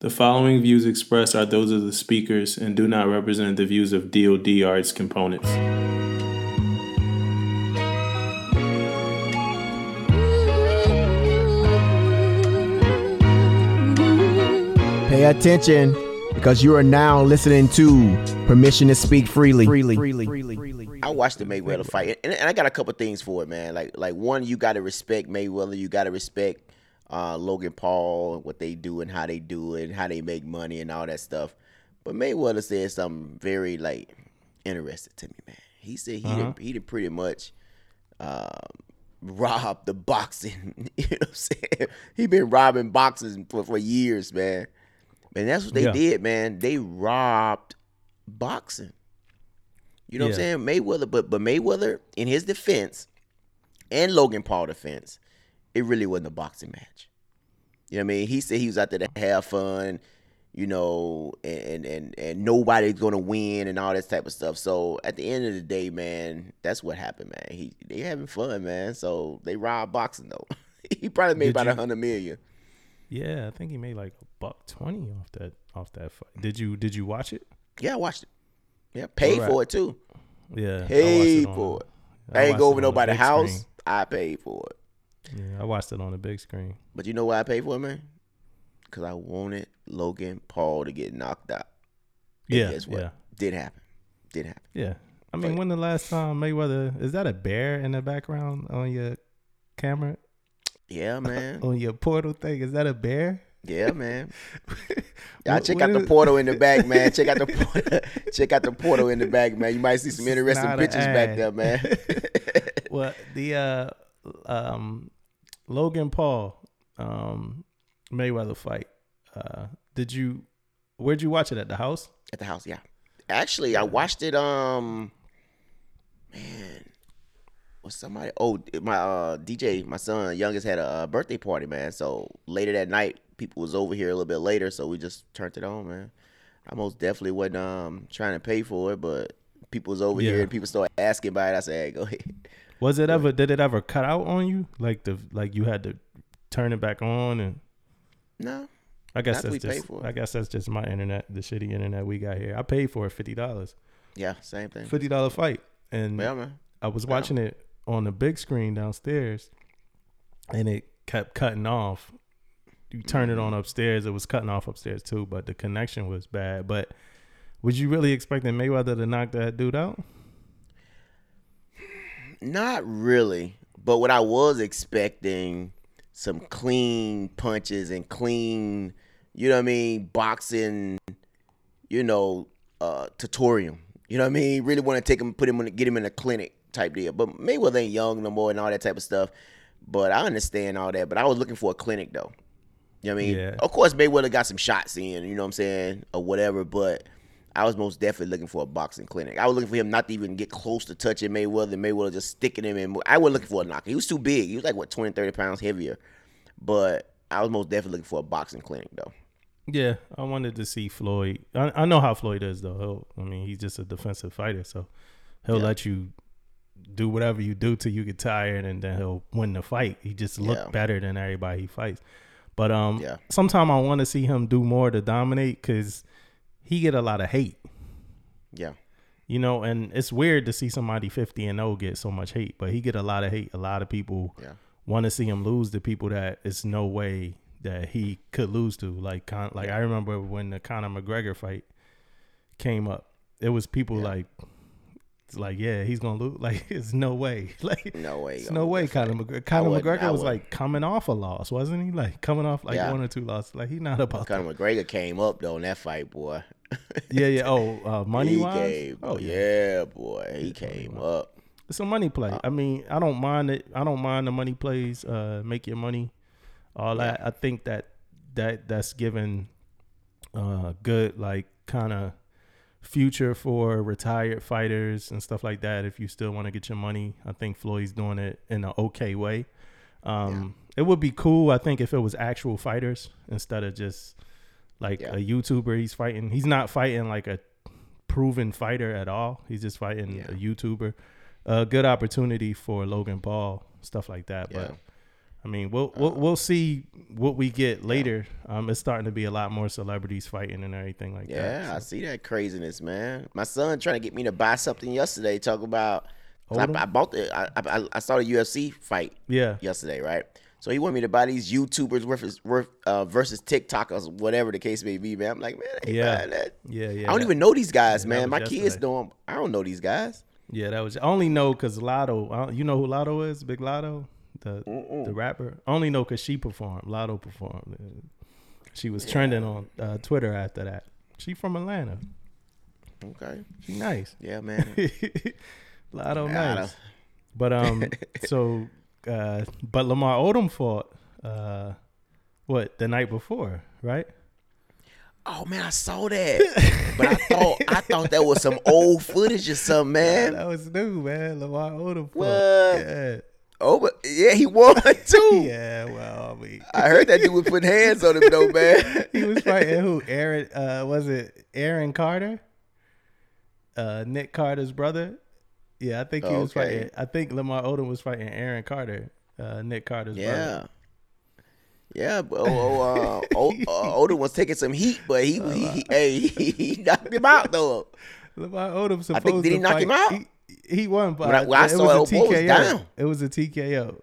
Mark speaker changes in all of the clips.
Speaker 1: The following views expressed are those of the speakers and do not represent the views of DoD or its components.
Speaker 2: Pay attention because you are now listening to Permission to Speak Freely. freely. freely. freely.
Speaker 3: I watched the Mayweather fight, and, and I got a couple things for it, man. Like, like one, you got to respect Mayweather. You got to respect uh, Logan Paul, and what they do and how they do it, and how they make money and all that stuff. But Mayweather said something very like interesting to me, man. He said he
Speaker 1: Uh-huh.
Speaker 3: did, he did pretty much um, rob the boxing. you know what I'm saying? He been robbing boxers for, for years, man. And that's what they
Speaker 4: Yeah.
Speaker 3: did, man. They robbed boxing. You know what I'm saying? Mayweather, but but Mayweather, in his defense, and Logan Paul defense, it really wasn't a boxing match. You know what I mean? He said he was out there to have fun, you know, and and and nobody's gonna win and all this type of stuff. So at the end of the day, man, that's what happened, man. He they having fun, man. So they robbed boxing though. he probably made
Speaker 4: Did
Speaker 3: about a hundred million.
Speaker 4: Yeah, I think he made like a buck twenty off that off that fight. Did you did you watch it?
Speaker 3: Yeah, I watched it. Yeah, paid
Speaker 4: Alright.
Speaker 3: for it too.
Speaker 4: Yeah, I watched
Speaker 3: Paid
Speaker 4: on-
Speaker 3: for it.
Speaker 4: I
Speaker 3: I ain't go
Speaker 4: it
Speaker 3: over nobody's house.
Speaker 4: screen.
Speaker 3: I paid for it.
Speaker 4: Yeah, I watched it on the big screen.
Speaker 3: But you know why I paid for it, man? Because I wanted Logan Paul to get knocked out. And
Speaker 4: Yeah,
Speaker 3: guess what?
Speaker 4: yeah,
Speaker 3: Did happen. Did happen.
Speaker 4: yeah. I mean,
Speaker 3: But-
Speaker 4: when the last time Mayweather is that a bear in the background on your camera
Speaker 3: Yeah, man.
Speaker 4: on your portal thing? Is that a bear?
Speaker 3: Yeah, man. Y'all check
Speaker 4: what
Speaker 3: out the portal in the back, man. Check out the portal. check out the portal in the back, man. You might see some interesting pictures back there, man.
Speaker 4: Well, the uh, um, Logan Paul um, Mayweather fight. Uh, did you? Where'd you watch it at the house?
Speaker 3: At the house, yeah. Actually, I watched it. Um, man, was somebody? Oh, my uh DJ, my son, youngest had a uh, birthday party, man. So later that night, people was over here a little bit later, so we just turned it on, man. I most definitely wasn't um trying to pay for it, but people was over
Speaker 4: Yeah.
Speaker 3: here and people started asking about it. I said, hey, go ahead.
Speaker 4: Was it ever? Did it ever cut out on you? Like the like you had to turn it back on and.
Speaker 3: No,
Speaker 4: I guess that's just. I guess that's just my internet, the shitty internet we got here. I paid for it fifty dollars,
Speaker 3: yeah, same thing.
Speaker 4: fifty dollar fight, and
Speaker 3: Yeah, man.
Speaker 4: I was watching it on the big screen downstairs, and it kept cutting off. You turn it on mm-hmm. upstairs, it was cutting off upstairs too, but the connection was bad. But was you really expecting Mayweather to knock that dude out?
Speaker 3: Not really, but what I was expecting some clean punches and clean, you know what I mean, boxing, you know, uh tutorial. You know what I mean? Really want to take him, put him, in, get him in a clinic type deal. But Mayweather ain't young no more and all that type of stuff. But I understand all that. But I was looking for a clinic though. You know what I mean?
Speaker 4: Yeah.
Speaker 3: Of course, Mayweather got some shots in, you know what I'm saying, or whatever. But I was most definitely looking for a boxing clinic. I was looking for him not to even get close to touching Mayweather. Mayweather just sticking him in. I wasn't looking for a knocker. He was too big. He was like, what, 20, 30 pounds heavier. But I was most definitely looking for a boxing clinic, though.
Speaker 4: Yeah, I wanted to see Floyd. I, I know how Floyd is though. He'll, I mean, he's just a defensive fighter, so he'll
Speaker 3: Yeah.
Speaker 4: let you do whatever you do till you get tired, and then he'll win the fight. He just look
Speaker 3: Yeah.
Speaker 4: better than everybody he fights. But um,
Speaker 3: Yeah.
Speaker 4: sometimes I want to see him do more to dominate because he get a lot of hate.
Speaker 3: Yeah.
Speaker 4: You know, and it's weird to see somebody 50 and 0 get so much hate, but he get a lot of hate. A lot of people
Speaker 3: Yeah.
Speaker 4: want to see him lose to people that it's no way that he could lose to. Like, Con- like I remember when the Conor McGregor fight came up, it was people
Speaker 3: Yeah.
Speaker 4: like, it's like, yeah, he's gonna lose. Like, it's no way. Like,
Speaker 3: No way.
Speaker 4: it's no way. Conor McGregor. Conor
Speaker 3: wouldn't-
Speaker 4: McGregor was like coming off a loss, wasn't he? Like coming off like
Speaker 3: Yeah.
Speaker 4: one or two losses. Like he's not about.
Speaker 3: Conor McGregor came up, though, in that fight, boy.
Speaker 4: Yeah, yeah. Oh, uh, money
Speaker 3: he
Speaker 4: wise.
Speaker 3: came.
Speaker 4: Oh
Speaker 3: yeah. boy. He came up.
Speaker 4: It's a money play.
Speaker 3: Uh,
Speaker 4: I mean, I don't mind it. I don't mind the money plays. Uh, make your money, all that. I think that that that's given uh good like kind of future for retired fighters and stuff like that. If you still want to get your money, I think Floyd's doing it in an okay way. Um, it would be cool. I think if it was actual fighters instead of just like
Speaker 3: Yeah.
Speaker 4: a YouTuber. He's fighting. He's not fighting like a proven fighter at all. He's just fighting
Speaker 3: Yeah.
Speaker 4: a YouTuber. A good opportunity for Logan Paul, stuff like that.
Speaker 3: Yeah.
Speaker 4: But I mean, we'll we'll, we'll see what we get later. Um, it's starting to be a lot more celebrities fighting and everything like that.
Speaker 3: Yeah, I see that craziness, man. My son trying to get me to buy something yesterday. Talk about. I, I bought the I, I I saw the UFC fight
Speaker 4: yeah,
Speaker 3: yesterday, right? So he wanted me to buy these YouTubers versus uh, versus TikTokers, whatever the case may be, man. I'm like, man, I ain't
Speaker 4: Yeah.
Speaker 3: buying that.
Speaker 4: yeah, yeah.
Speaker 3: I don't
Speaker 4: that-
Speaker 3: even know these guys, man. My kids
Speaker 4: yesterday.
Speaker 3: know 'em. I don't know these guys.
Speaker 4: Yeah, that was. I only know because Latto. You know who Latto is? Big Latto, the the rapper. I only know because she performed. Latto performed. She was trending on uh, Twitter after that. She from Atlanta.
Speaker 3: Okay,
Speaker 4: She nice.
Speaker 3: yeah, man. Latto
Speaker 4: nice. But um, so uh, but Lamar Odom fought uh, what the night before, right?
Speaker 3: Oh man, I saw that, but I thought I thought that was some old footage or something, man.
Speaker 4: That was new, man. Lamar Odom fought.
Speaker 3: What?
Speaker 4: Yeah.
Speaker 3: Oh, but yeah, he won too.
Speaker 4: Yeah. Well, I mean.
Speaker 3: I heard that dude was putting hands on him though, man.
Speaker 4: he was fighting who? Aaron uh was it Aaron Carter? Uh Nick Carter's brother? Yeah, I think he was
Speaker 3: Okay.
Speaker 4: fighting I think Lamar Odom was fighting Aaron Carter, uh Nick Carter's brother.
Speaker 3: Yeah. Yeah, but oh, oh, uh, oh, uh, Odom was taking some heat, but he, he, he, hey, he, he knocked him out though.
Speaker 4: Lamar Odom supposed
Speaker 3: think- did he knock
Speaker 4: fight-
Speaker 3: him out?
Speaker 4: He, won, but
Speaker 3: When I- when I
Speaker 4: it was a
Speaker 3: it, Bo was
Speaker 4: TKO.
Speaker 3: down.
Speaker 4: It was a TKO.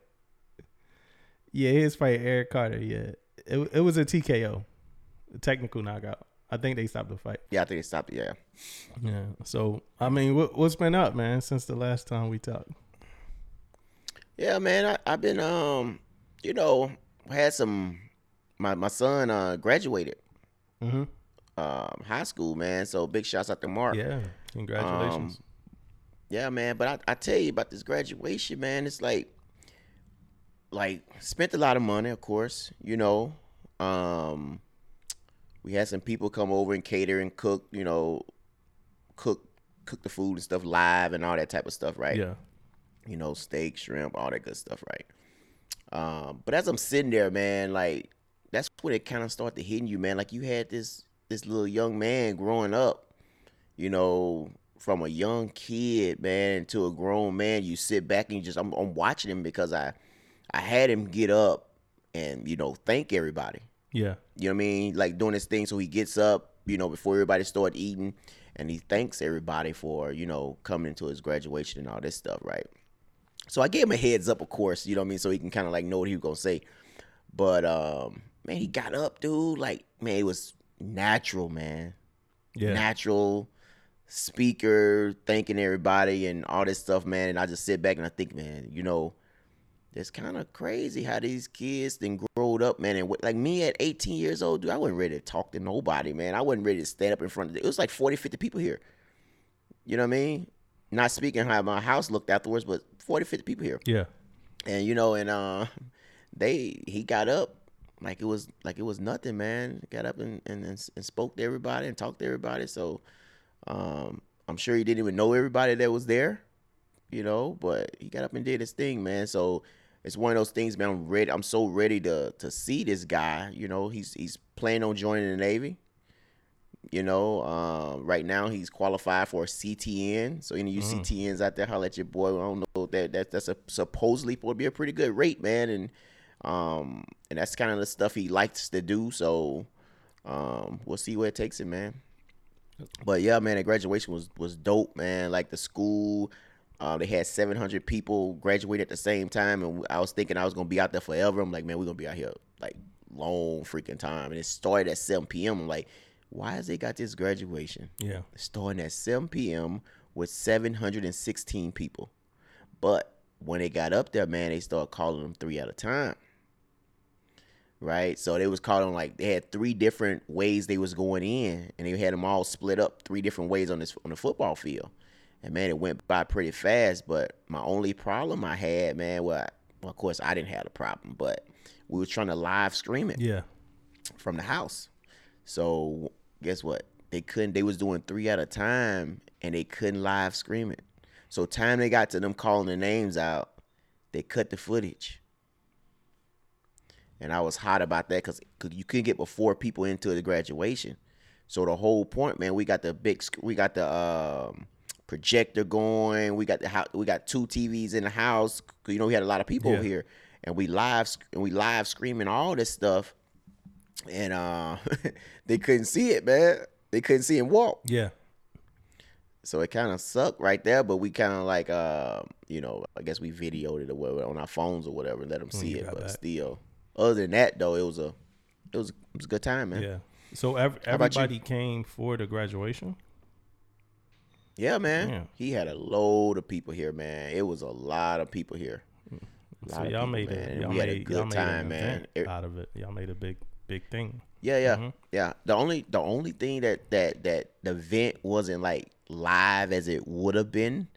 Speaker 4: Yeah, he was fighting Aaron Carter. Yeah, it it was a TKO, a technical knockout. I think they stopped the fight.
Speaker 3: Yeah, I think they stopped. Yeah,
Speaker 4: Yeah. So I mean, what, what's been up, man, since the last time we talked?
Speaker 3: yeah, man. I, I've been, um, you know, had some. My my son uh, graduated
Speaker 4: Mm-hmm.
Speaker 3: um, high school, man. So big shouts out to Mark.
Speaker 4: Yeah. Congratulations.
Speaker 3: Yeah, man. But I, I tell you about this graduation, man. It's like, like spent a lot of money, of course. You know, um, we had some people come over and cater and cook. You know, cook cook the food and stuff live and all that type of stuff, right?
Speaker 4: yeah.
Speaker 3: You know, steak, shrimp, all that good stuff, right? Um, but as I'm sitting there, man, like that's when it kind of started hitting you, man. Like you had this this little young man growing up, you know, from a young kid, man, to a grown man. You sit back and you just I'm, I'm watching him because I I had him get up and you know thank everybody.
Speaker 4: Yeah.
Speaker 3: You know what I mean? Like doing this thing so he gets up, you know, before everybody started eating and he thanks everybody for, you know, coming to his graduation and all this stuff, right? So I gave him a heads up, of course, you know what I mean, so he can kind of like know what he was gonna say. But um man, he got up, dude, like man, it was natural, man.
Speaker 4: Yeah.
Speaker 3: Natural speaker, thanking everybody and all this stuff, man. And I just sit back and I think, man, you know, it's kind of crazy how these kids then growed up, man. And like me at 18 years old, dude, I wasn't ready to talk to nobody, man. I wasn't ready to stand up in front of it. It was like 40, 50 people here. You know what I mean? Not speaking how my house looked afterwards, but 40, 50 people here.
Speaker 4: yeah.
Speaker 3: And you know, and uh they he got up like it was like it was nothing, man. Got up and, and, and, and spoke to everybody and talked to everybody. So um I'm sure he didn't even know everybody that was there, you know, but he got up and did his thing, man. So it's one of those things, man. I'm ready. I'm so ready to to see this guy. You know, he's he's planning on joining the Navy. You know, um, right now he's qualified for a CTN. So any of you CTNs out there, holla at your boy. I don't know that that that's a, supposedly supposed to be a pretty good rate, man, and um and that's kind of the stuff he likes to do. So um we'll see where it takes him, man. But yeah, man, the graduation was was dope, man. Like the school, uh, they had 700 people graduate at the same time, and I was thinking I was gonna be out there forever. I'm like, man, we're gonna be out here like long freaking time. And it started at 7 p.m. I'm like, why has they got this graduation
Speaker 4: Yeah.
Speaker 3: starting at 7 p.m. with 716 people? But when they got up there, man, they started calling them three at a time. Right, so they was calling like they had three different ways they was going in, and they had them all split up three different ways on this on the football field. And man, it went by pretty fast. But my only problem I had, man, well, I- well of course I didn't have a problem, but we was trying to live stream it
Speaker 4: Yeah.
Speaker 3: from the house. So guess what? They couldn't. They was doing three at a time, and they couldn't live stream it. So time they got to them calling the names out, they cut the footage. And I was hot about that because you couldn't get before people into the graduation. So the whole point, man, we got the big, we got the um, projector going. We got the house, we got two TVs in the house. You know, we had a lot of people
Speaker 4: Yeah.
Speaker 3: here, and we live and we live screaming all this stuff, and uh, they couldn't see it, man. They couldn't see him walk.
Speaker 4: Yeah.
Speaker 3: So it kind of sucked right there, but we kind of like, uh, you know, I guess we videoed it or whatever on our phones or whatever, and let them see it. But
Speaker 4: back.
Speaker 3: still, other than that, though, it was a, it was, it was a good time, man.
Speaker 4: Yeah. So ev-
Speaker 3: How about you?
Speaker 4: everybody came for the graduation.
Speaker 3: Yeah, man.
Speaker 4: Yeah.
Speaker 3: He had a load of people here, man. It was a lot of people here.
Speaker 4: So y'all
Speaker 3: people,
Speaker 4: made
Speaker 3: man.
Speaker 4: it. Y'all
Speaker 3: we
Speaker 4: made,
Speaker 3: had a good time, man.
Speaker 4: Out of it. Y'all made a big, big thing.
Speaker 3: yeah, yeah,
Speaker 4: Mhm.
Speaker 3: yeah. The only, the only thing that that that the event wasn't like live as it would have been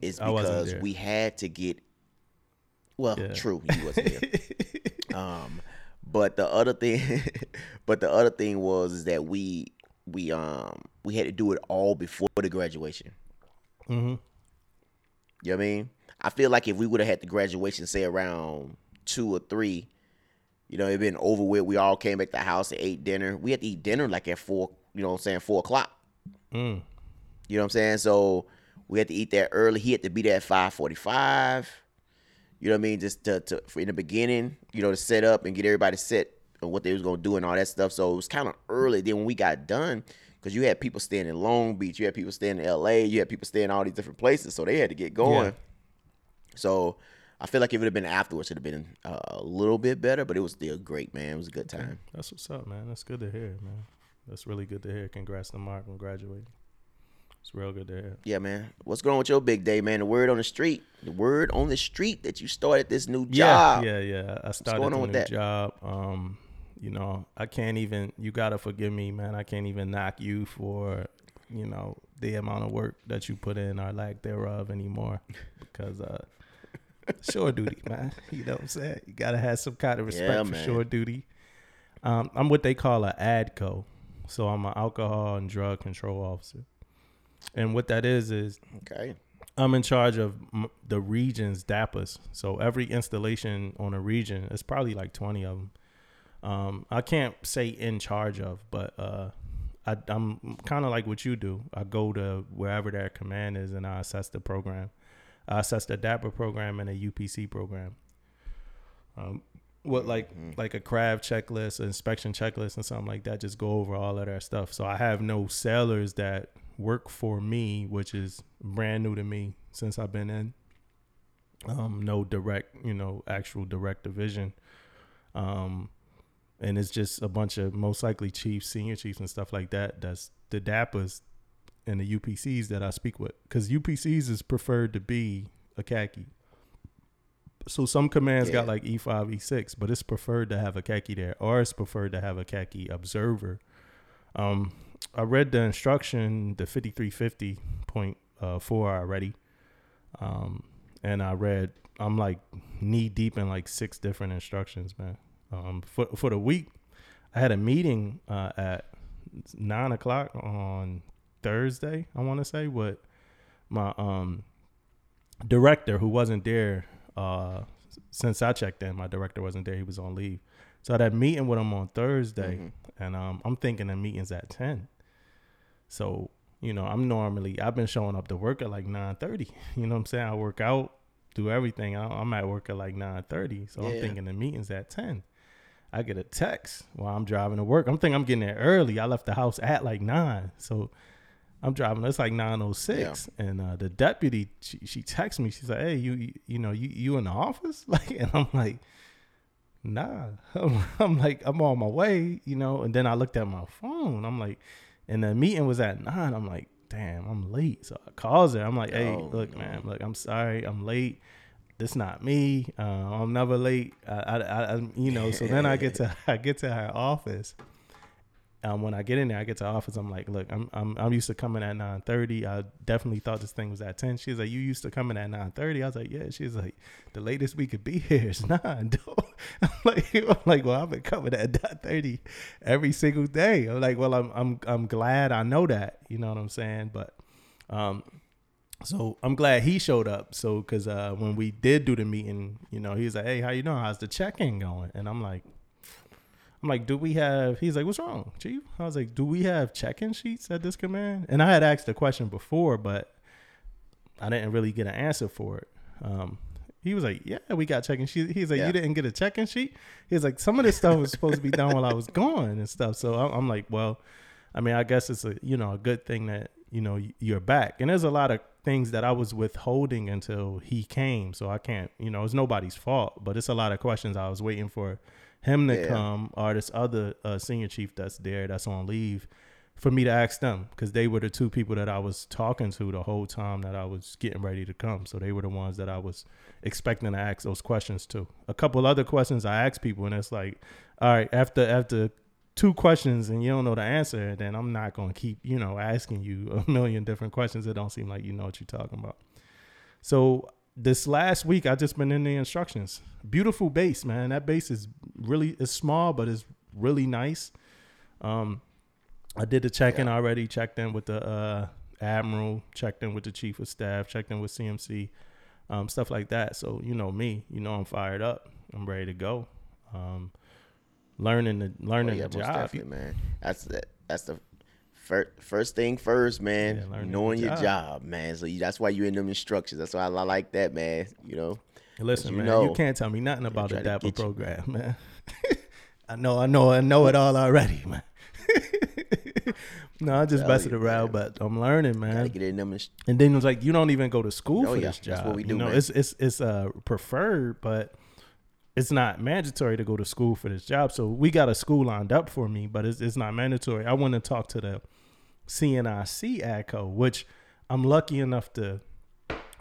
Speaker 3: is because we had to get. Well,
Speaker 4: Yeah.
Speaker 3: true, you wasn't there. um, but the other thing, but the other thing was is that we we um we had to do it all before the graduation.
Speaker 4: Mm-hmm.
Speaker 3: You know what I mean? I feel like if we would have had the graduation say around two or three, you know, it'd been over with. We all came back to the house and ate dinner. We had to eat dinner like at four, you know what I'm saying, four o'clock.
Speaker 4: Mm.
Speaker 3: You know what I'm saying? So we had to eat that early. He had to be there at five forty five. You know what I mean? Just to, to for in the beginning, you know, to set up and get everybody set on what they was gonna do and all that stuff. So it was kind of early. Then when we got done, because you had people staying in Long Beach, you had people staying in LA, you had people staying in all these different places, so they had to get going.
Speaker 4: Yeah.
Speaker 3: So I feel like if it would have been afterwards, it'd have been uh, a little bit better, but it was still great, man. It was a good time.
Speaker 4: That's what's up, man. That's good to hear, man. That's really good to hear. Congrats to Mark on graduating. It's real good to hear.
Speaker 3: Yeah, man. What's going on with your big day, man? The word on the street. The word on the street that you started this new job.
Speaker 4: Yeah, yeah, yeah. I started
Speaker 3: going on with
Speaker 4: new
Speaker 3: that?
Speaker 4: job. Um, you know, I can't even. You gotta forgive me, man. I can't even knock you for, you know, the amount of work that you put in or lack thereof anymore, because uh, shore duty, man. You know what I'm saying? You gotta have some kind of respect
Speaker 3: Yeah,
Speaker 4: for shore duty. Um, I'm what they call a ADCO, so I'm an alcohol and drug control officer, and what that is is
Speaker 3: Okay.
Speaker 4: I'm in charge of m- the region's DAPAs. So every installation on a region, it's probably like 20 of them. Um, I can't say in charge of, but uh, I, I'm kind of like what you do. I go to wherever their command is and I assess the program. I assess the DAPA program and a UPC program. Um, what like like a crab checklist, inspection checklist, and something like that. Just go over all of their stuff. So I have no sailors that work for me, which is brand new to me since I've been in. Um, no direct, you know, actual direct division. Um, and it's just a bunch of most likely chiefs, senior chiefs, and stuff like that. That's the DAPAs and the UPCs that I speak with, because UPCs is preferred to be a khaki. So some commands got like E five, E six, but it's preferred to have a khaki there, or it's preferred to have a khaki observer. Um, I read the instruction, the fifty three fifty point uh, four already, um, and I read. I'm like knee deep in like six different instructions, man. Um, for for the week, I had a meeting uh, at nine o'clock on Thursday. I want to say with my um director who wasn't there uh since I checked in. My director wasn't there; he was on leave. So I had a meeting with him on Thursday,
Speaker 3: Mm-hmm.
Speaker 4: and um, I'm thinking the meeting's at ten. So you know, I'm normally I've been showing up to work at like nine thirty. You know what I'm saying? I work out, do everything. I, I'm at work at like nine thirty. So I'm thinking the meeting's at ten. I get a text while I'm driving to work. I'm thinking I'm getting there early. I left the house at like nine, so I'm driving. It's like nine oh six, and uh, the deputy she, she texts me. She's like, "Hey, you you, know you you in the office?" Like, and I'm like, "Nah." I'm, I'm like, I'm on my way, you know. And then I looked at my phone. I'm like, and the meeting was at nine. I'm like, damn, I'm late. So I calls her. I'm like, hey,
Speaker 3: Oh,
Speaker 4: look,
Speaker 3: no.
Speaker 4: man, look, I'm sorry, I'm late. This not me. Uh, I'm never late. I, I, I, you know. So then I get to I get to her office. Um, when I get in there, I get to office. I'm like, look, I'm I'm I'm used to coming at nine thirty. I definitely thought this thing was at ten. She's like, you used to coming at nine thirty. I was like, yeah. She's like, the latest we could be here is nine. I'm like, I'm like, well, I've been coming at nine thirty every single day. I'm like, well, I'm I'm I'm glad I know that. You know what I'm saying? But, um, so I'm glad he showed up. So because uh, when we did do the meeting, you know, he was like, hey, how you doing? How's the check-in going? And I'm like. I'm like, do we have? He's like, what's wrong, chief? I was like, do we have check-in sheets at this command? And I had asked the question before, but I didn't really get an answer for it. Um, He was like, yeah, we got check-in sheets." He's like,
Speaker 3: Yeah.
Speaker 4: you didn't get a check-in sheet. He's like, some of this stuff was supposed to be done while I was gone and stuff. So I'm, I'm like, well, I mean, I guess it's a you know a good thing that you know you're back. And there's a lot of things that I was withholding until he came. So I can't, you know, it's nobody's fault, but it's a lot of questions I was waiting for him to
Speaker 3: Yeah.
Speaker 4: come or this other uh, senior chief that's there that's on leave for me to ask them because they were the two people that I was talking to the whole time that I was getting ready to come. So they were the ones that I was expecting to ask those questions to. A couple other questions I asked people, and it's like, all right, after after two questions and you don't know the answer, then I'm not gonna keep you know asking you a million different questions. that don't seem like you know what you're talking about. So this last week, I just been in the instructions. Beautiful base, man. That base is really it's small, but it's really nice. Um, I did the check in already. Checked in with the uh, admiral. Checked in with the chief of staff. Checked in with CMC. Um, stuff like that. So you know me. You know I'm fired up. I'm ready to go. Um, learning the
Speaker 3: Oh,
Speaker 4: learning
Speaker 3: yeah,
Speaker 4: the job.
Speaker 3: man. That's the that's the first first thing first, man.
Speaker 4: Yeah,
Speaker 3: knowing your
Speaker 4: job.
Speaker 3: job, man. So you, that's why you in them instructions. That's why I, I like that, man. You know,
Speaker 4: Listen,
Speaker 3: you
Speaker 4: man,
Speaker 3: know,
Speaker 4: you can't tell me nothing about the DAPA
Speaker 3: get you.
Speaker 4: program, man. I know, I know, I know it all already, man. no, I just
Speaker 3: Tell
Speaker 4: messing
Speaker 3: you,
Speaker 4: around, but I'm learning, man.
Speaker 3: get in them. inst-
Speaker 4: And then it's like you don't even go to school
Speaker 3: Oh,
Speaker 4: for
Speaker 3: yeah.
Speaker 4: this job.
Speaker 3: That's what we
Speaker 4: you
Speaker 3: do,
Speaker 4: know,
Speaker 3: man.
Speaker 4: it's it's it's uh preferred, but it's not mandatory to go to school for this job. So we got a school lined up for me, but it's it's not mandatory. I want to talk to the CNIC ADCO, which I'm lucky enough to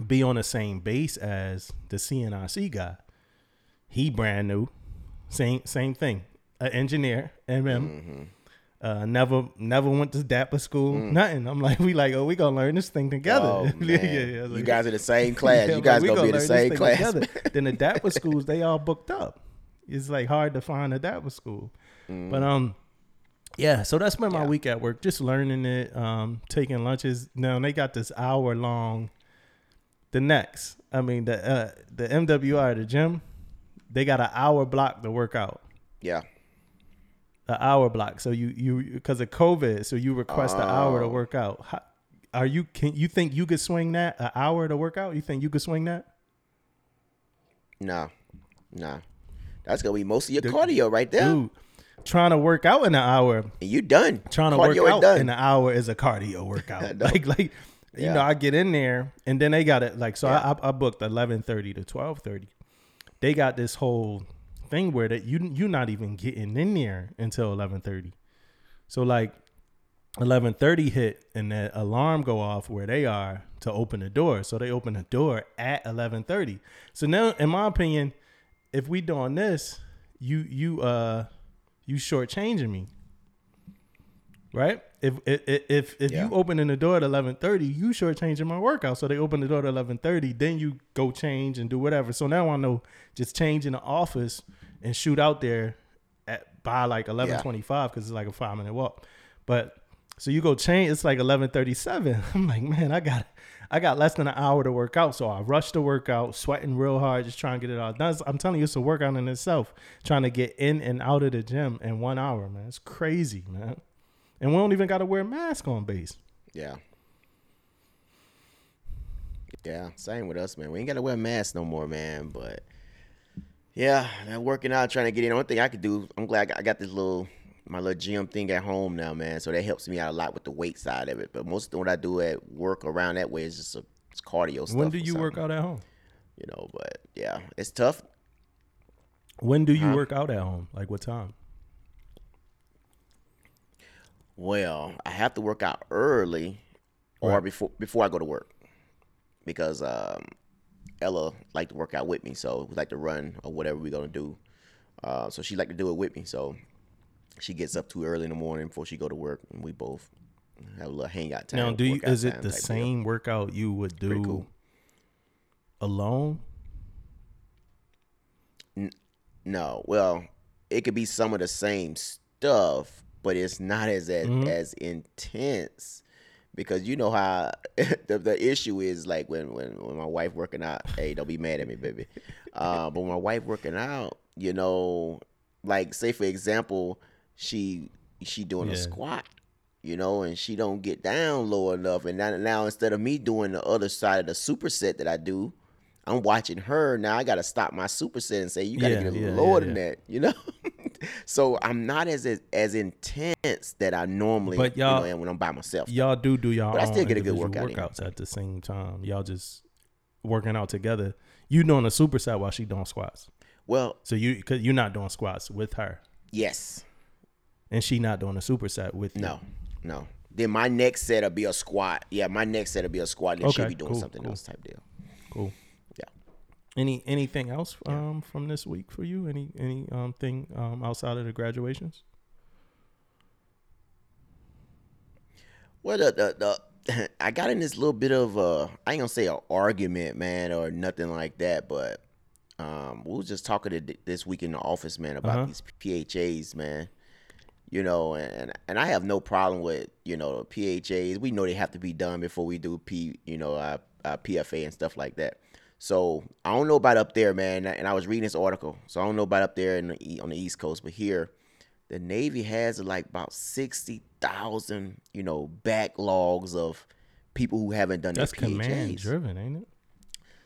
Speaker 4: be on the same base as the CNIC guy. He brand new, same same thing, an engineer, MM.
Speaker 3: Mm-hmm.
Speaker 4: Uh, never never went to DAPA school, nothing. I'm like, we like, oh, we gonna learn this thing together.
Speaker 3: Mm. Oh, man.
Speaker 4: I was
Speaker 3: you guys in the same class.
Speaker 4: yeah,
Speaker 3: you guys
Speaker 4: like, we
Speaker 3: gonna, be in the same class.
Speaker 4: together. then the DAPA schools, they all booked up. It's like hard to find a DAPA school.
Speaker 3: Mm.
Speaker 4: But um, yeah. So that's been my
Speaker 3: Yeah.
Speaker 4: week at work, just learning it, um, taking lunches. Now they got this hour long. The next, I mean the uh, the MWR, the gym, they got an hour block to work out.
Speaker 3: yeah.
Speaker 4: An hour block. So you you because of COVID, so you request an hour to
Speaker 3: Oh.
Speaker 4: work out. How, are you can you think you could swing that an hour to work out? You think you could swing that?
Speaker 3: Nah, nah. That's gonna be most of your cardio right there,
Speaker 4: Dude, trying to work out in an hour,
Speaker 3: you done.
Speaker 4: trying to
Speaker 3: cardio
Speaker 4: work out
Speaker 3: done.
Speaker 4: in an hour is a cardio workout. like, like you
Speaker 3: Yeah.
Speaker 4: know, I get in there and then they got it like so.
Speaker 3: Yeah.
Speaker 4: I, I booked eleven thirty to twelve thirty. They got this whole thing where that you you're not even getting in there until eleven thirty. So like eleven thirty hit and the alarm go off where they are to open the door. So they open the door at eleven thirty. So now, in my opinion, if we doing this, you you uh you shortchanging me, right? If if if, if
Speaker 3: Yeah.
Speaker 4: you opening the door at eleven thirty, you shortchanging my workout. So they open the door at eleven thirty, then you go change and do whatever. So now I know just change in the office and shoot out there at by like eleven twenty five because it's like a five minute walk. But so you go change, it's like eleven thirty seven. I'm like, man, I got I got less than an hour to work out. So I rushed the workout, sweating real hard, just trying to get it all done. I'm telling you, it's a workout in itself. Trying to get in and out of the gym in one hour, man. It's crazy, man. And we don't even got to wear a mask on base.
Speaker 3: Yeah. Yeah, same with us, man. We ain't gotta wear masks no more, man. But yeah, that working out, trying to get in. Only thing I could do, I'm glad I got, this little my little gym thing at home now, man. So that helps me out a lot with the weight side of it. But most of what I do at work around that way is just a it's cardio stuff.
Speaker 4: when do you work out at home?
Speaker 3: You know, but yeah, it's tough.
Speaker 4: When do you work out at home? Like what time?
Speaker 3: Well, I have to work out early or
Speaker 4: Right.
Speaker 3: before before I go to work because um, Ella like to work out with me, so we like to run or whatever we're gonna do. Uh, so she like to do it with me. So she gets up too early in the morning before she go to work, and we both have a little hangout time.
Speaker 4: now, do you is it the
Speaker 3: type deal.
Speaker 4: same workout you would do
Speaker 3: cool.
Speaker 4: alone?
Speaker 3: No, well, it could be some of the same stuff, but it's not as as,
Speaker 4: Mm-hmm.
Speaker 3: as intense because you know how the the issue is like when when when my wife working out. Hey, don't be mad at me, baby. Uh, but when my wife working out, you know, like say for example, she she doing a squat. You know, and she don't get down low enough, and now, now instead of me doing the other side of the superset that I do, I'm watching her now. I got to stop my superset and say you got to
Speaker 4: Yeah,
Speaker 3: get a little
Speaker 4: yeah,
Speaker 3: lower
Speaker 4: yeah,
Speaker 3: than that, you know. so I'm not as as intense that I normally
Speaker 4: But
Speaker 3: you know,
Speaker 4: y'all-
Speaker 3: am when I'm by myself.
Speaker 4: Y'all do do y'all
Speaker 3: But I still get a good workout in.
Speaker 4: workouts at the same time. Y'all just working out together. You doing a superset while she doing squats.
Speaker 3: Well,
Speaker 4: So you cause you're not doing squats with her,
Speaker 3: yes,
Speaker 4: and she not doing a superset with you.
Speaker 3: no, no. Then my next set will be a squat. Yeah, my next set will be a squat. Then she'll be doing
Speaker 4: cool,
Speaker 3: something
Speaker 4: cool.
Speaker 3: else type deal.
Speaker 4: Cool. Any anything else um from this week for you? Any any um thing um outside of the graduations?
Speaker 3: Well, the, the, the I got in this little bit of uh, I ain't gonna say an argument, man, or nothing like that, but um, we was just talking this week in the office, man, about
Speaker 4: Uh-huh.
Speaker 3: these PHAs, man. You know, and and I have no problem with you know PHAs. We know they have to be done before we do P, you know, uh, uh, PFA and stuff like that. So I don't know about up there, man. And I was reading this article, so I don't know about up there in the, on the East Coast, but here the Navy has like about sixty thousand, you know, backlogs of people who haven't done
Speaker 4: That's
Speaker 3: their
Speaker 4: command
Speaker 3: PHAs.
Speaker 4: driven, ain't it?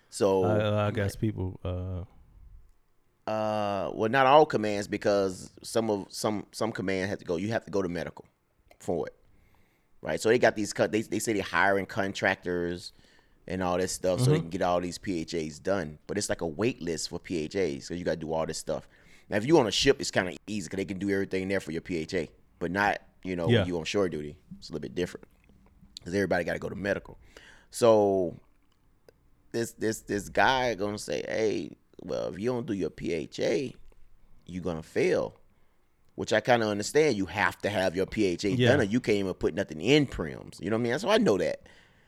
Speaker 3: So
Speaker 4: I, I guess people. Uh,
Speaker 3: uh, well, not all commands because some of some some commands have to go. You have to go to medical for it, right? So they got these cut. They they say they're hiring contractors and all this stuff so they mm-hmm. can get all these PHAs done. But it's like a wait list for PHAs, so you got to do all this stuff. Now, if you on a ship, it's kind of easy because they can do everything there for your PHA, but not you know
Speaker 4: Yeah.
Speaker 3: when you on shore duty. It's a little bit different because everybody got to go to medical. So this this this guy gonna say, hey, well, if you don't do your PHA, you're gonna fail. Which I kind of understand. You have to have your PHA
Speaker 4: Yeah.
Speaker 3: done, or you can't even put nothing in PRIMS. You know what I mean? So I know that.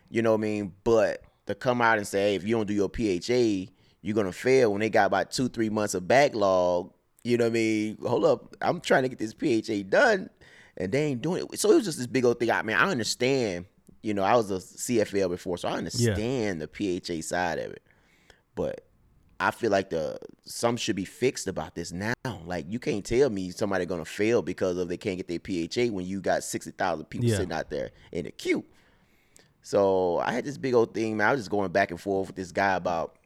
Speaker 3: You know what I mean? But to come out and say, hey, if you don't do your PHA, you're gonna fail when they got about two, three months of backlog. You know what I mean? Hold up, I'm trying to get this PHA done, and they ain't doing it. So it was just this big old thing. I mean, I understand. You know, I was a CFL before, so I understand the PHA side of it. But I feel like the some should be fixed about this now. Like you can't tell me somebody gonna fail because of they can't get their PHA when you got sixty thousand people
Speaker 4: Yeah.
Speaker 3: sitting out there in the queue. So I had this big old thing, man. I was just going back and forth with this guy about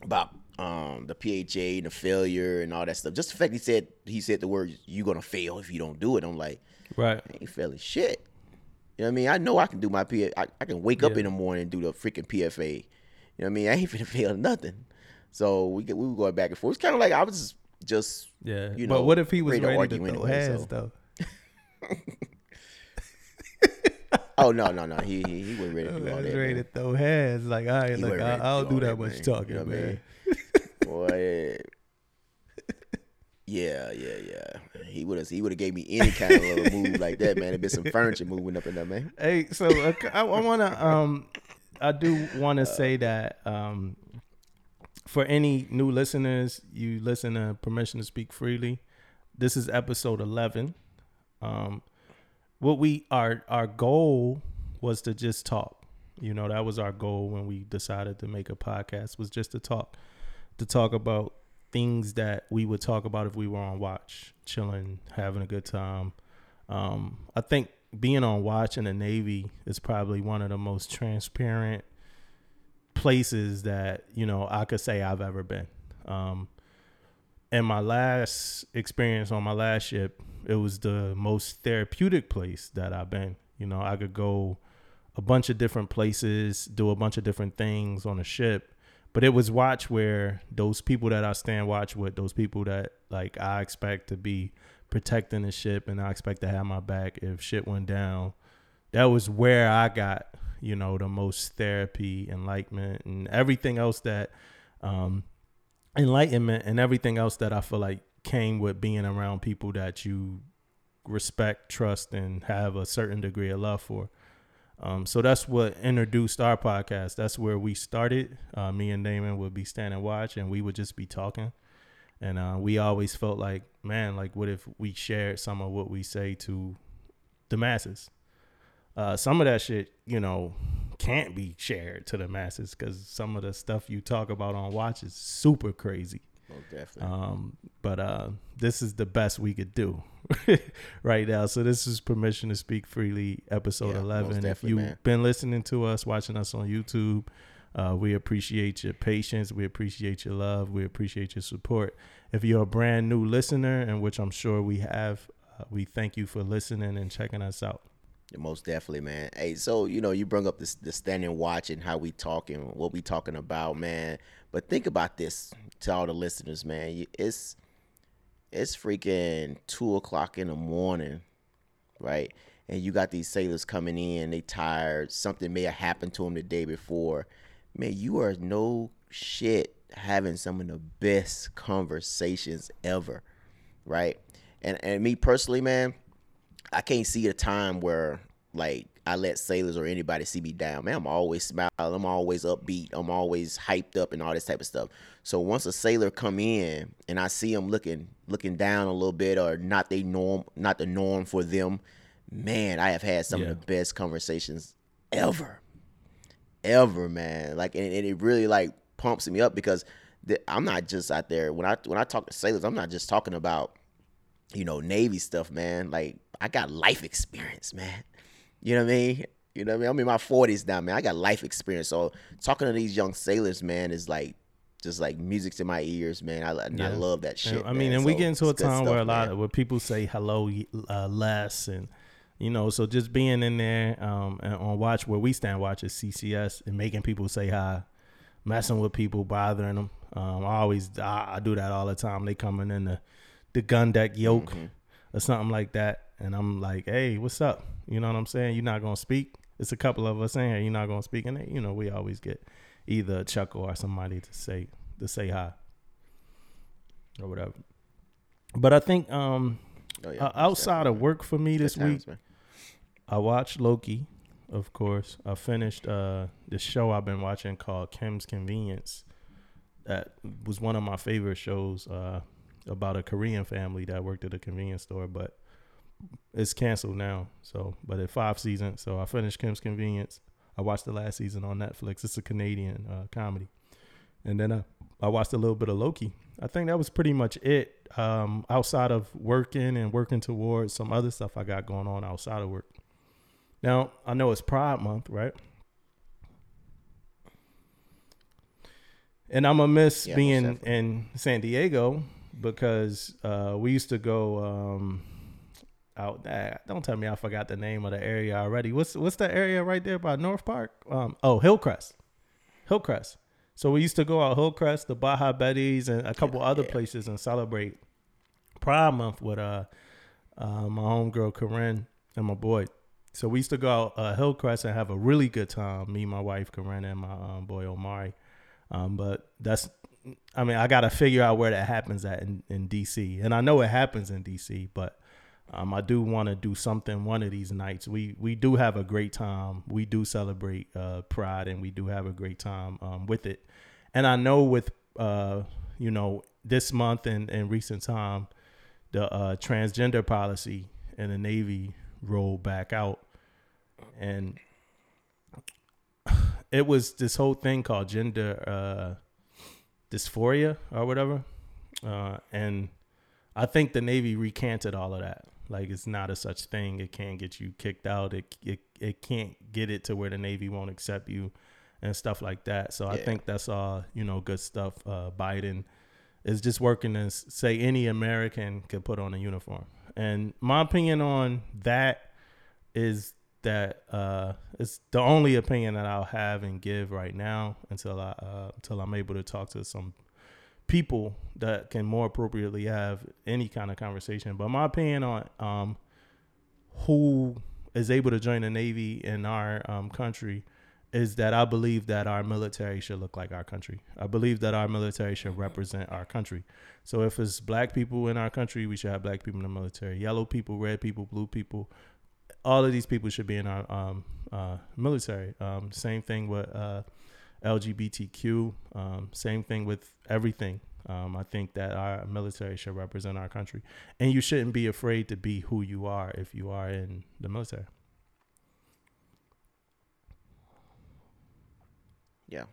Speaker 3: about um the PHA and the failure and all that stuff. Just the fact he said he said the word "you're gonna fail if you don't do it." I'm like,
Speaker 4: right.
Speaker 3: I ain't failing shit. You know what I mean? I know I can do my P. I, I can wake up in the morning and do the freaking PFA. You know what I mean? I ain't finna fail nothing. So we get, we were going back and forth. It's kind of like I was just, just
Speaker 4: Yeah.
Speaker 3: you
Speaker 4: but
Speaker 3: know,
Speaker 4: what if he was
Speaker 3: ready to
Speaker 4: ready to,
Speaker 3: argue
Speaker 4: throw hands
Speaker 3: so.
Speaker 4: though?
Speaker 3: oh no no no he he, he wasn't ready to do all that.
Speaker 4: ready
Speaker 3: man.
Speaker 4: to throw hands. Like, all right,
Speaker 3: He
Speaker 4: look, I, I
Speaker 3: do
Speaker 4: don't do that
Speaker 3: that,
Speaker 4: much
Speaker 3: man.
Speaker 4: talking,
Speaker 3: You know
Speaker 4: man.
Speaker 3: Boy, yeah, yeah, yeah. He would have he would have gave me any kind of little move like that, man. It'd been some furniture moving up in there, man.
Speaker 4: Hey, so uh, I, I want to um, I do want to say that um, for any new listeners, you listen to Permission to Speak Freely. This is episode eleven. Um, what we our our goal was to just talk. You know, that was our goal when we decided to make a podcast was just to talk, to talk about things that we would talk about if we were on watch, chilling, having a good time. Um, I think being on watch in the Navy is probably one of the most transparent places that you know I could say I've ever been. Um, and my last experience on my last ship, it was the most therapeutic place that I've been. You know, I could go a bunch of different places, do a bunch of different things on a ship. But it was watch where those people that I stand watch with, those people that like I expect to be protecting the ship and I expect to have my back if shit went down. That was where I got, you know, the most therapy, enlightenment, and everything else that um enlightenment and everything else that I feel like came with being around people that you respect, trust, and have a certain degree of love for. Um, so that's what introduced our podcast. That's where we started. Uh, me and Damon would be standing watch, and we would just be talking. And uh, we always felt like, man, like what if we shared some of what we say to the masses? Uh, some of that shit, you know, can't be shared to the masses because some of the stuff you talk about on watch is super crazy.
Speaker 3: Definitely.
Speaker 4: Um, but uh, this is the best we could do right now. So this is permission to speak freely, episode
Speaker 3: Yeah,
Speaker 4: eleven. If you've
Speaker 3: man.
Speaker 4: been listening to us, watching us on YouTube, Uh, we appreciate your patience. We appreciate your love. We appreciate your support. If you're a brand new listener, and which I'm sure we have, uh, we thank you for listening and checking us out.
Speaker 3: Most definitely, man. Hey, so you know, you bring up this the standing watch and how we talking, what we talking about, man. But think about this to all the listeners, man. It's it's freaking two o'clock in the morning, right? And you got these sailors coming in, they tired. Something may have happened to them the day before. Man, you are no shit having some of the best conversations ever, right? And and me personally, man, I can't see a time where like I let sailors or anybody see me down. Man, I'm always smiling. I'm always upbeat. I'm always hyped up and all this type of stuff. So once a sailor come in and I see them looking looking down a little bit or not they norm not the norm for them, man, I have had some yeah. of the best conversations ever, ever, man. Like and, and it really like pumps me up because the, I'm not just out there when I when I talk to sailors, I'm not just talking about you know Navy stuff, man. Like I got life experience, man. You know what I mean? You know what I mean? I'm in my 40s now, man. I got life experience. So talking to these young sailors, man, is like just like music to my ears, man. I, yeah. I love that shit.
Speaker 4: I mean,
Speaker 3: man.
Speaker 4: and so we get into a time where a lot man. of where people say hello uh, less, and you know, so just being in there um, and on watch where we stand watch is CCS and making people say hi, messing with people, bothering them. Um, I always I, I, do that all the time. They coming in the the gun deck yoke mm-hmm. Or something like that, and I'm like, hey, what's up? You know what I'm saying? You're not gonna speak. It's a couple of us in here. You're not gonna speak, and you know we always get either a chuckle or somebody to say to say hi or whatever. But I think um, oh, yeah, uh, outside of work for me this times, week, man. I watched Loki. Of course, I finished uh, the show I've been watching called Kim's Convenience. That was one of my favorite shows uh, about a Korean family that worked at a convenience store, but it's canceled now. So, but at five seasons, so I finished Kim's Convenience. I watched the last season on Netflix. It's a Canadian uh, comedy, and then I, I watched a little bit of Loki. I think that was pretty much it. Um, outside of working and working towards some other stuff I got going on outside of work. Now I know it's Pride Month, right? And I'm gonna miss yeah, being in San Diego because uh, we used to go. Um, out there. Don't tell me I forgot the name of the area already. What's what's the area right there by North Park? Um, oh, Hillcrest, Hillcrest. So we used to go out Hillcrest, the Baja Betty's, and a couple yeah, other yeah. places and celebrate Pride Month with uh, uh my homegirl Corinne and my boy. So we used to go out uh, Hillcrest and have a really good time. Me, my wife Corinne, and my um, boy Omari. Um, but that's, I mean, I got to figure out where that happens at in, in DC, and I know it happens in DC, but um, I do want to do something one of these nights. We we do have a great time. We do celebrate uh, Pride, and we do have a great time um, with it. And I know with uh, you know this month and in recent time, the uh, transgender policy in the Navy rolled back out, and it was this whole thing called gender uh, dysphoria or whatever, uh, and I think the Navy recanted all of that. Like it's not a such thing. It can't get you kicked out. It it it can't get it to where the Navy won't accept you and stuff like that. So yeah. I think that's all you know good stuff. Uh, Biden is just working to say any American could put on a uniform. And my opinion on that is that uh, it's the only opinion that I'll have and give right now until I uh, until I'm able to talk to some people that can more appropriately have any kind of conversation. But my opinion on um, who is able to join the Navy in our um, country is that I believe that our military should look like our country. I believe that our military should represent our country. So if it's black people in our country, we should have black people in the military. Yellow people, red people, blue people, all of these people should be in our um, uh, military. Um, same thing with uh, LGBTQ. Um, same thing with everything. Um, I think that our military should represent our country, and you shouldn't be afraid to be who you are if you are in the military.
Speaker 3: Yeah,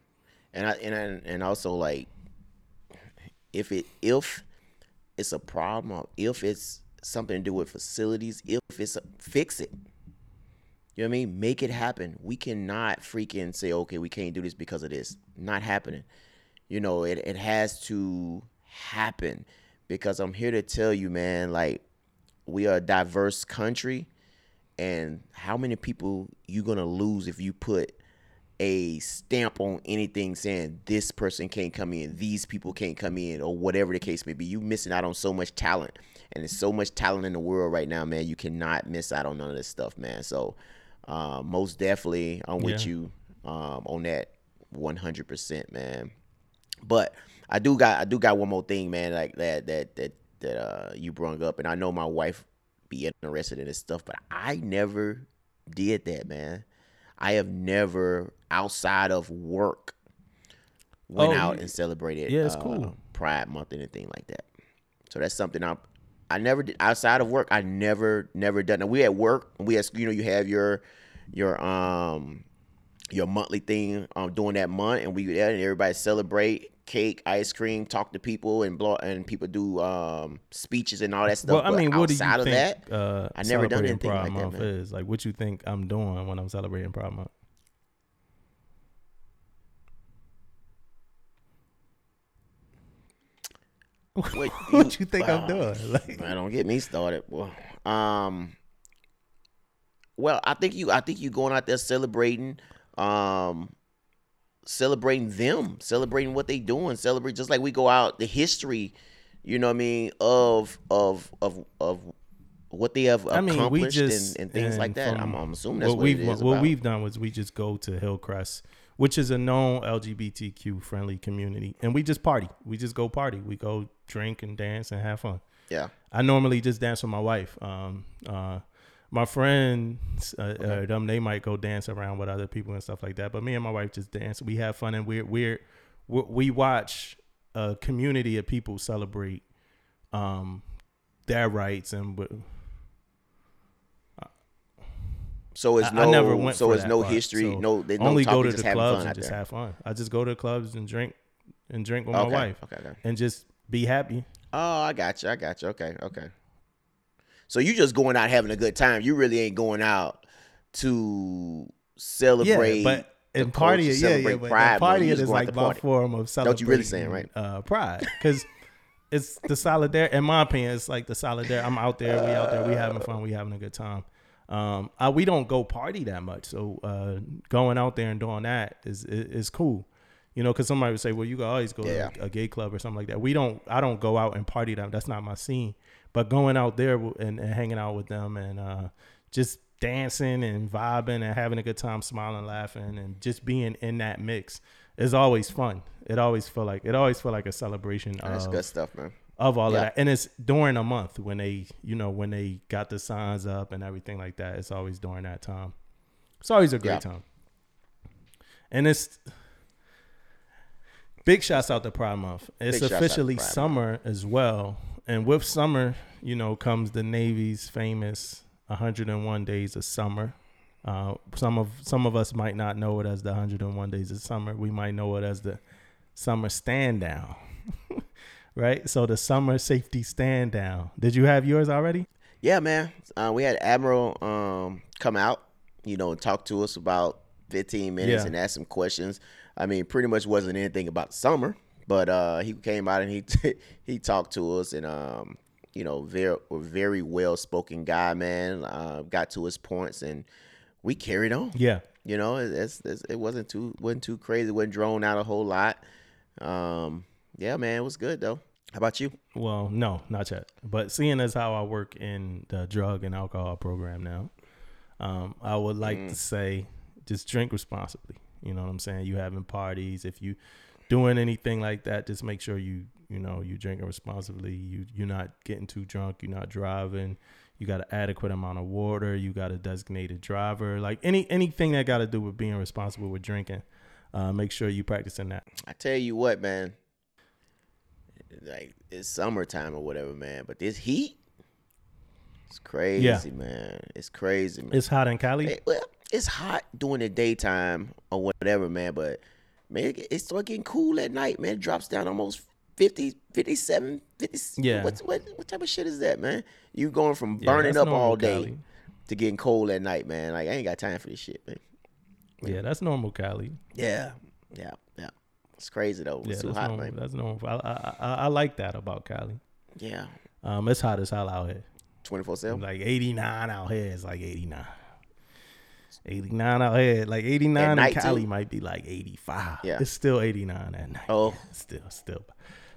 Speaker 3: and I and and also like if it if it's a problem if it's something to do with facilities, if it's a, fix it. You know what I mean? Make it happen. We cannot freaking say, okay, we can't do this because of this. Not happening. You know, it, it has to happen because I'm here to tell you, man, like we are a diverse country and how many people you gonna lose if you put a stamp on anything saying this person can't come in, these people can't come in, or whatever the case may be. You missing out on so much talent. And there's so much talent in the world right now, man. You cannot miss out on none of this stuff, man. So uh, most definitely I'm with
Speaker 4: Yeah.
Speaker 3: you um, on that 100 percent man. But I do got I do got one more thing, man, like that that that that uh you brung up, and I know my wife be interested in this stuff, but I never did that, man. I have never outside of work went
Speaker 4: Oh,
Speaker 3: out and celebrated
Speaker 4: yeah, it's
Speaker 3: uh,
Speaker 4: cool.
Speaker 3: Pride Month and anything like that. So that's something I'm I never did outside of work. I never never done. Now we at work. We had you know you have your your um your monthly thing um during that month, and we there and everybody celebrate cake, ice cream, talk to people, and blow and people do um speeches and all that stuff.
Speaker 4: Well, I
Speaker 3: But
Speaker 4: mean, what do you
Speaker 3: outside
Speaker 4: think?
Speaker 3: that,
Speaker 4: uh,
Speaker 3: I never done anything like that, man.
Speaker 4: Is like what you think I'm doing when I'm celebrating Pride Month.
Speaker 3: What
Speaker 4: what you think I'm doing? Like,
Speaker 3: Man, don't get me started. Well, um, well, I think you, I think you going out there celebrating, um, celebrating them, celebrating what they doing, celebrate just like we go out the history, you know what I mean, of of of of what they have
Speaker 4: I mean,
Speaker 3: accomplished
Speaker 4: we just
Speaker 3: and, and things like that. I'm, I'm assuming that's what,
Speaker 4: we've
Speaker 3: it is
Speaker 4: what
Speaker 3: about.
Speaker 4: we've done was we just go to Hillcrest, which is a known LGBTQ friendly community, and we just party. We just go party. We go drink and dance and have fun.
Speaker 3: yeah,
Speaker 4: I normally just dance with my wife. Um, uh, my friends, uh, uh, them, they might go dance around with other people and stuff like that. But me and my wife just dance. We have fun and we're we're, we we watch a community of people celebrate um, their rights and.
Speaker 3: So it's
Speaker 4: I-
Speaker 3: no,
Speaker 4: I never went
Speaker 3: so it's no
Speaker 4: part.
Speaker 3: history,
Speaker 4: So
Speaker 3: no, they no
Speaker 4: only
Speaker 3: talking,
Speaker 4: go to
Speaker 3: just
Speaker 4: the clubs and just
Speaker 3: there.
Speaker 4: have fun. I just go to the clubs and drink and drink with
Speaker 3: okay,
Speaker 4: my wife
Speaker 3: okay, okay.
Speaker 4: and just be happy.
Speaker 3: Oh, I got you. I got you. Okay, okay. So you just going out having a good time. You really ain't going out to celebrate.
Speaker 4: yeah, but and party, yeah, yeah, but
Speaker 3: Pride
Speaker 4: party is
Speaker 3: just go out
Speaker 4: like my form of
Speaker 3: what
Speaker 4: celebrating.
Speaker 3: you really saying, right?
Speaker 4: Uh, pride, because it's the solidarity. In my opinion, it's like the solidarity. I'm out there, we out there, we having fun, we having a good time. Um, I, we don't go party that much, so uh, going out there and doing that is is, is cool. You know, because somebody would say, "Well, you can always go
Speaker 3: Yeah.
Speaker 4: to a gay club or something like that." We don't. I don't go out and party that. That's not my scene. But going out there and, and hanging out with them and uh, just dancing and vibing and having a good time, smiling, laughing, and just being in that mix is always fun. It always feel like it always feel like a celebration
Speaker 3: That's
Speaker 4: of,
Speaker 3: good stuff, man.
Speaker 4: Of all
Speaker 3: Yeah.
Speaker 4: of that. And it's during a month when they, you know, when they got the signs up and everything like that. It's always during that time. It's always a great
Speaker 3: Yeah.
Speaker 4: time. And it's big shouts out to Pride Month. It's
Speaker 3: Big shouts out to
Speaker 4: officially
Speaker 3: Pride Month.
Speaker 4: summer as well. And with summer, you know, comes the Navy's famous 101 days of summer. Uh, some of some of us might not know it as the 101 days of summer. We might know it as the summer stand down. right? So the summer safety stand down. Did you have yours already?
Speaker 3: Yeah, man. Uh, we had Admiral um, come out, you know, and talk to us about 15 minutes
Speaker 4: Yeah.
Speaker 3: and ask some questions. I mean, pretty much wasn't anything about summer, but uh, he came out and he he talked to us and um, you know, very very well spoken guy, man. Uh, got to his points and we carried on.
Speaker 4: Yeah.
Speaker 3: You know, it- it's, it's, it wasn't too wasn't too crazy. It wasn't drawn out a whole lot. Um, yeah, man, it was good though. How about you?
Speaker 4: Well, no, not yet. But seeing as how I work in the drug and alcohol program now, um, I would like to say just drink responsibly. You know what I'm saying? You having parties, if you doing anything like that, just make sure you you know you drinking responsibly. You you're not getting too drunk. You're not driving. You got an adequate amount of water. You got a designated driver. Like any anything that got to do with being responsible with drinking, uh, make sure you practicing that.
Speaker 3: I tell you what, man. Like it's summertime or whatever, man. But this heat, it's crazy, man. It's crazy, man.
Speaker 4: It's hot in Cali.
Speaker 3: Hey, well, it's hot during the daytime or whatever, man. But man, it, it start getting cool at night, man. It drops down almost 50, 57, 50.
Speaker 4: Yeah.
Speaker 3: What, what, what type of shit is that, man? You going from burning
Speaker 4: that's
Speaker 3: up all day
Speaker 4: Cali.
Speaker 3: to getting cold at night, man. Like I ain't got time for this shit, man.
Speaker 4: Yeah, that's normal, Cali.
Speaker 3: Yeah, yeah, yeah. It's crazy though.
Speaker 4: Yeah,
Speaker 3: It's too
Speaker 4: that's
Speaker 3: hot,
Speaker 4: normal.
Speaker 3: man.
Speaker 4: That's normal. I, I I I like that about Cali.
Speaker 3: Yeah,
Speaker 4: Um, it's hot as hell out here.
Speaker 3: twenty four seven.
Speaker 4: Like 89 out here is like 89. 89 out here, like 89
Speaker 3: At
Speaker 4: in Cali
Speaker 3: too?
Speaker 4: might be like 85.
Speaker 3: Yeah.
Speaker 4: It's still 89 at night.
Speaker 3: Oh.
Speaker 4: Still, still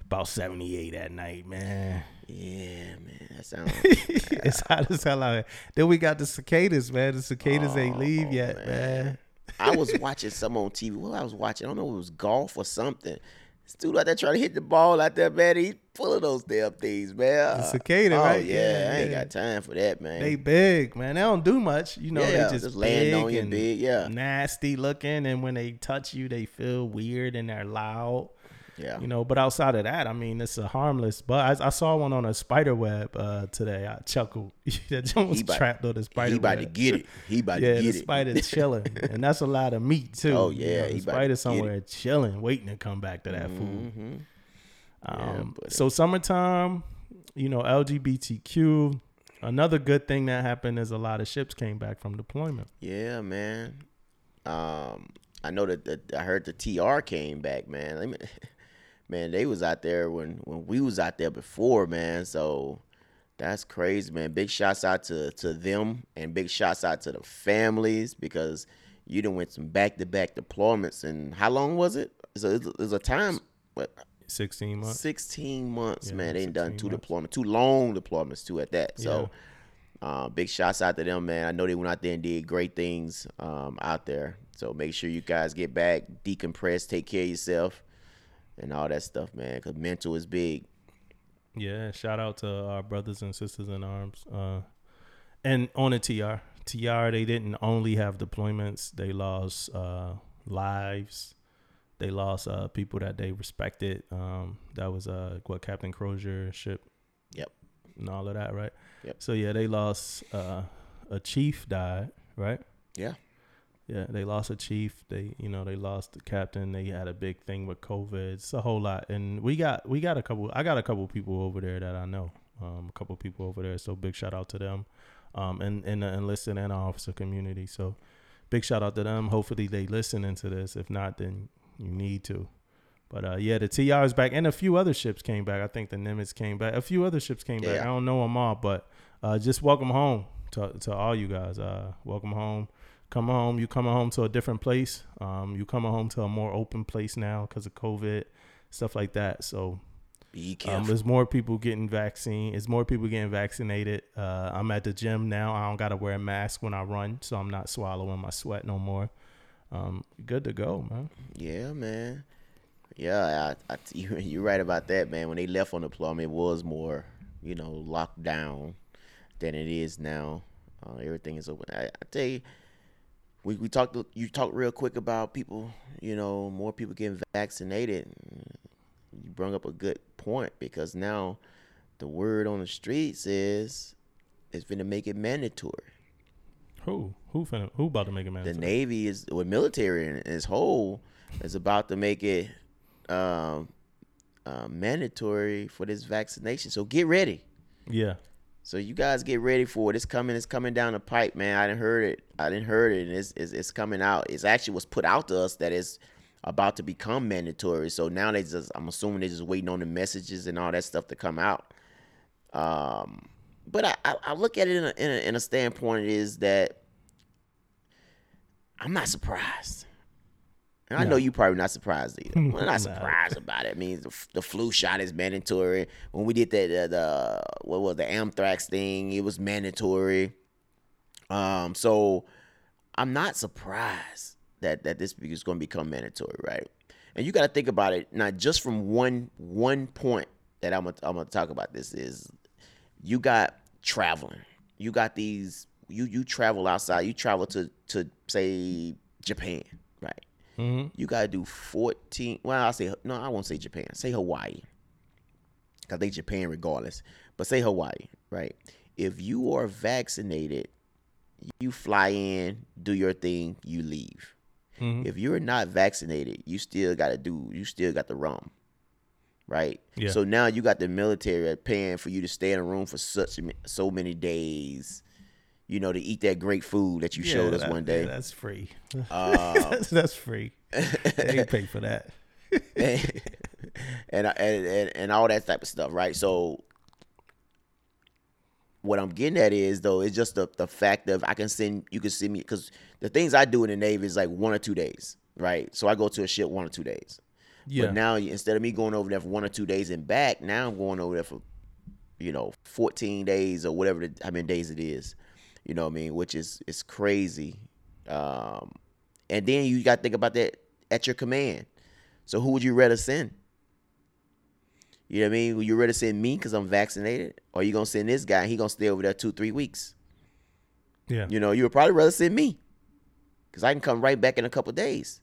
Speaker 4: about 78 at night, man.
Speaker 3: Yeah, man. That sounds.
Speaker 4: it's hot as hell out here. Then we got the cicadas, man. The cicadas ain't leave
Speaker 3: Oh,
Speaker 4: yet, man.
Speaker 3: I was watching some on TV. What I was watching, I don't know, if it was golf or something. This dude out there trying to hit the ball out there, man. He's full of those damn things, man.
Speaker 4: The cicada,
Speaker 3: oh,
Speaker 4: right?
Speaker 3: Yeah,
Speaker 4: Yeah,
Speaker 3: I ain't got time for that, man.
Speaker 4: They big, man. They don't do much. You know,
Speaker 3: Yeah,
Speaker 4: they just,
Speaker 3: just land on you big, yeah.
Speaker 4: nasty looking. And when they touch you, they feel weird and they're loud.
Speaker 3: Yeah.
Speaker 4: You know, but outside of that, I mean, it's a harmless. But I, I saw one on a spider web uh, today. I chuckled. that joint was
Speaker 3: He about-
Speaker 4: trapped on the spider
Speaker 3: he about
Speaker 4: web.
Speaker 3: to get it. He about
Speaker 4: Yeah,
Speaker 3: to
Speaker 4: the
Speaker 3: get it.
Speaker 4: spider chilling, and that's a lot of meat too.
Speaker 3: Oh,
Speaker 4: You
Speaker 3: yeah,
Speaker 4: know,
Speaker 3: he
Speaker 4: the
Speaker 3: about
Speaker 4: spider somewhere chilling, waiting to come back to that food.
Speaker 3: Mhm.
Speaker 4: Um,
Speaker 3: buddy.
Speaker 4: so summertime, you know, LGBTQ. Another good thing that happened is a lot of ships came back from deployment.
Speaker 3: Yeah, man. Um, I know that, that I heard the TR came back, man. I mean, man, they was out there when when we was out there before, man. So that's crazy, man. Big shouts out to to them and big shouts out to the families because you done went some back to back deployments. And how long was it? So it was a time. What,
Speaker 4: Sixteen months.
Speaker 3: 16 months,
Speaker 4: Yeah,
Speaker 3: man. They done done two
Speaker 4: months.
Speaker 3: deployments, two long deployments too at that. So uh, big shouts out to them, man. I know they went out there and did great things um, out there. So make sure you guys get back, decompress, take care of yourself, and all that stuff, man. Because mental is big.
Speaker 4: Yeah, shout out to our brothers and sisters in arms. Uh, and on the TR, TR, they didn't only have deployments; they lost uh, lives. They lost uh, people that they respected. Um, that was uh, what Captain Crozier ship.
Speaker 3: Yep.
Speaker 4: And all of that, right?
Speaker 3: Yep.
Speaker 4: So yeah, they lost uh, a chief died, right?
Speaker 3: Yeah.
Speaker 4: Yeah, they lost a chief. They, you know, they lost the captain. They had a big thing with COVID. It's a whole lot, and we got we got a couple. I got a couple people over there that I know. Um, a couple people over there. So big shout out to them, um, and and the enlisted and our officer community. So big shout out to them. Hopefully they listening to this. If not, then you need to. But uh, yeah, the TR is back, and a few other ships came back. I think the Nimitz came back. A few other ships came back.
Speaker 3: Yeah.
Speaker 4: I don't know them all, but uh, just welcome home to to all you guys. Uh, welcome home. Coming home, you coming home to a different place. Um, you coming home to a more open place now because of COVID, stuff like that. So
Speaker 3: Be
Speaker 4: um, there's more people getting vaccine. There's more people getting vaccinated. Uh, I'm at the gym now. I don't gotta wear a mask when I run, so I'm not swallowing my sweat no more. Um, good to go, man.
Speaker 3: yeah, man. Yeah, I, I, you, you're right about that, man. When they left on deployment, it was more, you know, locked down than it is now. Uh, everything is open. I, I tell you, we, we talked you talked real quick about people, you know, more people getting vaccinated. You brought up a good point because now the word on the streets is it's going to make it mandatory.
Speaker 4: Who who finna, who about to make it mandatory
Speaker 3: The Navy is or military in its whole is about to make it um, uh, mandatory for this vaccination. So get ready.
Speaker 4: Yeah,
Speaker 3: So you guys get ready for it. It's coming. It's coming down the pipe, man. I didn't heard it. I didn't heard it. And it's, it's it's coming out. It's actually was put out to us that it's about to become mandatory. So now they just. I'm assuming they're just waiting on the messages and all that stuff to come out. Um, but I I, I look at it in a, in a in a standpoint is that I'm not surprised. And I know you probably not surprised either. We're not surprised about it. I mean, the, the flu shot is mandatory. When we did that, uh, the what was the anthrax thing, it was mandatory. Um, so I'm not surprised that that this is going to become mandatory, right? And you got to think about it not just from one one point that I'm gonna, I'm gonna talk about. This is you got traveling. You got these. You you travel outside. You travel to to say Japan, right?
Speaker 4: Hmm
Speaker 3: You gotta do fourteen. Well, I'll say no. I won't say Japan. Say Hawaii, cause they Japan regardless. But say Hawaii, right? If you are vaccinated, you fly in, do your thing, you leave.
Speaker 4: hmm
Speaker 3: If you're not vaccinated, you still got to do. You still got the rum, right?
Speaker 4: Yeah.
Speaker 3: So now you got the military paying for you to stay in a room for such so many days. You know, to eat that great food that you showed us
Speaker 4: that-
Speaker 3: one day.
Speaker 4: that's free.
Speaker 3: Um,
Speaker 4: that's, that's free. they ain't pay for that.
Speaker 3: and, and, and and all that type of stuff, right? So what I'm getting at is though, it's just the the fact of I can send you can send me because the things I do in the Navy is like one or two days, right? So I go to a ship one or two days.
Speaker 4: Yeah.
Speaker 3: But now instead of me going over there for one or two days and back, now I'm going over there for, you know, 14 days or whatever the, how many days it is. You know what I mean? Which is is crazy. Um, and then you got to think about that at your command. So who would you rather send? You know what I mean? Would you rather send me because I'm vaccinated, or you gonna send this guy? He gonna stay over there two three weeks.
Speaker 4: yeah.
Speaker 3: You know, you would probably rather send me because I can come right back in a couple days.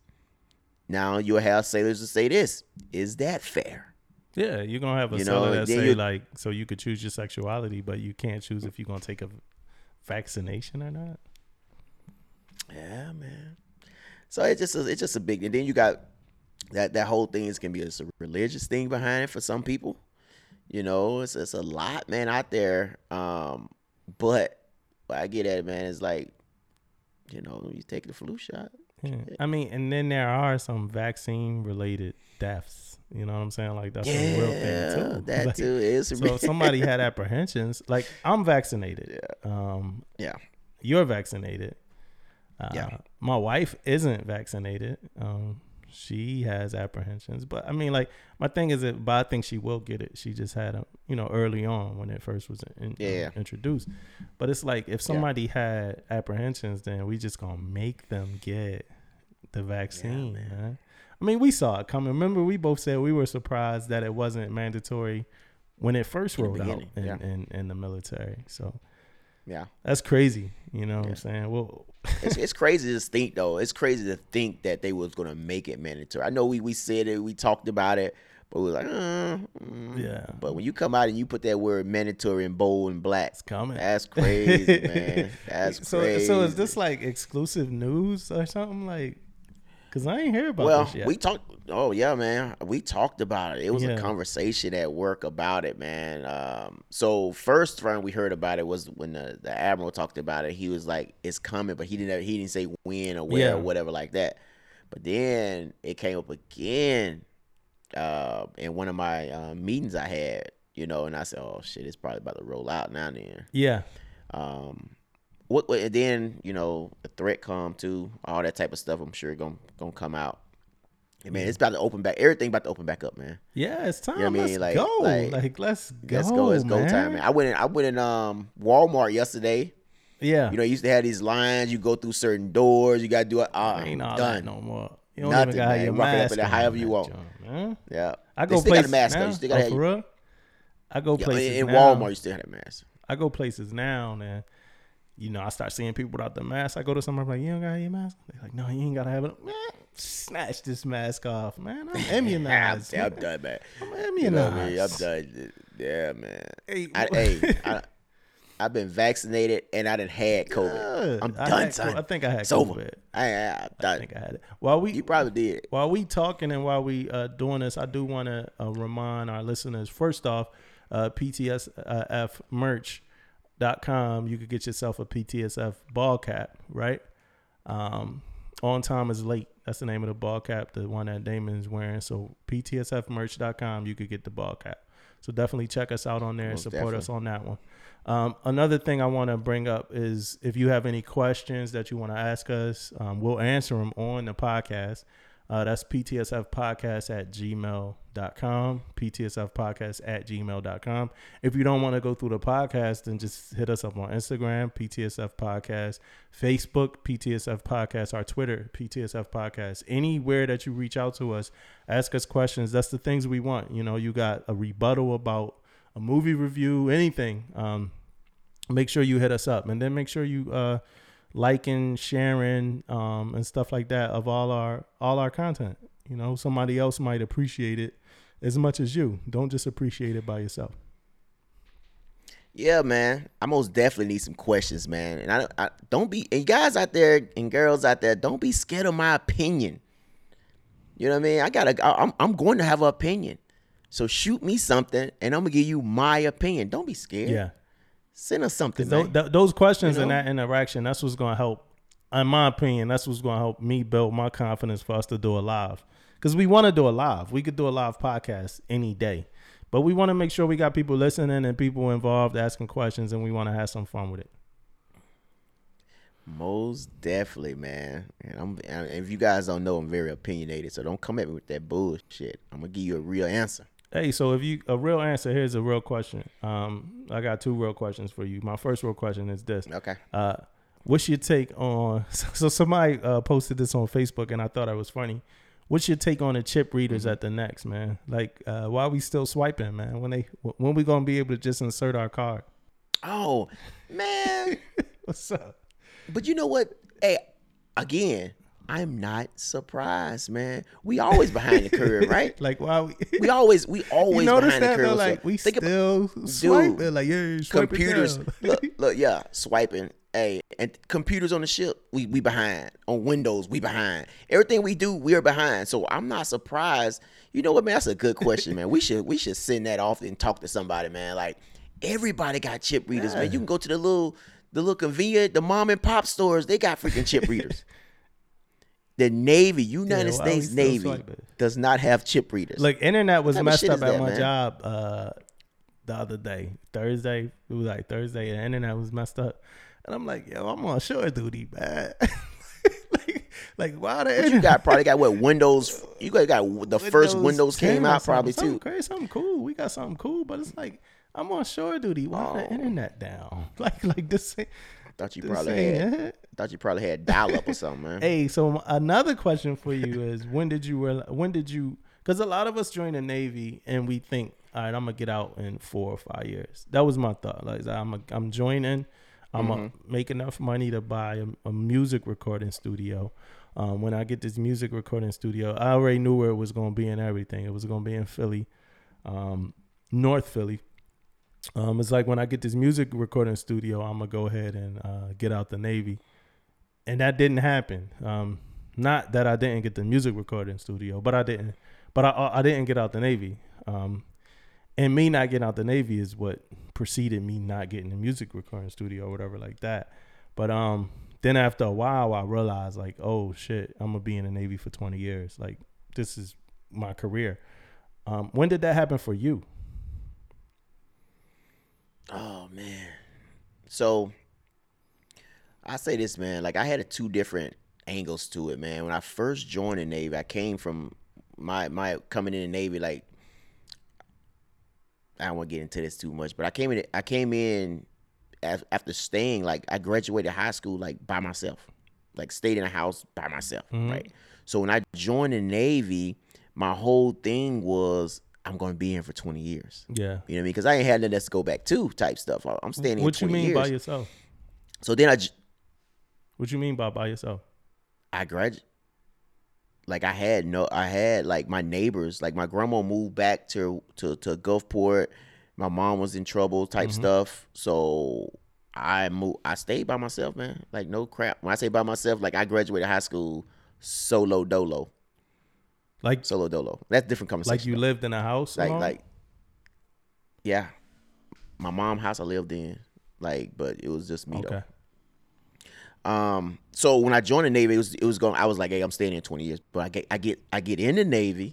Speaker 3: Now you'll have sailors to say this: Is that fair?
Speaker 4: Yeah, you're gonna have a
Speaker 3: You know,
Speaker 4: that say like, so you could choose your sexuality, but you can't choose if you're gonna take a vaccination or not.
Speaker 3: Yeah, man. So it's just a, it's just a big. And then you got that that whole thing is gonna be just a religious thing behind it for some people. You know, it's it's a lot, man, out there. Um, but what I get at it, man, It's like, you know, you take the flu shot.
Speaker 4: Yeah. I mean, and then there are some vaccine related deaths. You know what I'm saying? Like that's a real
Speaker 3: Yeah,
Speaker 4: thing too.
Speaker 3: that
Speaker 4: Like,
Speaker 3: too is.
Speaker 4: So if somebody had apprehensions, like I'm vaccinated. Yeah. Um,
Speaker 3: yeah,
Speaker 4: you're vaccinated. Uh,
Speaker 3: Yeah.
Speaker 4: My wife isn't vaccinated. Um, she has apprehensions, but I mean, like my thing is that, but I think she will get it. She just had a, you know, early on when it first was in,
Speaker 3: Yeah.
Speaker 4: introduced. But it's like if somebody had apprehensions, then we just gonna make them get the vaccine, man. I mean, we saw it coming. Remember, we both said we were surprised that it wasn't mandatory when it first
Speaker 3: In
Speaker 4: rolled out in,
Speaker 3: yeah.
Speaker 4: in, in the military. So
Speaker 3: yeah.
Speaker 4: that's crazy. You know what I'm saying? Well,
Speaker 3: it's, it's crazy to think though. It's crazy to think that they was gonna make it mandatory. I know we we said it, we talked about it, but we were like, uh, mm.
Speaker 4: Yeah.
Speaker 3: But when you come out and you put that word mandatory in bold and black,
Speaker 4: it's coming.
Speaker 3: that's crazy, man. That's
Speaker 4: so,
Speaker 3: crazy.
Speaker 4: so is this like exclusive news or something? Like, cause I ain't hear about it.
Speaker 3: well,
Speaker 4: this yet.
Speaker 3: we talked. Oh yeah, man. We talked about it. It was
Speaker 4: Yeah.
Speaker 3: a conversation at work about it, man. Um, so first time we heard about it was when the, the admiral talked about it. He was like, "It's coming," but he didn't. He didn't say when or where
Speaker 4: Yeah.
Speaker 3: or whatever like that. But then it came up again uh, in one of my uh, meetings I had. You know, and I said, "Oh shit, it's probably about to roll out now." Then,
Speaker 4: yeah,
Speaker 3: um, what? what and then you know, the threat come too, all that type of stuff. I'm sure gonna gonna come out. And man, it's about to open back. Everything about to open back up, man.
Speaker 4: yeah, it's time.
Speaker 3: You know I
Speaker 4: let's
Speaker 3: mean? Like-
Speaker 4: go.
Speaker 3: like,
Speaker 4: Like, let's go.
Speaker 3: Let's go. It's go time, man. I went in. I went in um Walmart yesterday.
Speaker 4: Yeah,
Speaker 3: You know, you used to have these lines. You go through certain doors. You got to do it. Uh,
Speaker 4: ain't all
Speaker 3: done.
Speaker 4: no more. You don't
Speaker 3: Nothing,
Speaker 4: even got
Speaker 3: man.
Speaker 4: your
Speaker 3: Rock it up
Speaker 4: mask
Speaker 3: in there
Speaker 4: on
Speaker 3: however you want. Yeah.
Speaker 4: I
Speaker 3: They
Speaker 4: go
Speaker 3: still got a mask. You still gotta
Speaker 4: oh,
Speaker 3: have
Speaker 4: for real? I go
Speaker 3: Yeah,
Speaker 4: places
Speaker 3: in. Walmart, you still have that mask.
Speaker 4: I go places now, and you know, I start seeing people without the mask. I go to somebody like, "You don't got your mask?" They're like, "No, you ain't gotta have it." Man, snatch this mask off, man. I'm
Speaker 3: I'm,
Speaker 4: immunized.
Speaker 3: I'm done, man.
Speaker 4: I'm
Speaker 3: You know I mean? I'm done. Yeah, man.
Speaker 4: Hey,
Speaker 3: I, hey, I, I've been vaccinated and I didn't had COVID.
Speaker 4: Good.
Speaker 3: I'm
Speaker 4: I
Speaker 3: done,
Speaker 4: had-
Speaker 3: son.
Speaker 4: I think I had
Speaker 3: It's over.
Speaker 4: COVID.
Speaker 3: I, I, I'm
Speaker 4: I think I had it. While we
Speaker 3: You probably did.
Speaker 4: while we talking and while we uh, doing this, I do want to uh, remind our listeners. First off, uh, PTSF merch.com. You could get yourself a PTSF ball cap, right? Um, on time is late. That's the name of the ball cap, the one that Damon's wearing. So PTSFmerch.com, you could get the ball cap. So definitely check us out on there and
Speaker 3: Most
Speaker 4: support us on that one. Um, another thing I want to bring up is if you have any questions that you want to ask us, um, we'll answer them on the podcast. Uh, that's ptsfpodcast at gmail.com. ptsfpodcast at gmail.com. If you don't want to go through the podcast, then just hit us up on Instagram, PTSF Podcast, Facebook, PTSF Podcast, our Twitter, PTSF Podcast. Anywhere that you reach out to us, ask us questions. That's the things we want. You know, you got a rebuttal about a movie review, anything. Um, make sure you hit us up and then make sure you uh liking sharing um and stuff like that of all our all our content you know somebody else might appreciate it as much as you don't just appreciate it by yourself
Speaker 3: Yeah, man. I most definitely need some questions, man. And I, I don't be and guys out there and girls out there, don't be scared of my opinion. You know what I mean? I gotta. I- I'm I'm going to have an opinion. So shoot me something, and I'm gonna give you my opinion. Don't be scared.
Speaker 4: yeah
Speaker 3: Send us something, man.
Speaker 4: th- those questions
Speaker 3: You
Speaker 4: and that interaction, that's what's going to help. In my opinion, that's what's going to help me build my confidence for us to do a live. Because we want to do a live. We could do a live podcast any day. But we want to make sure we got people listening and people involved asking questions, and we want to have some fun with it.
Speaker 3: Most definitely, man. And I'm and if you guys don't know, I'm very opinionated, so don't come at me with that bullshit. I'm gonna give you a real answer.
Speaker 4: Hey, so if you a real answer, here's a real question. Um, I got two real questions for you. My first real question is this:
Speaker 3: Okay.
Speaker 4: uh, What's your take on? So somebody uh, posted this on Facebook, and I thought it was funny. What's your take on the chip readers at the NEX, man? Like, uh, why are we still swiping, man? When they when we gonna be able to just insert our card?
Speaker 3: Oh, man.
Speaker 4: What's up?
Speaker 3: but you know what? Hey, again, I'm not surprised, man. We always behind the curve, right?
Speaker 4: Like, why we?
Speaker 3: We always we always behind the curve.
Speaker 4: though?
Speaker 3: so
Speaker 4: Like, we
Speaker 3: think about-
Speaker 4: still swiping. Like, yeah,
Speaker 3: computers look look yeah swiping hey and computers on the ship we we behind on windows we behind everything we do we're behind so i'm not surprised you know what man that's a good question man we should we should send that off and talk to somebody man like everybody got chip readers man you can go to the little the little convenient the mom and pop stores they got freaking chip readers the navy united
Speaker 4: we
Speaker 3: states navy
Speaker 4: swiping?
Speaker 3: does not have chip readers
Speaker 4: Like internet was messed up at
Speaker 3: that,
Speaker 4: my
Speaker 3: man?
Speaker 4: job uh the other day. Thursday. It was like Thursday, the internet was messed up. And I'm like, yo, I'm on shore duty, man. like, like why the
Speaker 3: you
Speaker 4: internet?
Speaker 3: got probably got what windows you got, got the first windows came out probably
Speaker 4: something
Speaker 3: too
Speaker 4: Crazy, something cool. We got something cool, but it's like I'm on shore duty. Why
Speaker 3: Oh.
Speaker 4: the internet down? Like, like this.
Speaker 3: Thought you
Speaker 4: this
Speaker 3: probably had. Thought you probably had dial up or something, man.
Speaker 4: Hey, so another question for you is when did you realize, when did you because a lot of us join the Navy and we think, all right, I'm gonna get out in four or five years. That was my thought. Like I'm a, I'm joining, I'm gonna make enough money to buy a, a music recording studio. Um, when I get this music recording studio, I already knew where it was gonna be and everything. It was gonna be in Philly, um, North Philly. Um, it's like when I get this music recording studio, I'm gonna go ahead and uh, get out the Navy and that didn't happen. Um, not that I didn't get the music recording studio, but I didn't. But I I didn't get out the Navy. Um, and me not getting out the Navy is what preceded me not getting the music recording studio or whatever like that. But um, then after a while, I realized like, oh shit, I'm gonna be in the Navy for 20 years. Like this is my career. Um, when did that happen for you?
Speaker 3: Oh man. So I say this, man. Like I had a two different angles to it, man. When I first joined the Navy, I came from my my coming in the Navy. Like I don't want to get into this too much, but I came in. I came in after staying. Like I graduated high school like by myself. Like stayed in a house by myself, mm-hmm. right? So when I joined the Navy, my whole thing was I'm going to be in for 20 years.
Speaker 4: Yeah.
Speaker 3: You know what I mean? Because I ain't had nothing else to go back to type stuff. I'm staying in
Speaker 4: What you mean
Speaker 3: years.
Speaker 4: by yourself?
Speaker 3: so then I,
Speaker 4: What you mean by by yourself?
Speaker 3: I graduated. Like I had no, I had like my neighbors. Like my grandma moved back to to to Gulfport. My mom was in trouble type
Speaker 4: Mm-hmm.
Speaker 3: stuff. So I moved. I stayed by myself, man. Like no crap. When I say by myself, like I graduated high school solo dolo,
Speaker 4: Like
Speaker 3: solo dolo. That's different conversation.
Speaker 4: like you lived in a house?
Speaker 3: like
Speaker 4: alone?
Speaker 3: like yeah my mom house i lived in like but it was just me
Speaker 4: okay.
Speaker 3: though um so when i joined the navy it was it was going i was like hey i'm staying in 20 years but i get i get i get in the navy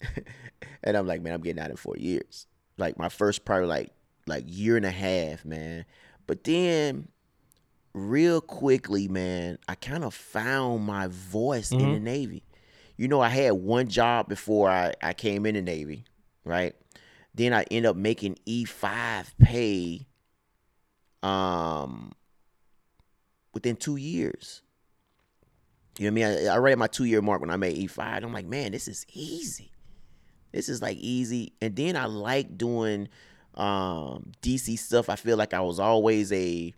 Speaker 3: and i'm like man i'm getting out in four years. Like my first probably like like year and a half man. But then real quickly man i kind of found my voice in the navy. You know i had one job before i i came in the navy right? Then i end up making e5 pay um within two years. You know what i mean? I, I read my two year mark when i made e5 and i'm like man this is easy. This is like easy. And then i like doing um dc stuff. I feel like i was always a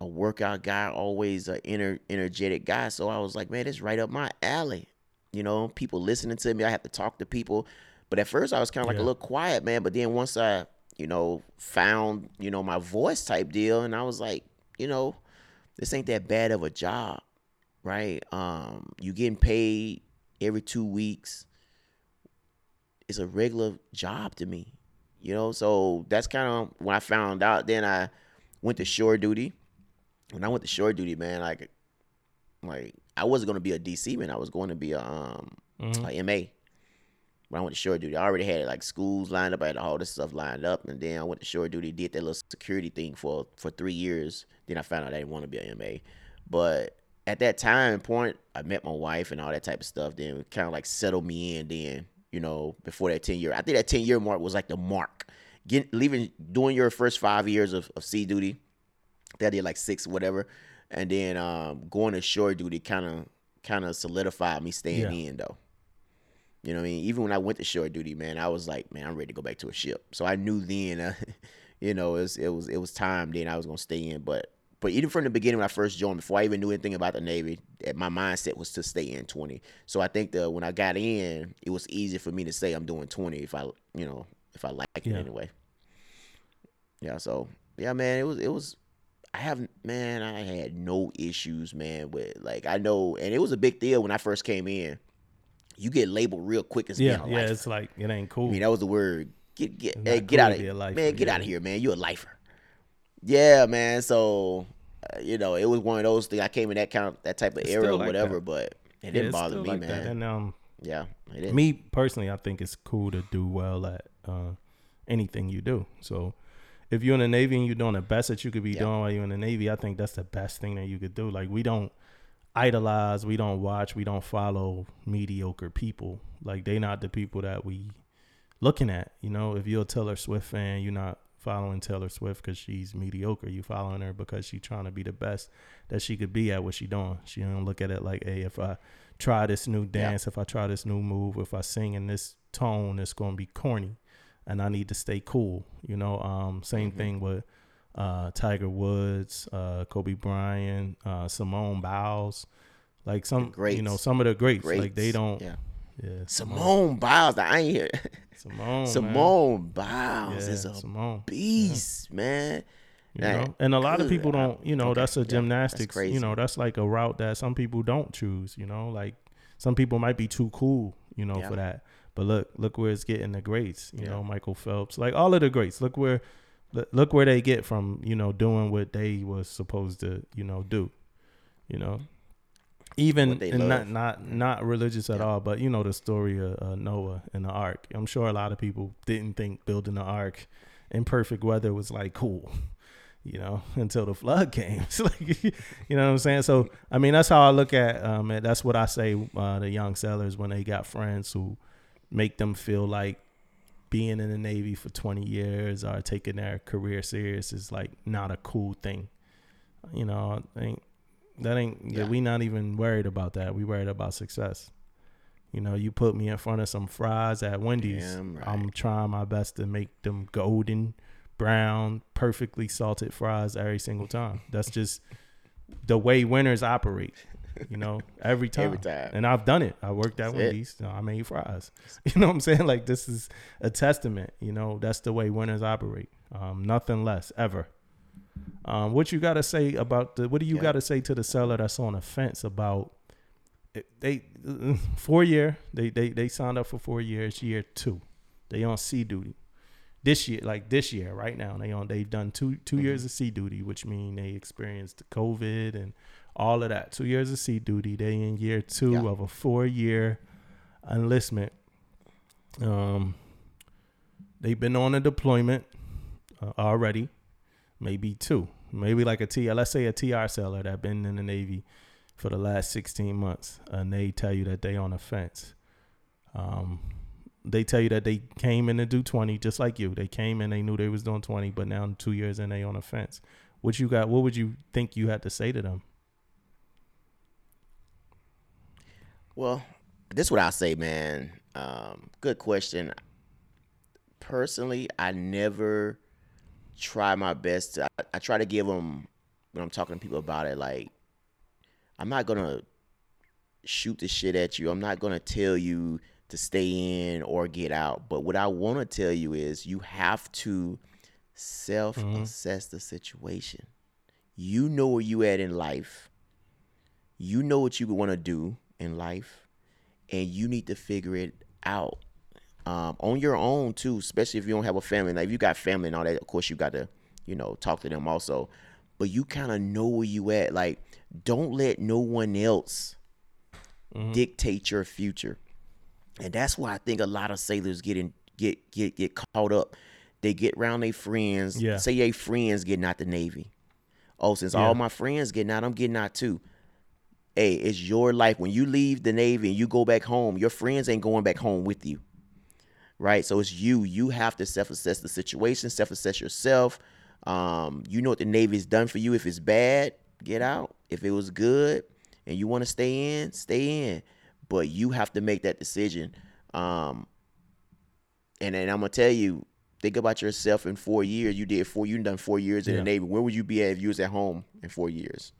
Speaker 3: a workout guy always an ener- energetic guy. So i was like man it's right up my alley. You know people listening to me i have to talk to people. But at first i was kind of like a little quiet man. But then once i you know found you know my voice type deal and i was like you know this ain't that bad of a job right um you getting paid every two weeks it's a regular job to me You know, so that's kind of when I found out. Then I went to shore duty. When I went to shore duty, man, like, like I wasn't gonna be a DC man. I was going to be a um
Speaker 4: Mhm.
Speaker 3: a MA. When I went to shore duty, I already had like schools lined up. I had all this stuff lined up, and then I went to shore duty, did that little security thing for for three years. Then I found out I didn't want to be a MA. But at that time point, I met my wife and all that type of stuff. Then kind of like settled me in. Then you know, before that ten year, I think that ten year mark was like the mark. Get leaving, doing your first five years of, of sea duty. That did like six, whatever, and then um, going to shore duty kind of kind of solidified me staying
Speaker 4: Yeah.
Speaker 3: in though. You know what I mean? Even when I went to shore duty, man, I was like, man, I'm ready to go back to a ship. So I knew then, uh, you know, it was it was it was time then I was gonna stay in. But but even from the beginning when I first joined, before I even knew anything about the Navy, my mindset was to stay in 20. So I think that when I got in, it was easy for me to say I'm doing 20 if I you know if I like it anyway. Yeah. So yeah, man, it was it was. I haven't, man. I had no issues, man. With like, I know, and it was a big deal when I first came in. You get labeled real quick as
Speaker 4: Yeah,
Speaker 3: being a
Speaker 4: yeah.
Speaker 3: lifer.
Speaker 4: It's like it ain't cool.
Speaker 3: I mean, that was the word. Get get hey,
Speaker 4: not
Speaker 3: get
Speaker 4: cool
Speaker 3: out of here,
Speaker 4: lifer,
Speaker 3: man. Get
Speaker 4: yeah.
Speaker 3: out of here, man. You a lifer. Yeah, man. So, uh, you know, it was one of those things. I came in that kind of that type of
Speaker 4: It's
Speaker 3: era or
Speaker 4: like
Speaker 3: whatever,
Speaker 4: that.
Speaker 3: but it
Speaker 4: Yeah,
Speaker 3: didn't
Speaker 4: it's
Speaker 3: bother me,
Speaker 4: like that.
Speaker 3: man.
Speaker 4: And um,
Speaker 3: yeah, it
Speaker 4: me personally, I think it's cool to do well at uh, anything you do. So if you're in the Navy and you're doing the best that you could be
Speaker 3: Yeah.
Speaker 4: doing while you're in the Navy, I think that's the best thing that you could do. Like we don't idolize, we don't watch, we don't follow mediocre people. Like they not the people that we looking at. You know, if you're a Taylor Swift fan, you're not following Taylor Swift because she's mediocre. You following her because she's trying to be the best that she could be at what she doing. She don't look at it like, hey, if I try this new dance, if I try this new move, if I sing in this tone, it's gonna be corny, and I need to stay cool. You know, um, same
Speaker 3: Mhm.
Speaker 4: thing with uh, Tiger Woods, uh, Kobe Bryant, uh, Simone Biles, like some, great,
Speaker 3: you
Speaker 4: know, some of the greats. Like they don't,
Speaker 3: Yeah.
Speaker 4: yeah,
Speaker 3: Simone Biles. I ain't here.
Speaker 4: Simone.
Speaker 3: Simone Biles
Speaker 4: yeah,
Speaker 3: is a
Speaker 4: Simone.
Speaker 3: beast, man.
Speaker 4: You know, and a lot of people don't. You know,
Speaker 3: Okay,
Speaker 4: that's a
Speaker 3: yeah, that's
Speaker 4: gymnastics.
Speaker 3: crazy.
Speaker 4: you know, that's like a route that some people don't choose. You know, like some people might be too cool. You know,
Speaker 3: Yeah.
Speaker 4: for that. But look, look where it's getting the greats. You
Speaker 3: Yeah.
Speaker 4: know, Michael Phelps, like all of the greats. Look where, look- where they get from. You know, doing what they was supposed to. You know, do. You know, even not not not religious at
Speaker 3: Yeah.
Speaker 4: all. But you know the story of uh, Noah and the ark. I'm sure a lot of people didn't think building the ark in perfect weather was like cool you know, until the flood came. It's like, you know what I'm saying? So, I mean, that's how I look at um that's what I say uh the young sellers when they got friends who make them feel like being in the Navy for 20 years or taking their career serious is like not a cool thing. You know, ain't that ain't
Speaker 3: yeah.
Speaker 4: We not even worried about that. We worried about success. You know, you put me in front of some fries at Wendy's.
Speaker 3: Right.
Speaker 4: I'm trying my best to make them golden brown, perfectly salted fries every single time. That's just the way winners operate. You know, every time.
Speaker 3: Every time.
Speaker 4: And I've done it. I worked at
Speaker 3: That's.
Speaker 4: Wendy's. so I made fries. You know what I'm saying? Like this is a testament. You know, that's the way winners operate. Um, nothing less ever. Um, what you got to say about the? What do you
Speaker 3: Yeah.
Speaker 4: got to say to the seller that's on the fence about? it- They four year. They they they signed up for four years. Year two, they on sea duty this year, like this year, right now, they on they've done two 2
Speaker 3: Mm-hmm.
Speaker 4: years of sea duty, which mean they experienced COVID and all of that. Two years of sea duty. They in year two
Speaker 3: Yeah.
Speaker 4: of a four year enlistment. Um, they've been on a deployment uh, already, maybe two, maybe like a T. Let's say a TR seller that been in the Navy for the last sixteen months, and they tell you that they on a fence. Um, they tell you that they came in to do 20 just like you they came in they knew they was doing 20 but now two years and they on a fence what you got what would you think you had to say to them
Speaker 3: Well, this is what I say, man. Um, good question. Personally, I never try my best. To, I, I try to give them when I'm talking to people about it. Like, I'm not gonna shoot the shit at you. I'm not gonna tell you to stay in or get out. But what I want to tell you is, you have to self-assess the situation. You know where you at in life. You know what you want to do in life, and you need to figure it out. um, on your own too, especially if you don't have a family. Like if you got family and all that, of course you got to, you know, talk to them also. But you kind of know where you at. Like, don't let no one else
Speaker 4: Mm-hmm.
Speaker 3: dictate your future. And that's why I think a lot of sailors get in get get get caught up. They get around their friends.
Speaker 4: Yeah.
Speaker 3: Say they friends getting out the Navy. Oh, since
Speaker 4: Yeah.
Speaker 3: all my friends getting out, I'm getting out too. Hey, it's your life. When you leave the Navy and you go back home, your friends ain't going back home with you. Right? So it's you. You have to self-assess the situation, self-assess yourself. Um, you know what the Navy's done for you. If it's bad, get out. If it was good and you want to stay in, stay in. But you have to make that decision. Um, and then I'm gonna tell you, think about yourself in four years. You did four. You done four years in
Speaker 4: Yeah.
Speaker 3: the Navy. Where would you be at if you was at home in four years?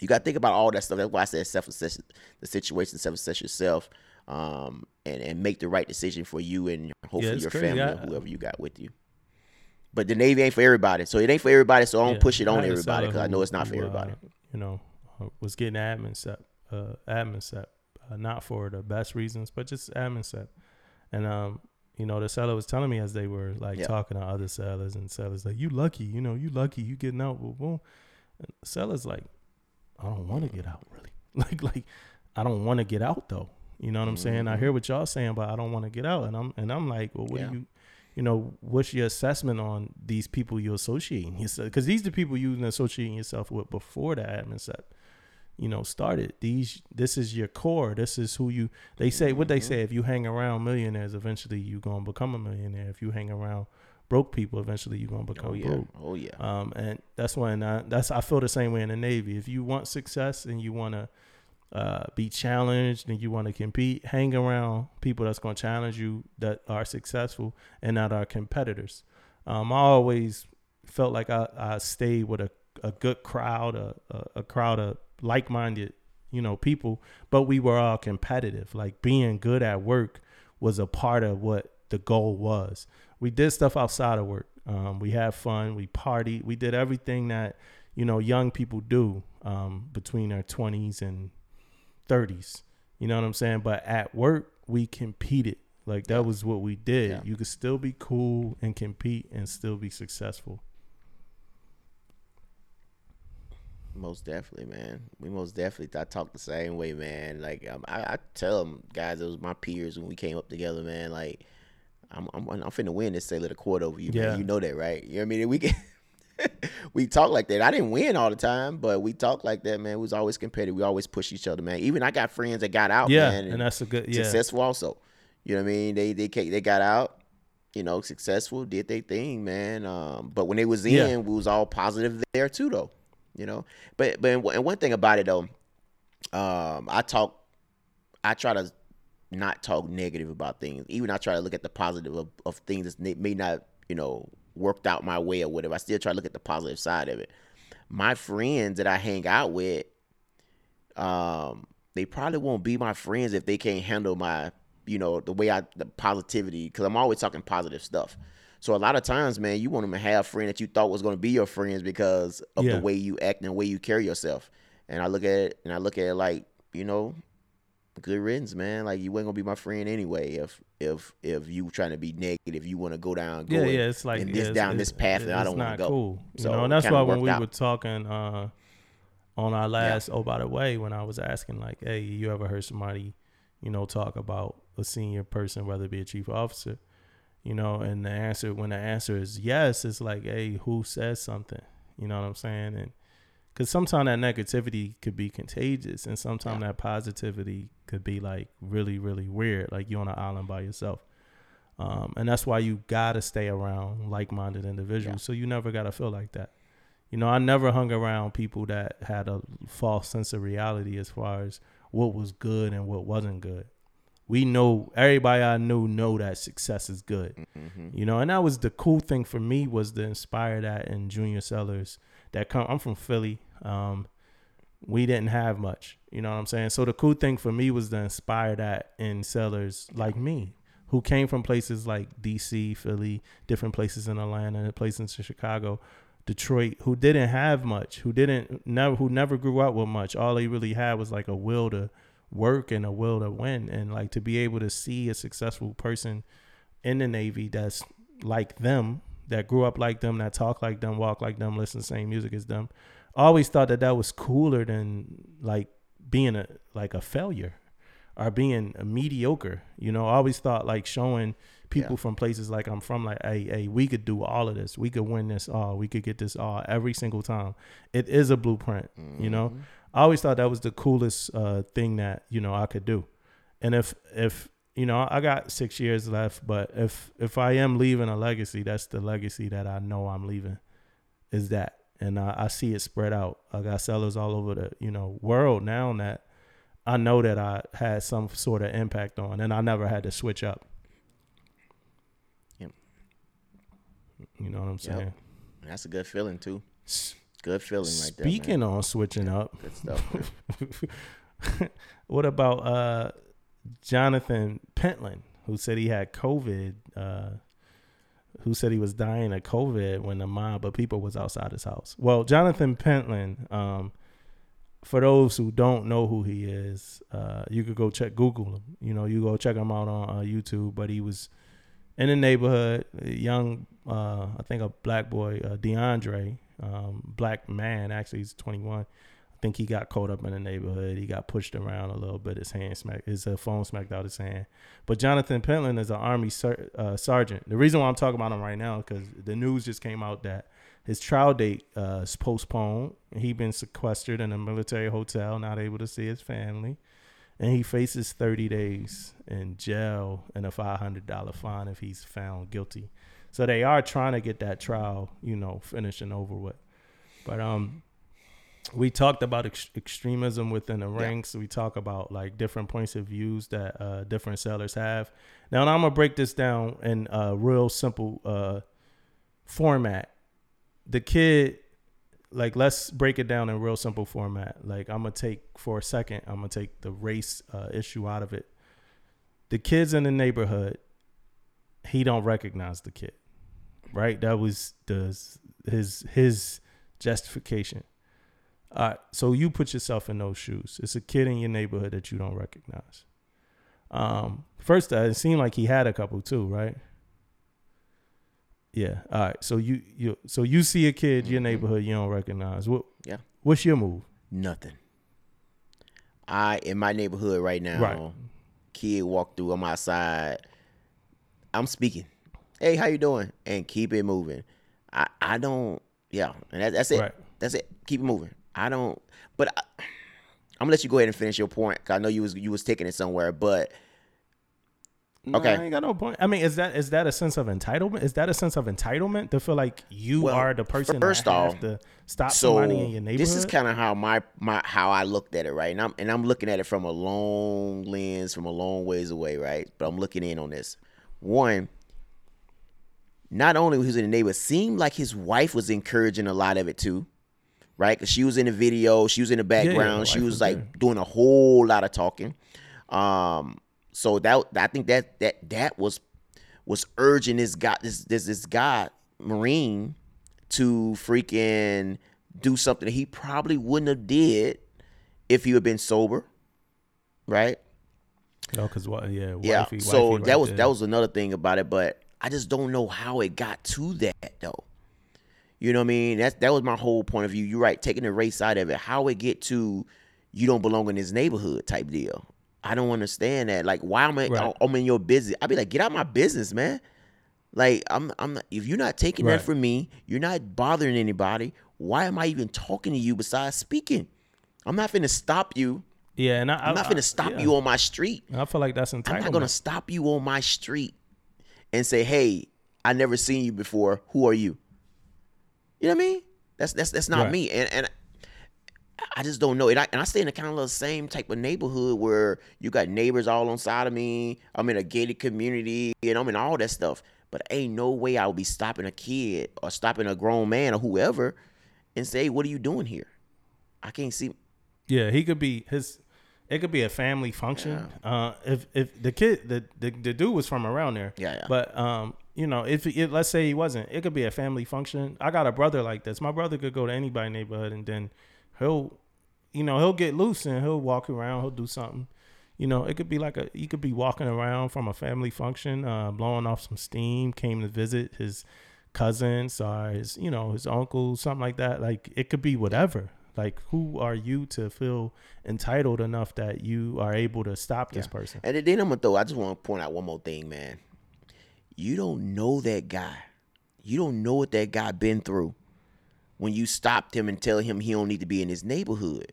Speaker 3: You got to think about all that stuff. That's why I said self-assess the situation, self-assess yourself, um, and and make the right decision for you and hopefully
Speaker 4: it's
Speaker 3: your
Speaker 4: crazy.
Speaker 3: family
Speaker 4: I-
Speaker 3: or whoever you got with you. But the Navy ain't for everybody, so it ain't for everybody. So I don't
Speaker 4: Yeah.
Speaker 3: push it on everybody because I know it's not for
Speaker 4: who, uh,
Speaker 3: everybody.
Speaker 4: you know, uh, was getting admin sep, uh, admin sep, uh, not for the best reasons, but just admin sep. And um, you know, the seller was telling me as they were like
Speaker 3: Yeah.
Speaker 4: talking to other sellers and sellers like, "You lucky, you know, you lucky, you getting out." Boom, boom. And seller's like, "I don't want to get out, really. like, like, I don't want to get out though. You know what I'm saying? I mm-hmm. hear what y'all saying, but I don't want to get out." And I'm and I'm like, "Well, what
Speaker 3: Yeah.
Speaker 4: do you?" you know, what's your assessment on these people you're associating yourself? Because these are the people you've been associating yourself with before the admin sep, you know, started. These, this is your core. This is who you. They say what they mm-hmm. say. If you hang around millionaires, eventually you're gonna become a millionaire. If you hang around broke people, eventually you're gonna become
Speaker 3: Oh yeah,
Speaker 4: broke.
Speaker 3: oh yeah.
Speaker 4: Um, and that's when I, that's I feel the same way in the Navy. If you want success and you want to uh, be challenged and you want to compete, hang around people that's going to challenge you that are successful and not our competitors. Um, I always felt like I, I stayed with a, a good crowd, a, a, a crowd of like-minded, you know, people, but we were all competitive. Like being good at work was a part of what the goal was. We did stuff outside of work. Um, we had fun. We partied. We did everything that you know young people do um, between their twenties and thirties. You know what I'm saying? But at work, we competed. Like that was what we did.
Speaker 3: Yeah.
Speaker 4: You could still be cool and compete and still be successful.
Speaker 3: Most definitely, man. We most definitely. I talk the same way, man. Like um, I, I tell them guys, it was my peers when we came up together, man. Like I'm, I'm, I'm finna win this Sailor the Quarter over you,
Speaker 4: Yeah.
Speaker 3: man. You know that, right? You know what I mean? We can, we talk like that. I didn't win all the time, but we talk like that, man. We was always competitive. We always push each other, man. Even I got friends that got out,
Speaker 4: yeah,
Speaker 3: man,
Speaker 4: and that's a good yeah.
Speaker 3: successful also. You know what I mean? They they they got out, you know, successful, did their thing, man. Um, but when they was in,
Speaker 4: Yeah.
Speaker 3: we was all positive there too, though. You know, but but and one- and one thing about it though, um, I talk, I try to not talk negative about things. Even I try to look at the positive of, of things that may- not, you know, worked out my way or whatever. I still try to look at the positive side of it. My friends that I hang out with, um, they probably won't be my friends if they can't handle my, you know, the way I the positivity. Because I'm always talking positive stuff. So a lot of times, man, you want them to have a friend that you thought was going to be your friends because of
Speaker 4: Yeah.
Speaker 3: the way you act and the way you carry yourself. And I look at it and I look at it like, you know, good riddance, man. Like you ain't gonna be my friend anyway if if if you trying to be negative, you want to go down, go
Speaker 4: yeah, yeah, it's like yeah,
Speaker 3: this
Speaker 4: it's-
Speaker 3: down
Speaker 4: it's-
Speaker 3: this path that I don't want to go.
Speaker 4: Cool, you
Speaker 3: So
Speaker 4: know, and that's why when we
Speaker 3: out.
Speaker 4: were talking uh, on our last oh by the way, when I was asking like, hey, you ever heard somebody, you know, talk about a senior person, whether it be a chief officer, you know, and the answer when the answer is yes, it's like, hey, who says something? You know what I'm saying? And because sometimes that negativity could be contagious, and sometimes that positivity could be like really, really weird, like you on an island by yourself. Um, and that's why you gotta stay around like-minded individuals, so you never gotta feel like that. You know, I never hung around people that had a false sense of reality as far as what was good and what wasn't good. We know everybody I knew know that success is good.
Speaker 3: Mm-hmm.
Speaker 4: You know, and that was the cool thing for me was to inspire that in junior sellers that come I'm from Philly. Um we didn't have much. You know what I'm saying? So the cool thing for me was to inspire that in sellers like me who came from places like DC, Philly, different places in Atlanta, places in Chicago, Detroit, who didn't have much, who didn't never who never grew up with much. All they really had was like a will to work and a will to win, and like to be able to see a successful person in the Navy that's like them, that grew up like them, that talk like them, walk like them, listen to the same music as them. I always thought that that was cooler than like being a like a failure or being a mediocre. You know, I always thought like showing people
Speaker 3: Yeah.
Speaker 4: from places like I'm from, like, hey, hey, we could do all of this. We could win this all. We could get this all every single time. It is a blueprint. You know,
Speaker 3: Mm-hmm.
Speaker 4: I always thought that was the coolest uh, thing that you know I could do. And if if you know, I got six years left, but if if I am leaving a legacy, that's the legacy that I know I'm leaving. Is that, and I, I see it spread out. I got sellers all over the you know world now that I know that I had some sort of impact on, and I never had to switch up.
Speaker 3: Yep.
Speaker 4: You know what I'm saying?
Speaker 3: That's a good feeling too. Good feeling right there.
Speaker 4: Speaking on switching up,
Speaker 3: good stuff.
Speaker 4: what about uh, Jonathan Pentland, who said he had COVID? Uh, who said he was dying of COVID when the mob of people was outside his house? Well, Jonathan Pentland. Um, for those who don't know who he is, uh, you could go check Google him. You know, you go check him out on uh, YouTube. But he was in the neighborhood, young, uh, I think a black boy, uh, DeAndre, um, black man. Actually, he's 21. Think he got caught up in the neighborhood. He got pushed around a little bit. His hand smacked, his uh, phone smacked out his hand. But Jonathan Pentland is an Army ser- uh, sergeant. The reason why I'm talking about him right now because the news just came out that his trial date uh, is postponed. He been sequestered in a military hotel, not able to see his family, and he faces 30 days in jail and a $500 fine if he's found guilty. So they are trying to get that trial, you know, finished and over with. But um, we talked about ex- extremism within the ranks. We talk about like different points of views that uh, different sellers have. Now, I'm gonna break this down in a real simple uh, format. The kid, like, let's break it down in real simple format. Like, I'm gonna take for a second. I'm gonna take the race uh, issue out of it. The kids in the neighborhood, he don't recognize the kid, right? That was the his his justification. All right, so you put yourself in those shoes. It's a kid in your neighborhood that you don't recognize. Um, first, uh, it seemed like he had a couple too, right? Yeah. All right. So you you so you see a kid your neighborhood you don't recognize. What?
Speaker 3: Yeah.
Speaker 4: What's your move?
Speaker 3: Nothing. I in my neighborhood right now.
Speaker 4: Right.
Speaker 3: Kid walk through. I'm outside. I'm speaking. Hey, how you doing? And keep it moving. I I don't. Yeah, and that, that's it.
Speaker 4: Right.
Speaker 3: That's it. Keep it moving. I don't. But I, I'm gonna let you go ahead and finish your point. 'cause I know you was you was taking it somewhere, but
Speaker 4: No,
Speaker 3: Okay.
Speaker 4: I ain't got no point. I mean, is that is that a sense of entitlement? Is that a sense of entitlement to feel like you
Speaker 3: Well,
Speaker 4: are the person
Speaker 3: first
Speaker 4: that have
Speaker 3: off,
Speaker 4: to stop
Speaker 3: so
Speaker 4: somebody in your neighborhood?
Speaker 3: this is kind of how my my how I looked at it, right? And I'm and I'm looking at it from a long lens, from a long ways away, right? But I'm looking in on this. One, not only was he in the neighborhood, seemed like his wife was encouraging a lot of it too, right? Because she was in the video, she was in the
Speaker 4: yeah,
Speaker 3: background,
Speaker 4: the
Speaker 3: she was like doing a whole lot of talking. Um, so that I think that that that was was urging this guy this this this guy Marine to freaking do something he probably wouldn't have did if he had been sober, right?
Speaker 4: Oh, cause what? Yeah,
Speaker 3: yeah. so
Speaker 4: wifey
Speaker 3: that
Speaker 4: right
Speaker 3: was
Speaker 4: there.
Speaker 3: that was another thing about it, but I just don't know how it got to that though. You know what I mean? That's that was my whole point of view. You're right, taking the race side of it. How it get to you don't belong in this neighborhood type deal. I don't understand that. Like, why am I?
Speaker 4: Right.
Speaker 3: I'm in your business. I'd be like, get out my business, man. Like, I'm, I'm. Not, if you're not taking
Speaker 4: Right.
Speaker 3: that from me, you're not bothering anybody. Why am I even talking to you besides speaking? I'm not finna stop you.
Speaker 4: Yeah, and I,
Speaker 3: I'm not
Speaker 4: I-
Speaker 3: finna stop
Speaker 4: yeah.
Speaker 3: you on my street.
Speaker 4: I feel like that's entitlement.
Speaker 3: I'm not gonna stop you on my street and say, "Hey, I never seen you before. Who are you?" You know what I mean? That's that's that's not
Speaker 4: Right.
Speaker 3: me. And and I just don't know. And I and I stay in a kind of the same type of neighborhood where you got neighbors all on side of me. I'm in a gated community and I'm in all that stuff. But ain't no way I would be stopping a kid or stopping a grown man or whoever and say, "What are you doing here?" I can't see.
Speaker 4: Yeah, he could be his. It could be a family function. Uh, if if the kid the, the the dude was from around there.
Speaker 3: Yeah, yeah.
Speaker 4: But um, you know, if it, let's say he wasn't, it could be a family function. I got a brother like this. My brother could go to anybody neighborhood and then he'll, you know, he'll get loose and he'll walk around. He'll do something. You know, it could be like a he could be walking around from a family function, uh, blowing off some steam, came to visit his cousins or his you know his uncle, something like that. Like it could be whatever. Like who are you to feel entitled enough that you are able to stop this person?
Speaker 3: And then I'm gonna throw. I just want to point out one more thing, man. You don't know that guy. You don't know what that guy been through when you stopped him and tell him he don't need to be in his neighborhood.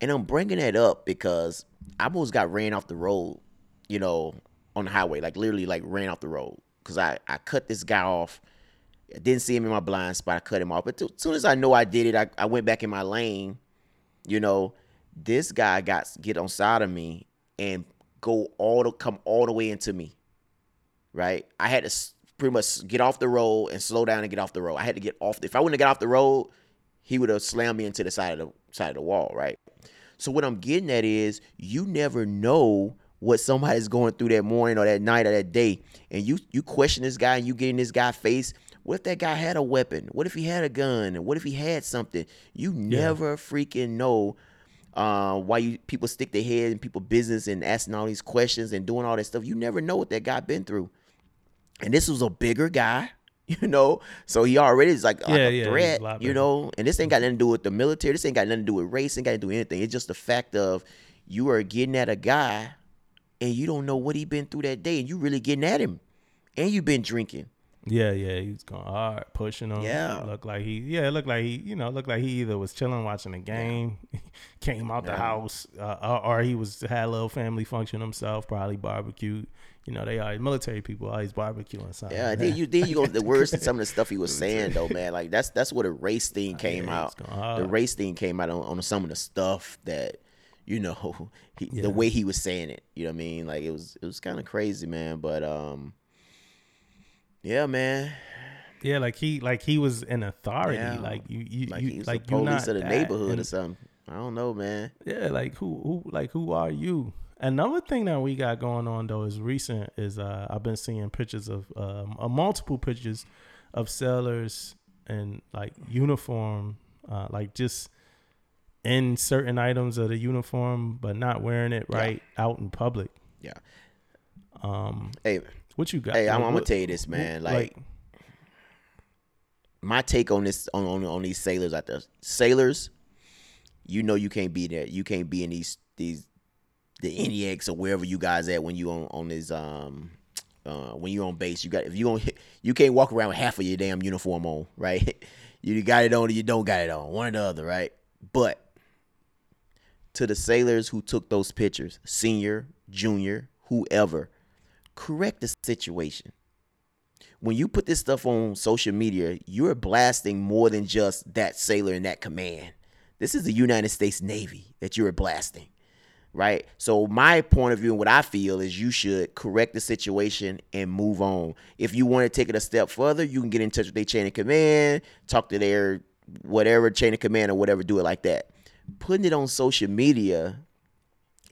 Speaker 3: And I'm bringing that up because I almost got ran off the road, you know, on the highway, like literally like ran off the road because I I cut this guy off. I didn't see him in my blind spot. I cut him off. But as soon as I know I did it, I, I went back in my lane. You know, this guy got get on side of me and go all the come all the way into me. Right? I had to pretty much get off the road and slow down and get off the road. I had to get off. The, If I wouldn't have got off the road, he would have slammed me into the side of the side of the wall. Right? So what I'm getting at is you never know what somebody's going through that morning or that night or that day, and you you question this guy and you get in this guy's face. What if that guy had a weapon? What if he had a gun? What if he had something? You never freaking know uh, why you people stick their head in people business and asking all these questions and doing all that stuff. You never know what that guy been through. And this was a bigger guy, you know, so he already is like, like
Speaker 4: Yeah,
Speaker 3: a
Speaker 4: yeah, he's a
Speaker 3: threat, you know. And this ain't got nothing to do with the military. This ain't got nothing to do with race. Ain't got to do anything. It's just the fact of you are getting at a guy, and you don't know what he been through that day, and you really getting at him, and you been drinking.
Speaker 4: Yeah, yeah, he was going hard, pushing him.
Speaker 3: Yeah.
Speaker 4: looked like he, yeah, it looked like he, you know, looked like he either was chilling watching a game, came out the house, uh, or, or he was had a little family function himself, probably barbecued. You know, they are military people, always barbecuing something.
Speaker 3: Yeah, then you then you go the worst and some of the stuff he was saying though, man. Like that's that's where the race thing came out.
Speaker 4: hard.
Speaker 3: The race thing came out on, on some of the stuff that you know he,
Speaker 4: Yeah.
Speaker 3: the way he was saying it. You know what I mean? Like it was it was kind of crazy, man. But um, yeah, man.
Speaker 4: yeah, like he, like he was an authority.
Speaker 3: Yeah.
Speaker 4: Like you, you,
Speaker 3: Like
Speaker 4: you like
Speaker 3: the police of the neighborhood
Speaker 4: And-
Speaker 3: or something. I don't know, man.
Speaker 4: Yeah, like who who like who are you? Another thing that we got going on though is recent is uh I've been seeing pictures of um uh, multiple pictures of sailors in like uniform, uh like just in certain items of the uniform but not wearing it right out in public.
Speaker 3: Yeah.
Speaker 4: Um
Speaker 3: Hey,
Speaker 4: what you got?
Speaker 3: hey, I'm, I'm gonna tell you this, man. Like, my take on this on, on on these sailors out there. Sailors, you know you can't be there. You can't be in these these the NEX or wherever you guys at when you on on this um uh when you on base. You got if you on you can't walk around with half of your damn uniform on, right? You got it on or you don't got it on, one or the other, right? But to the sailors who took those pictures, senior, junior, whoever, correct the situation when you put this stuff on social media, you're blasting more than just that sailor in that command. This is the United States Navy that you're blasting, right? So my point of view and what I feel is you should correct the situation and move on. If you want to take it a step further, you can get in touch with their chain of command, talk to their whatever chain of command or whatever, do it like that. Putting it on social media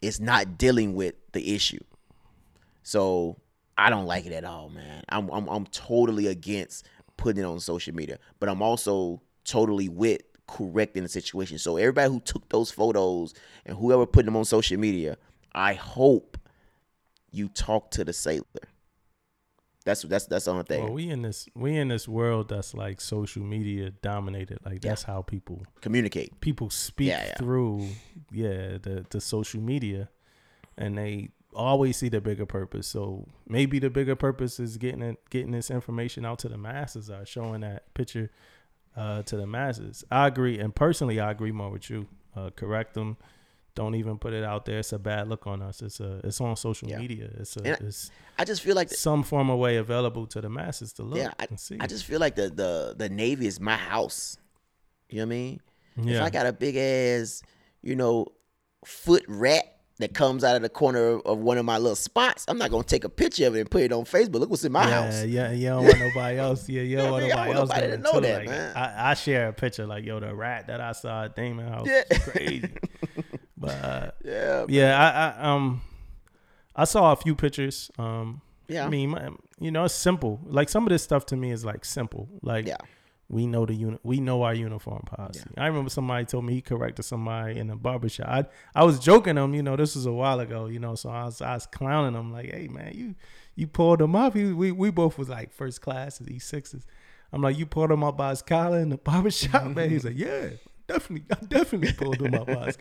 Speaker 3: is not dealing with the issue. So I don't like it at all, man. I'm I'm I'm totally against putting it on social media, but I'm also totally with correcting the situation. So everybody who took those photos and whoever put them on social media, I hope you talk to the sailor. That's that's that's the only thing.
Speaker 4: Well, we in this we in this world that's like social media dominated. Like that's how people
Speaker 3: Communicate.
Speaker 4: people speak
Speaker 3: Yeah, yeah.
Speaker 4: through yeah the the social media and they always see the bigger purpose so maybe the bigger purpose is getting it getting this information out to the masses or showing that picture uh to the masses i agree and personally i agree more with you uh correct them don't even put it out there it's a bad look on us it's a it's on social
Speaker 3: Yeah.
Speaker 4: media it's a
Speaker 3: And
Speaker 4: it's
Speaker 3: I just feel like
Speaker 4: some form of way available to the masses to look
Speaker 3: yeah, I,
Speaker 4: and see
Speaker 3: I just feel like the the the Navy is my house. You know what I mean?
Speaker 4: Yeah.
Speaker 3: If I got a big ass, you know, foot rat that comes out of the corner of one of my little spots, I'm not gonna take a picture of it and put it on Facebook. Look what's in my
Speaker 4: yeah,
Speaker 3: house.
Speaker 4: Yeah, you don't want nobody else. Yeah, you don't want nobody else
Speaker 3: to know that,
Speaker 4: like,
Speaker 3: man.
Speaker 4: I, I share a picture like, yo, the rat that I saw at Damon House
Speaker 3: Yeah.
Speaker 4: crazy. but uh,
Speaker 3: Yeah,
Speaker 4: yeah, I, I um, I saw a few pictures. Um,
Speaker 3: Yeah.
Speaker 4: I mean, my, you know, it's simple. Like some of this stuff to me is like simple. Like
Speaker 3: Yeah.
Speaker 4: We know the uni- we know our uniform policy. I remember somebody told me he corrected somebody in a barbershop. I I was joking him, you know, this was a while ago, you know, so I was I was clowning him like, hey man, you you pulled him up. He, we we both was like first class E sixes. I'm like, you pulled him up by his collar in the barbershop, man. He's like, yeah, definitely, I definitely pulled up by his.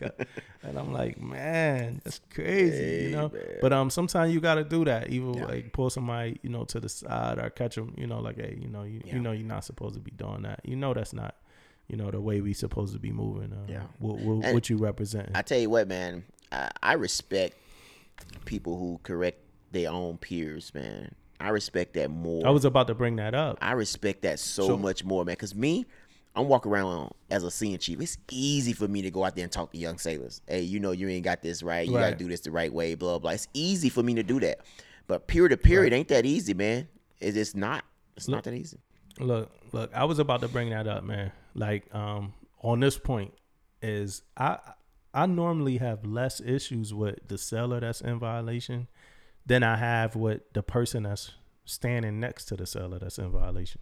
Speaker 4: And I'm like, man, that's crazy, you know. But um, sometimes you got to do that. Even like pull somebody, you know, to the side or catch them, you know, like, hey, you know, you, you know, you're not supposed to be doing that. You know, that's not, you know, the way we supposed to be moving. Uh,
Speaker 3: Yeah.
Speaker 4: What, what, what you represent.
Speaker 3: I tell you what, man, I, I respect people who correct their own peers, man. I respect that more.
Speaker 4: I was about to bring that up.
Speaker 3: I respect that so,
Speaker 4: So-
Speaker 3: much more, man. Cause me, I'm walking around as a senior chief. It's easy for me to go out there and talk to young sailors. Hey, you know you ain't got this right. You gotta do this the right way. Blah blah. It's easy for me to do that. But peer to peer, it ain't that easy, man. It, it's not. It's not that easy.
Speaker 4: Look, look, I was about to bring that up, man. Like, um, on this point is I I normally have less issues with the seller that's in violation than I have with the person that's standing next to the seller that's in violation.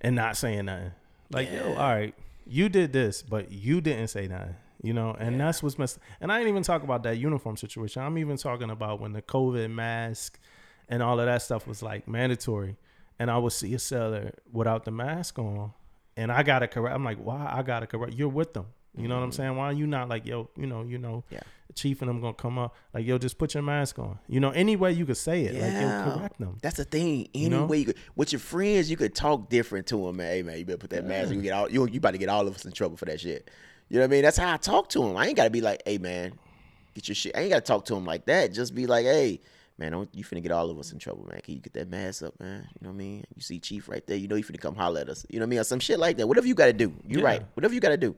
Speaker 4: And not saying nothing. Like, yo, all right, you did this, but you didn't say nothing. You know, and that's what's messed. And I ain't even talk about that uniform situation. I'm even talking about when the COVID mask and all of that stuff was like mandatory, and I would see a seller without the mask on, and I gotta correct. I'm like, why? I gotta correct. You're with them. You know what I'm mm-hmm. saying? Why are you not like, yo, you know, you know,
Speaker 3: Yeah.
Speaker 4: Chief and them gonna come up like, yo, just put your mask on. You know, any way you could say it, like, yo, correct them.
Speaker 3: That's the thing. Any
Speaker 4: know?
Speaker 3: way you could, with your friends, you could talk different to them, man. Hey, man, you better put that mask. You get all you you about to get all of us in trouble for that shit. You know what I mean? That's how I talk to him. I ain't gotta be like, hey, man, get your shit. I ain't gotta talk to him like that. Just be like, hey, man, don't you finna get all of us in trouble, man? Can you get that mask up, man? You know what I mean? You see Chief right there. You know you finna come holler at us. You know what I mean? Or some shit like that. Whatever you gotta do. You're
Speaker 4: Yeah.
Speaker 3: right. Whatever you gotta do.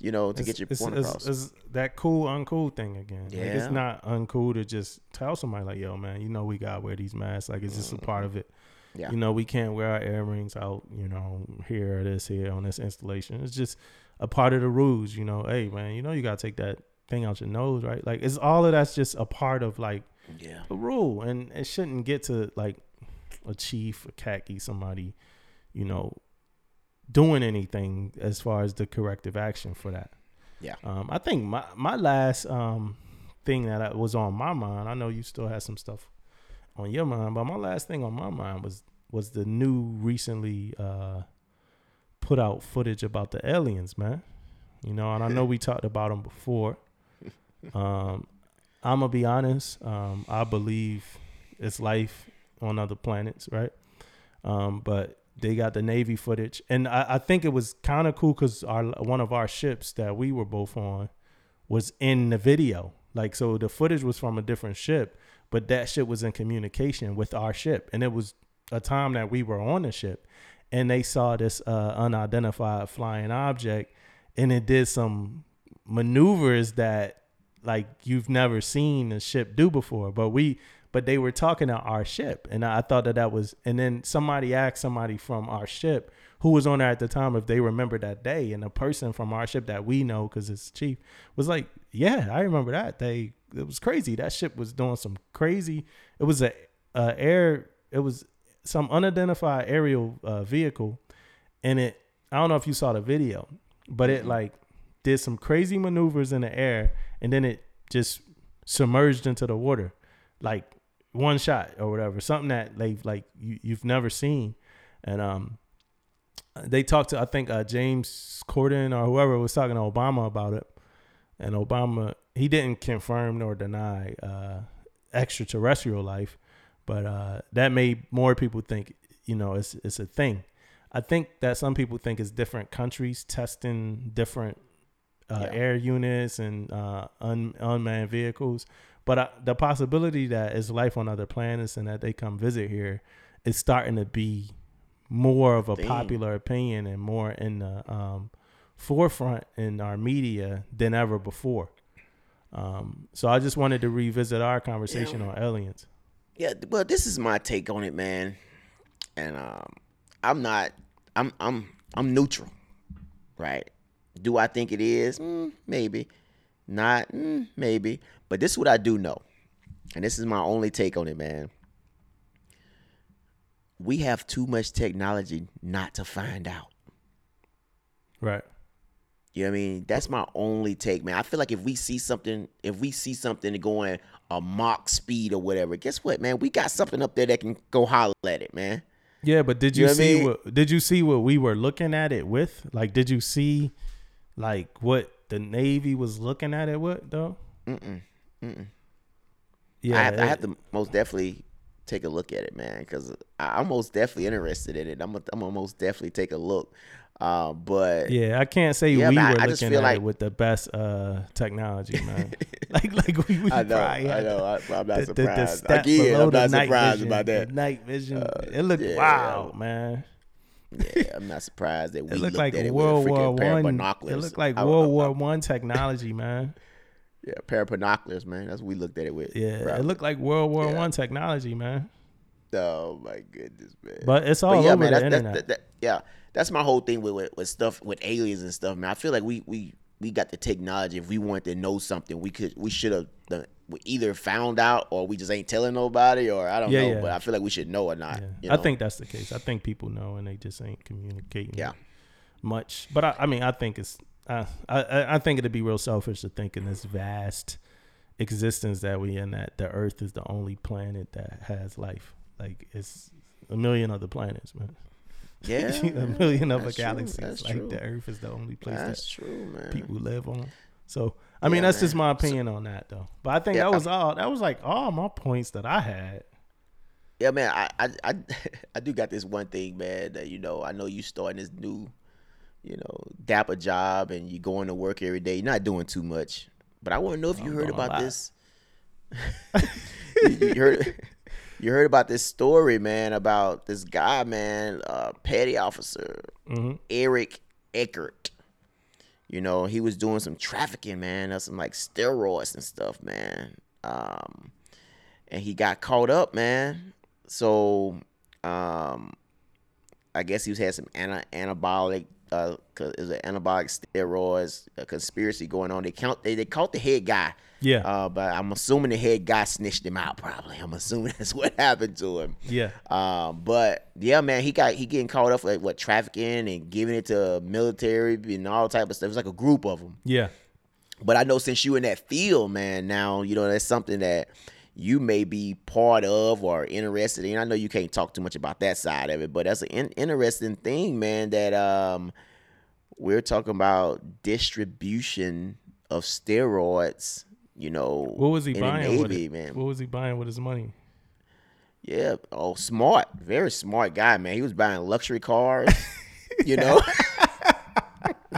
Speaker 3: You know, to get your
Speaker 4: it's,
Speaker 3: point
Speaker 4: it's-
Speaker 3: across.
Speaker 4: it's that cool uncool thing again. Like,
Speaker 3: Yeah.
Speaker 4: it's not uncool to just tell somebody like, yo, man, you know we gotta wear these masks. Like it's just a mm-hmm. part of it.
Speaker 3: Yeah.
Speaker 4: You know, we can't wear our earrings out, you know, here or this here on this installation. It's just a part of the rules, you know. Hey man, you know you gotta take that thing out your nose, right? Like it's all of that's just a part of like
Speaker 3: yeah.
Speaker 4: a rule. And it shouldn't get to like a chief, a khaki, somebody, you know, doing anything as far as the corrective action for that.
Speaker 3: Yeah.
Speaker 4: Um, I think my my last um thing that I- was on my mind. I know you still had some stuff on your mind, but my last thing on my mind was was the new recently uh put out footage about the aliens, man. You know, and I know we talked about them before. Um, I'm gonna be honest. Um, I believe it's life on other planets, right? Um, but they got the Navy footage, and I, I think it was kind of cool because our one of our ships that we were both on was in the video. Like, so the footage was from a different ship, but that ship was in communication with our ship, and it was a time that we were on the ship, and they saw this uh, unidentified flying object, and it did some maneuvers that like you've never seen a ship do before. But we, but they were talking to our ship, and I thought that that was. And then somebody asked somebody from our ship who was on there at the time if they remember that day, and the person from our ship that we know because it's chief was like, "Yeah, I remember that day. It was crazy. That ship was doing some crazy. It was a, a air. It was some unidentified aerial uh, vehicle, and it. I don't know if you saw the video, but it like did some crazy maneuvers in the air and then it just submerged into the water like one shot or whatever something that like like you, you've never seen and um they talked to i think uh, james corden or whoever was talking to obama about it and obama he didn't confirm nor deny uh extraterrestrial life but uh that made more people think you know it's it's a thing i think that some people think it's different countries testing different uh,
Speaker 3: Yeah.
Speaker 4: air units and uh, un- unmanned vehicles. But uh, the possibility that it's life on other planets and that they come visit here is starting to be more of a popular opinion and more in the um, forefront in our media than ever before. Um, so I just wanted to revisit our conversation on aliens.
Speaker 3: Yeah, well, this is my take on it, man. And um, I'm not. I'm I'm I'm neutral, right? Do I think it is? Mm, maybe. Not mm, maybe. But this is what I do know, and this is my only take on it, man. We have too much technology not to find out.
Speaker 4: Right.
Speaker 3: You know what I mean? That's my only take, man. I feel like if we see something, if we see something going a Mach speed or whatever, guess what, man? We got something up there that can go holler at it, man.
Speaker 4: Yeah, but did
Speaker 3: You
Speaker 4: you,
Speaker 3: know what I
Speaker 4: see
Speaker 3: mean?
Speaker 4: what did you see what we were looking at it with? Like did you see like what the Navy was looking at it with though?
Speaker 3: Mm-mm. Mm-mm.
Speaker 4: Yeah.
Speaker 3: I, have, I have to most definitely take a look at it, man, because I'm most definitely interested in it. I'm gonna, I'm gonna most definitely take a look. Uh, but
Speaker 4: Yeah, I can't say
Speaker 3: Yeah,
Speaker 4: we
Speaker 3: man,
Speaker 4: were
Speaker 3: I just
Speaker 4: looking
Speaker 3: feel
Speaker 4: at
Speaker 3: like-
Speaker 4: it with the best uh technology, man. like like we, we
Speaker 3: I know,
Speaker 4: probably
Speaker 3: I know. I, I'm not
Speaker 4: the, the, the
Speaker 3: surprised. Again, I'm not surprised
Speaker 4: vision,
Speaker 3: about that.
Speaker 4: Night vision. it looked
Speaker 3: yeah,
Speaker 4: wow, man.
Speaker 3: Yeah, I'm not surprised that we
Speaker 4: It looked
Speaker 3: looked
Speaker 4: like
Speaker 3: at it
Speaker 4: World
Speaker 3: with a
Speaker 4: War
Speaker 3: freaking pair of
Speaker 4: One. It looked like
Speaker 3: I-
Speaker 4: World
Speaker 3: I-
Speaker 4: War One technology, man.
Speaker 3: Yeah, a pair of binoculars, man. That's what we looked at it with.
Speaker 4: Yeah, it looked like World War
Speaker 3: Yeah.
Speaker 4: One technology, man.
Speaker 3: Oh my goodness, man.
Speaker 4: But it's all
Speaker 3: But yeah,
Speaker 4: over
Speaker 3: man,
Speaker 4: the
Speaker 3: that's,
Speaker 4: internet.
Speaker 3: that's, that, that, yeah, that's my whole thing with, with with stuff with aliens and stuff, man. I feel like we we we got the technology. If we wanted to know something, we could we should have done. We either found out or we just ain't telling nobody, or I don't
Speaker 4: Yeah,
Speaker 3: know.
Speaker 4: yeah.
Speaker 3: But I feel like we should know or not.
Speaker 4: Yeah.
Speaker 3: you
Speaker 4: I think that's the case. I think people know and they just ain't communicating.
Speaker 3: Yeah.
Speaker 4: much. But I, I mean, I think it's. Uh, I I I think it'd be real selfish to think in this vast existence that we in that the Earth is the only planet that has life. Like it's a million other planets, man.
Speaker 3: yeah,
Speaker 4: a million other
Speaker 3: true,
Speaker 4: galaxies. like
Speaker 3: true.
Speaker 4: the Earth is the only place
Speaker 3: That's
Speaker 4: that
Speaker 3: true, man.
Speaker 4: people live on. So I mean,
Speaker 3: Yeah,
Speaker 4: that's just my opinion on that, though. But I think
Speaker 3: Yeah,
Speaker 4: that was all. That was like all my points that I had.
Speaker 3: Yeah, man, I, I I I do got this one thing, man. That you know, I know you starting this new, you know, DAPA job, and you're going to work every day. You're not doing too much, but I want to know if you
Speaker 4: I'm
Speaker 3: heard about this. you, you heard you heard about this story, man, about this guy, man, uh, petty officer
Speaker 4: hmm
Speaker 3: Eric Eckert. You know, he was doing some trafficking, man, of some like steroids and stuff, man. Um, and he got caught up, man. So, um, I guess he was had some ana- anabolic, uh, cause it anabolic steroids a conspiracy going on. They count, they, they caught the head guy.
Speaker 4: Yeah.
Speaker 3: Uh, but I'm assuming the head guy snitched him out. Probably, I'm assuming that's what happened to him.
Speaker 4: Yeah.
Speaker 3: Um, but yeah, man, he got he getting caught up for like what trafficking and giving it to military and all type of stuff. It's like a group of them.
Speaker 4: Yeah.
Speaker 3: But I know since you in that field, man, now you know that's something that you may be part of or interested in. I know you can't talk too much about that side of it, but that's an in- interesting thing, man. That um, we're talking about distribution of steroids. You know,
Speaker 4: What was he buying with it?
Speaker 3: man.
Speaker 4: What was he buying with his money?
Speaker 3: Yeah. Oh, smart. Very smart guy, man. He was buying luxury cars, you know,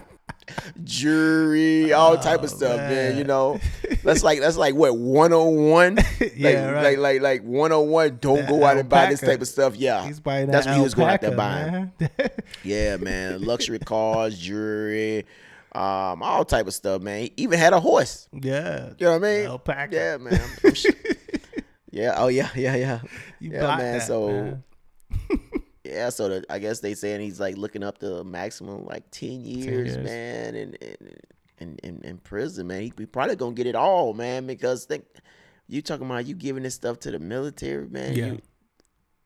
Speaker 3: jewelry, all type of stuff, man.
Speaker 4: man.
Speaker 3: You know, that's like that's like what one on one.
Speaker 4: Yeah,
Speaker 3: like,
Speaker 4: right.
Speaker 3: like like like one on one. Don't
Speaker 4: That
Speaker 3: go out and buy this type of stuff. Yeah,
Speaker 4: He's buying that
Speaker 3: That's what he was going out there buying.
Speaker 4: man.
Speaker 3: Yeah, man. Luxury cars, jewelry, um, all type of stuff, man. He even had a horse.
Speaker 4: yeah.
Speaker 3: You know what I mean?
Speaker 4: Alpaca.
Speaker 3: Yeah, man. Yeah. Oh yeah. Yeah. Yeah.
Speaker 4: You
Speaker 3: yeah, man.
Speaker 4: that,
Speaker 3: so.
Speaker 4: man.
Speaker 3: Yeah, so the, I guess they saying he's like looking up to maximum like ten years,
Speaker 4: years.
Speaker 3: man, and in in, in prison, man. He, he probably gonna get it all, man, because think you talking about you giving this stuff to the military, man.
Speaker 4: Yeah.
Speaker 3: you-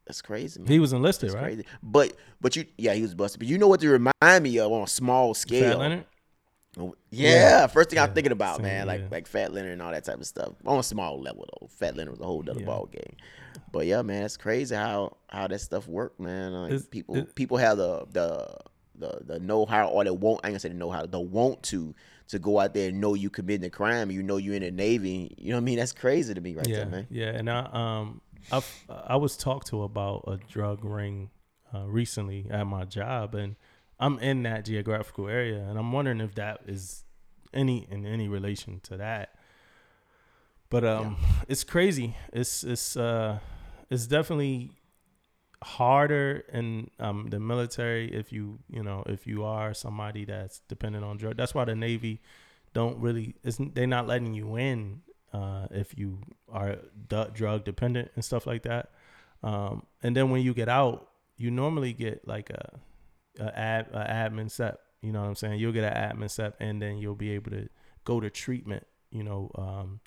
Speaker 3: that's crazy, man.
Speaker 4: He was enlisted,
Speaker 3: That's
Speaker 4: right?
Speaker 3: crazy. But but you yeah, he was busted. But you know what to remind me of on a small scale?
Speaker 4: Leonard?
Speaker 3: Yeah,
Speaker 4: Yeah.
Speaker 3: first thing I'm thinking about,
Speaker 4: same,
Speaker 3: man, like
Speaker 4: yeah.
Speaker 3: like Fat Leonard and all that type of stuff. On a small level though, Fat Leonard was a whole other
Speaker 4: Yeah.
Speaker 3: ball game. But yeah, man, it's crazy how how that stuff work, man. Like
Speaker 4: It's-
Speaker 3: people
Speaker 4: it-
Speaker 3: people have the the the the know how or they won't. I ain't gonna say the know how, the want to to go out there and know you committing a crime. You know you're in the Navy. You know what I mean? That's crazy to me, right
Speaker 4: yeah,
Speaker 3: there, man.
Speaker 4: Yeah, and I um I I was talked to about a drug ring uh, recently at my job, and I'm in that geographical area, and I'm wondering if that is any in any relation to that. But um, it's crazy. It's it's uh, it's definitely harder in um the military if you you know if you are somebody that's dependent on drug. That's why the Navy don't really isn't they're not letting you in uh, if you are d- drug dependent and stuff like that. Um, and then when you get out, you normally get like a, a, ad, a admin sep. You know what I'm saying? You'll get an admin sep, and then you'll be able to go to treatment. You know, um,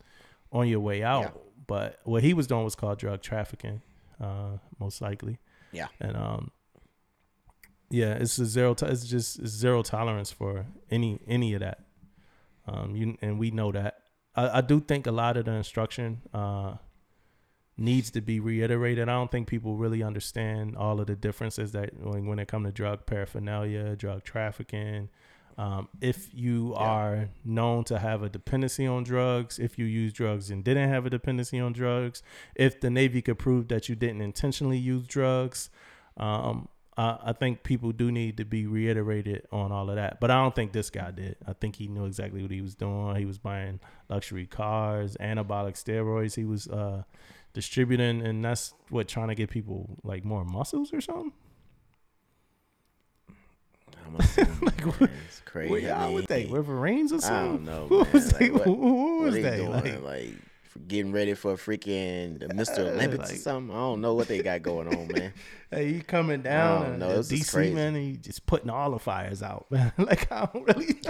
Speaker 4: on your way out.
Speaker 3: Yeah.
Speaker 4: But what he was doing was called drug trafficking, uh, most likely.
Speaker 3: Yeah.
Speaker 4: And um, Yeah, it's a zero. To, it's just it's zero tolerance for any any of that. Um, you and we know that. I, I do think a lot of the instruction uh needs to be reiterated. I don't think people really understand all of the differences that when, when it comes to drug paraphernalia, drug trafficking. Um, if you
Speaker 3: Yeah.
Speaker 4: are known to have a dependency on drugs, if you use drugs and didn't have a dependency on drugs, if the Navy could prove that you didn't intentionally use drugs, um, I, I think people do need to be reiterated on all of that. But I don't think this guy did. I think he knew exactly what he was doing. He was buying luxury cars, anabolic steroids. He was uh, distributing, and that's what trying to get people like more muscles or something.
Speaker 3: I'm assuming, man, it's crazy.
Speaker 4: What,
Speaker 3: I
Speaker 4: what
Speaker 3: mean,
Speaker 4: they? Wolverines or something?
Speaker 3: I don't know,
Speaker 4: What
Speaker 3: man.
Speaker 4: was
Speaker 3: Like,
Speaker 4: they?
Speaker 3: what-
Speaker 4: What,
Speaker 3: what
Speaker 4: was
Speaker 3: they doing?
Speaker 4: Like,
Speaker 3: Like, getting ready for a freaking Mr. Olympics or
Speaker 4: like-
Speaker 3: something. I don't know what they got going on, man.
Speaker 4: hey, he coming down
Speaker 3: don't
Speaker 4: and and
Speaker 3: this
Speaker 4: DC
Speaker 3: crazy.
Speaker 4: man, he just putting all the fires out, man. like I don't really,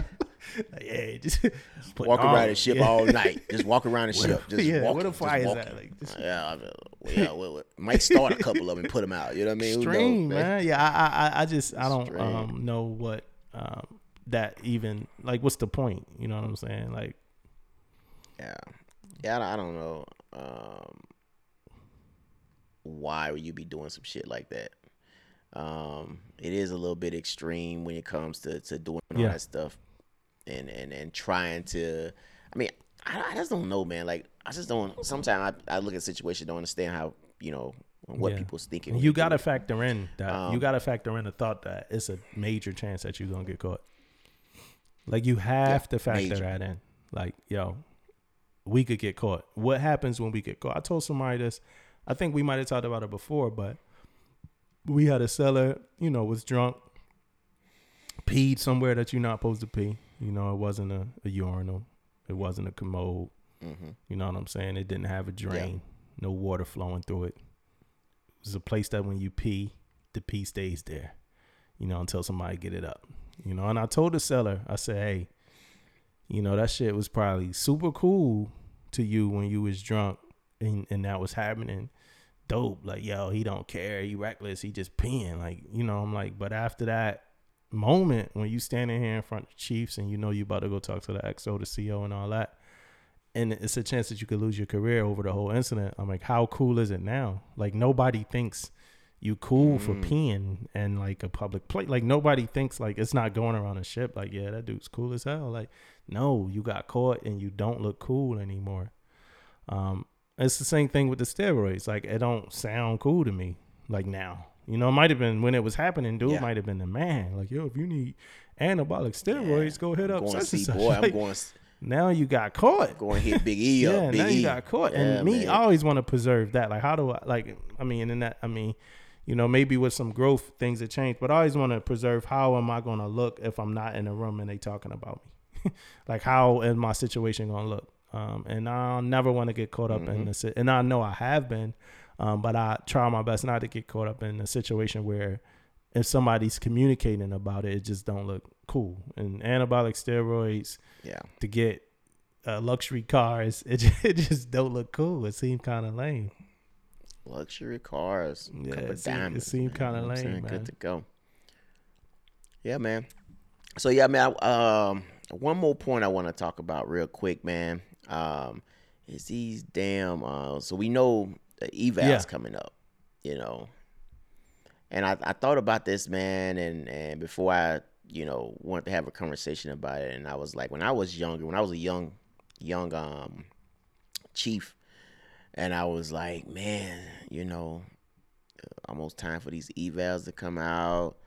Speaker 4: like, yeah, just, just
Speaker 3: Walk around the ship
Speaker 4: Yeah.
Speaker 3: all night. Just walk around the ship. Just
Speaker 4: yeah,
Speaker 3: walking,
Speaker 4: where the
Speaker 3: just
Speaker 4: fires
Speaker 3: walking.
Speaker 4: at? Like, just-
Speaker 3: yeah, I mean, yeah. We, we might start a couple of them and put them out. You know what I mean? Who knows,
Speaker 4: Extreme, man. Yeah, I, I, I- I just, I don't um, know what um, that even like. What's the point? You know what I'm saying? Like,
Speaker 3: Yeah, yeah. I don't, know um, why would you be doing some shit like that. Um, it is a little bit extreme when it comes to, to doing all
Speaker 4: Yeah.
Speaker 3: that stuff, and and and trying to. I mean, I, I just don't know, man. Like I just don't. Sometimes I, I look at situations, don't understand how you know what
Speaker 4: Yeah.
Speaker 3: people's thinking.
Speaker 4: You got to factor in that you
Speaker 3: Um,
Speaker 4: got to factor in the thought that it's a major chance that you're gonna get caught. Like you have
Speaker 3: Yeah,
Speaker 4: to factor
Speaker 3: major.
Speaker 4: that in. Like yo, we could get caught. What happens when we get caught? I told somebody this. I think we might have talked about it before, but we had a seller, you know, was drunk, peed somewhere that you're not supposed to pee. You know, it wasn't a, a urinal, it wasn't a commode.
Speaker 3: Mhm.
Speaker 4: You know what I'm saying? It didn't have a drain, no water flowing through it. It was a place that when you pee, the pee stays there, you know, until somebody get it up. You know, and I told the seller, I said, hey, you know, that shit was probably super cool to you when you was drunk and, and that was happening. Dope. Like, yo, he don't care. He reckless. He just peeing. Like, you know, I'm like, but after that moment when you standing here in front of Chiefs and you know you about to go talk to the XO, the CO and all that, and it's a chance that you could lose your career over the whole incident. I'm like, how cool is it now? Like nobody thinks you cool for
Speaker 3: Mm.
Speaker 4: peeing and like a public place. Like nobody thinks like it's not going around a ship. Like yeah, that dude's cool as hell. Like no, you got caught and you don't look cool anymore. Um, it's the same thing with the steroids. Like it don't sound cool to me. Like now, you know, it might have been when it was happening. Dude
Speaker 3: Yeah.
Speaker 4: might have been the man. Like yo, if you need anabolic steroids,
Speaker 3: Yeah.
Speaker 4: go hit
Speaker 3: I'm
Speaker 4: up
Speaker 3: going see boy. I'm going
Speaker 4: now you got caught.
Speaker 3: going hit Big E
Speaker 4: Yeah,
Speaker 3: up. Big
Speaker 4: now
Speaker 3: E.
Speaker 4: you got caught.
Speaker 3: Yeah,
Speaker 4: and me,
Speaker 3: man.
Speaker 4: I always want to preserve that. Like, how do I like? I mean, and that I mean, you know, maybe with some growth, things have changed. But I always want to preserve. How am I going to look if I'm not in a room and they talking about me? like, how is my situation going to look? Um, and I'll never want to get caught up
Speaker 3: Mm-hmm.
Speaker 4: in the si- and I know I have been, um, but I try my best not to get caught up in a situation where if somebody's communicating about it, it just don't look cool. And anabolic steroids
Speaker 3: yeah.
Speaker 4: to get uh, luxury cars, it just, it just don't look cool. It seemed kind of lame.
Speaker 3: Luxury cars.
Speaker 4: Yeah, it
Speaker 3: of
Speaker 4: seemed- it seemed
Speaker 3: man, you know
Speaker 4: kinda
Speaker 3: what I'm
Speaker 4: lame,
Speaker 3: saying?
Speaker 4: man.
Speaker 3: Good to go. Yeah, man. So yeah, man. I- Um, one more point I want to talk about real quick, man. Um, is these damn. Uh, so we know the evals
Speaker 4: Yeah.
Speaker 3: coming up. You know, and I, I thought about this, man, and and before I, you know, wanted to have a conversation about it, and I was like, when I was younger, when I was a young, young um, chief, and I was like, man, you know, almost time for these evals to come out.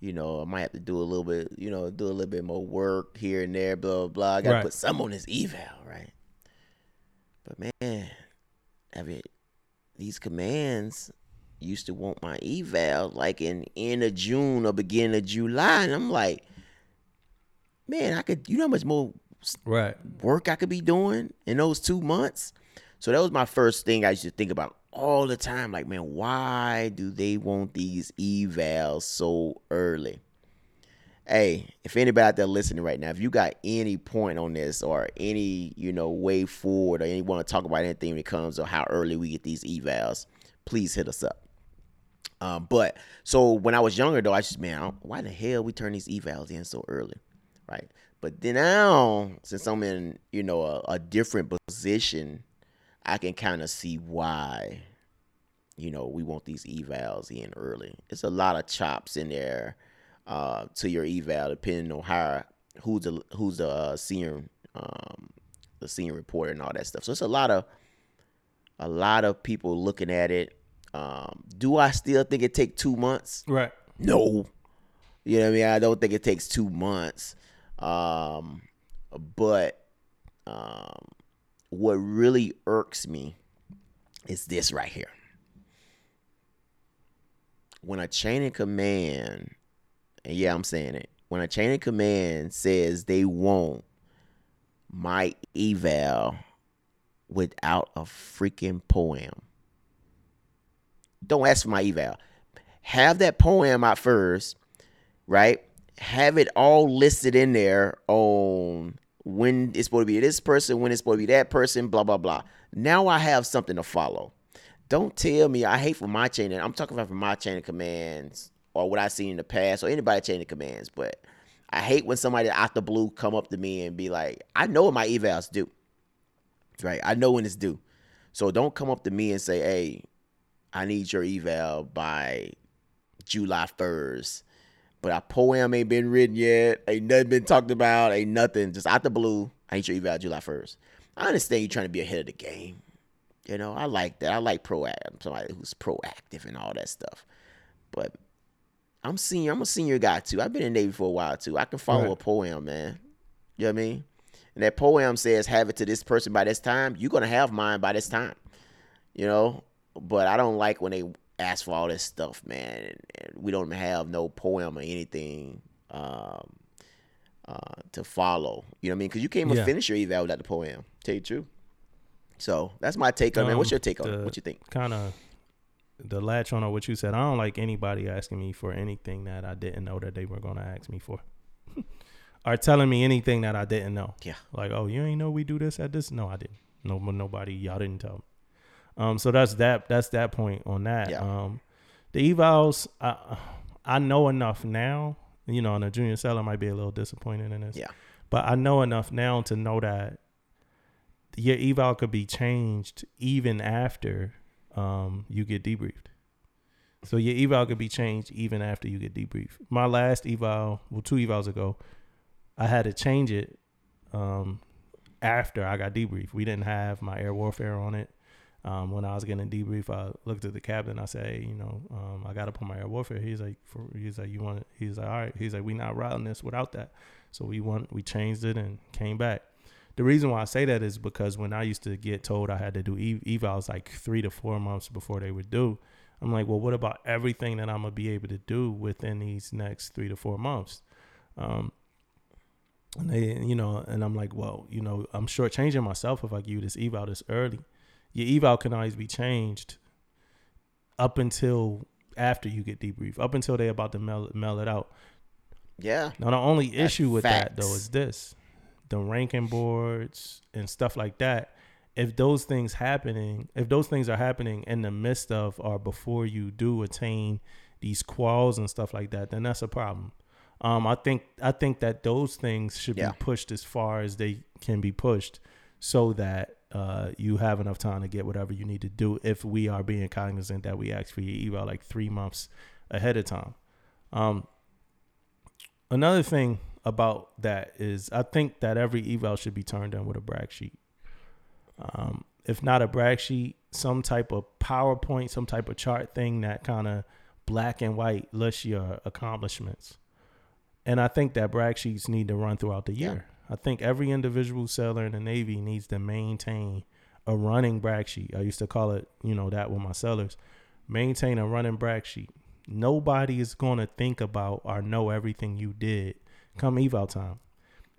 Speaker 3: You know, I might have to do a little bit, you know, do a little bit more work here and there, blah blah. blah. I gotta
Speaker 4: Right.
Speaker 3: put some on this eval, right? But man, I mean, these commands used to want my eval like in end of June or beginning of July, and I'm like, man, I could, you know, how much more
Speaker 4: Right.
Speaker 3: work I could be doing in those two months. So that was my first thing I used to think about all the time. Like, man, why do they want these evals so early? Hey, if anybody out there listening right now, if you got any point on this or any, you know, way forward or any want to talk about anything when it comes to how early we get these evals, please hit us up. Um, but so when I was younger though, I just man, why the hell we turn these evals in so early, right? But then now, since I'm in you know a, a different position, I can kind of see why, you know, we want these evals in early. It's a lot of chops in there uh, to your eval, depending on how who's the who's the uh, senior um, the senior reporter and all that stuff. So it's a lot of a lot of people looking at it. Um, do I still think it take two months?
Speaker 4: Right.
Speaker 3: No. You know what I mean? I don't think it takes two months. Um, but um, what really irks me is this right here. When a chain of command, and yeah, I'm saying it, when a chain of command says they want my eval without a freaking POA&M, don't ask for my eval. Have that POA&M out first, right? Have it all listed in there on when it's supposed to be this person, when it's supposed to be that person, blah blah blah. Now I have something to follow. Don't tell me I hate for my chain. I'm talking about for my chain of commands or what I've seen in the past or anybody chain of commands. But I hate when somebody out the blue come up to me and be like, I know what my evals do. Right? I know when it's due. So don't come up to me and say, hey, I need your eval by July 1st. But our POA&M ain't been written yet. Ain't nothing been talked about. Ain't nothing. Just out the blue. I need your eval July 1st. I understand you trying to be ahead of the game. You know, I like that. I like proactive. Somebody who's proactive and all that stuff. But I'm senior. I'm a senior guy too. I've been in the Navy for a while too. I can follow
Speaker 4: Right.
Speaker 3: a POA&M, man. You know what I mean? And that POA&M says have it to this person by this time. You're gonna have mine by this time. You know? But I don't like when they ask for all this stuff, man. And, and we don't have no POA&M or anything um, uh, to follow. You know what I mean? Because you can't even
Speaker 4: Yeah.
Speaker 3: finish your eval without the POA&M. Tell you the truth. So that's my take on it. man. What's
Speaker 4: Um,
Speaker 3: your take on it? What you think?
Speaker 4: Kind of the latch on on what you said. I don't like anybody asking me for anything that I didn't know that they were going to ask me for, or telling me anything that I didn't know.
Speaker 3: Yeah.
Speaker 4: Like, oh, you ain't know we do this at this? No, I didn't. No, nobody. Y'all didn't tell me. Um, so that's that. That's that point on that.
Speaker 3: Yeah.
Speaker 4: Um, the evals, I, I know enough now. You know, and a junior seller might be a little disappointed in this.
Speaker 3: Yeah.
Speaker 4: But I know enough now to know that your eval could be changed even after um, you get debriefed. So your eval could be changed even after you get debriefed. My last eval, well, two evals ago, I had to change it um, after I got debriefed. We didn't have my air warfare on it. Um, when I was getting debrief, I looked at the captain. I said, hey, you know, um, I got to put my air warfare. He's like, for, he's like, you want it? He's like, all right. He's like, we not routing this without that. So we want, we changed it and came back. The reason why I say that is because when I used to get told I had to do ev- evals like three to four months before they were due, I'm like, well, what about everything that I'm gonna be able to do within these next three to four months? Um, and they, you know, and I'm like, well, you know, I'm shortchanging myself if I give you this eval this early. Your eval can always be changed up until after you get debriefed, up until they're about to mail, mail it out.
Speaker 3: Yeah.
Speaker 4: Now the only
Speaker 3: That's
Speaker 4: issue with that though is this: the ranking boards and stuff like that. If those things happening, if those things are happening in the midst of or before you do attain these quals and stuff like that, then that's a problem. Um, I think I think that those things should
Speaker 3: Yeah.
Speaker 4: be pushed as far as they can be pushed, so that uh, you have enough time to get whatever you need to do. If we are being cognizant that we ask for your eval like three months ahead of time. Um, another thing about that is I think that every eval should be turned in with a brag sheet. Um, if not a brag sheet, some type of PowerPoint, some type of chart thing that kind of black and white lists your accomplishments. And I think that brag sheets need to run throughout the year. I think every individual seller in the Navy needs to maintain a running brag sheet. I used to call it, you know, that with my sellers. Maintain a running brag sheet. Nobody is going to think about or know everything you did come eval time.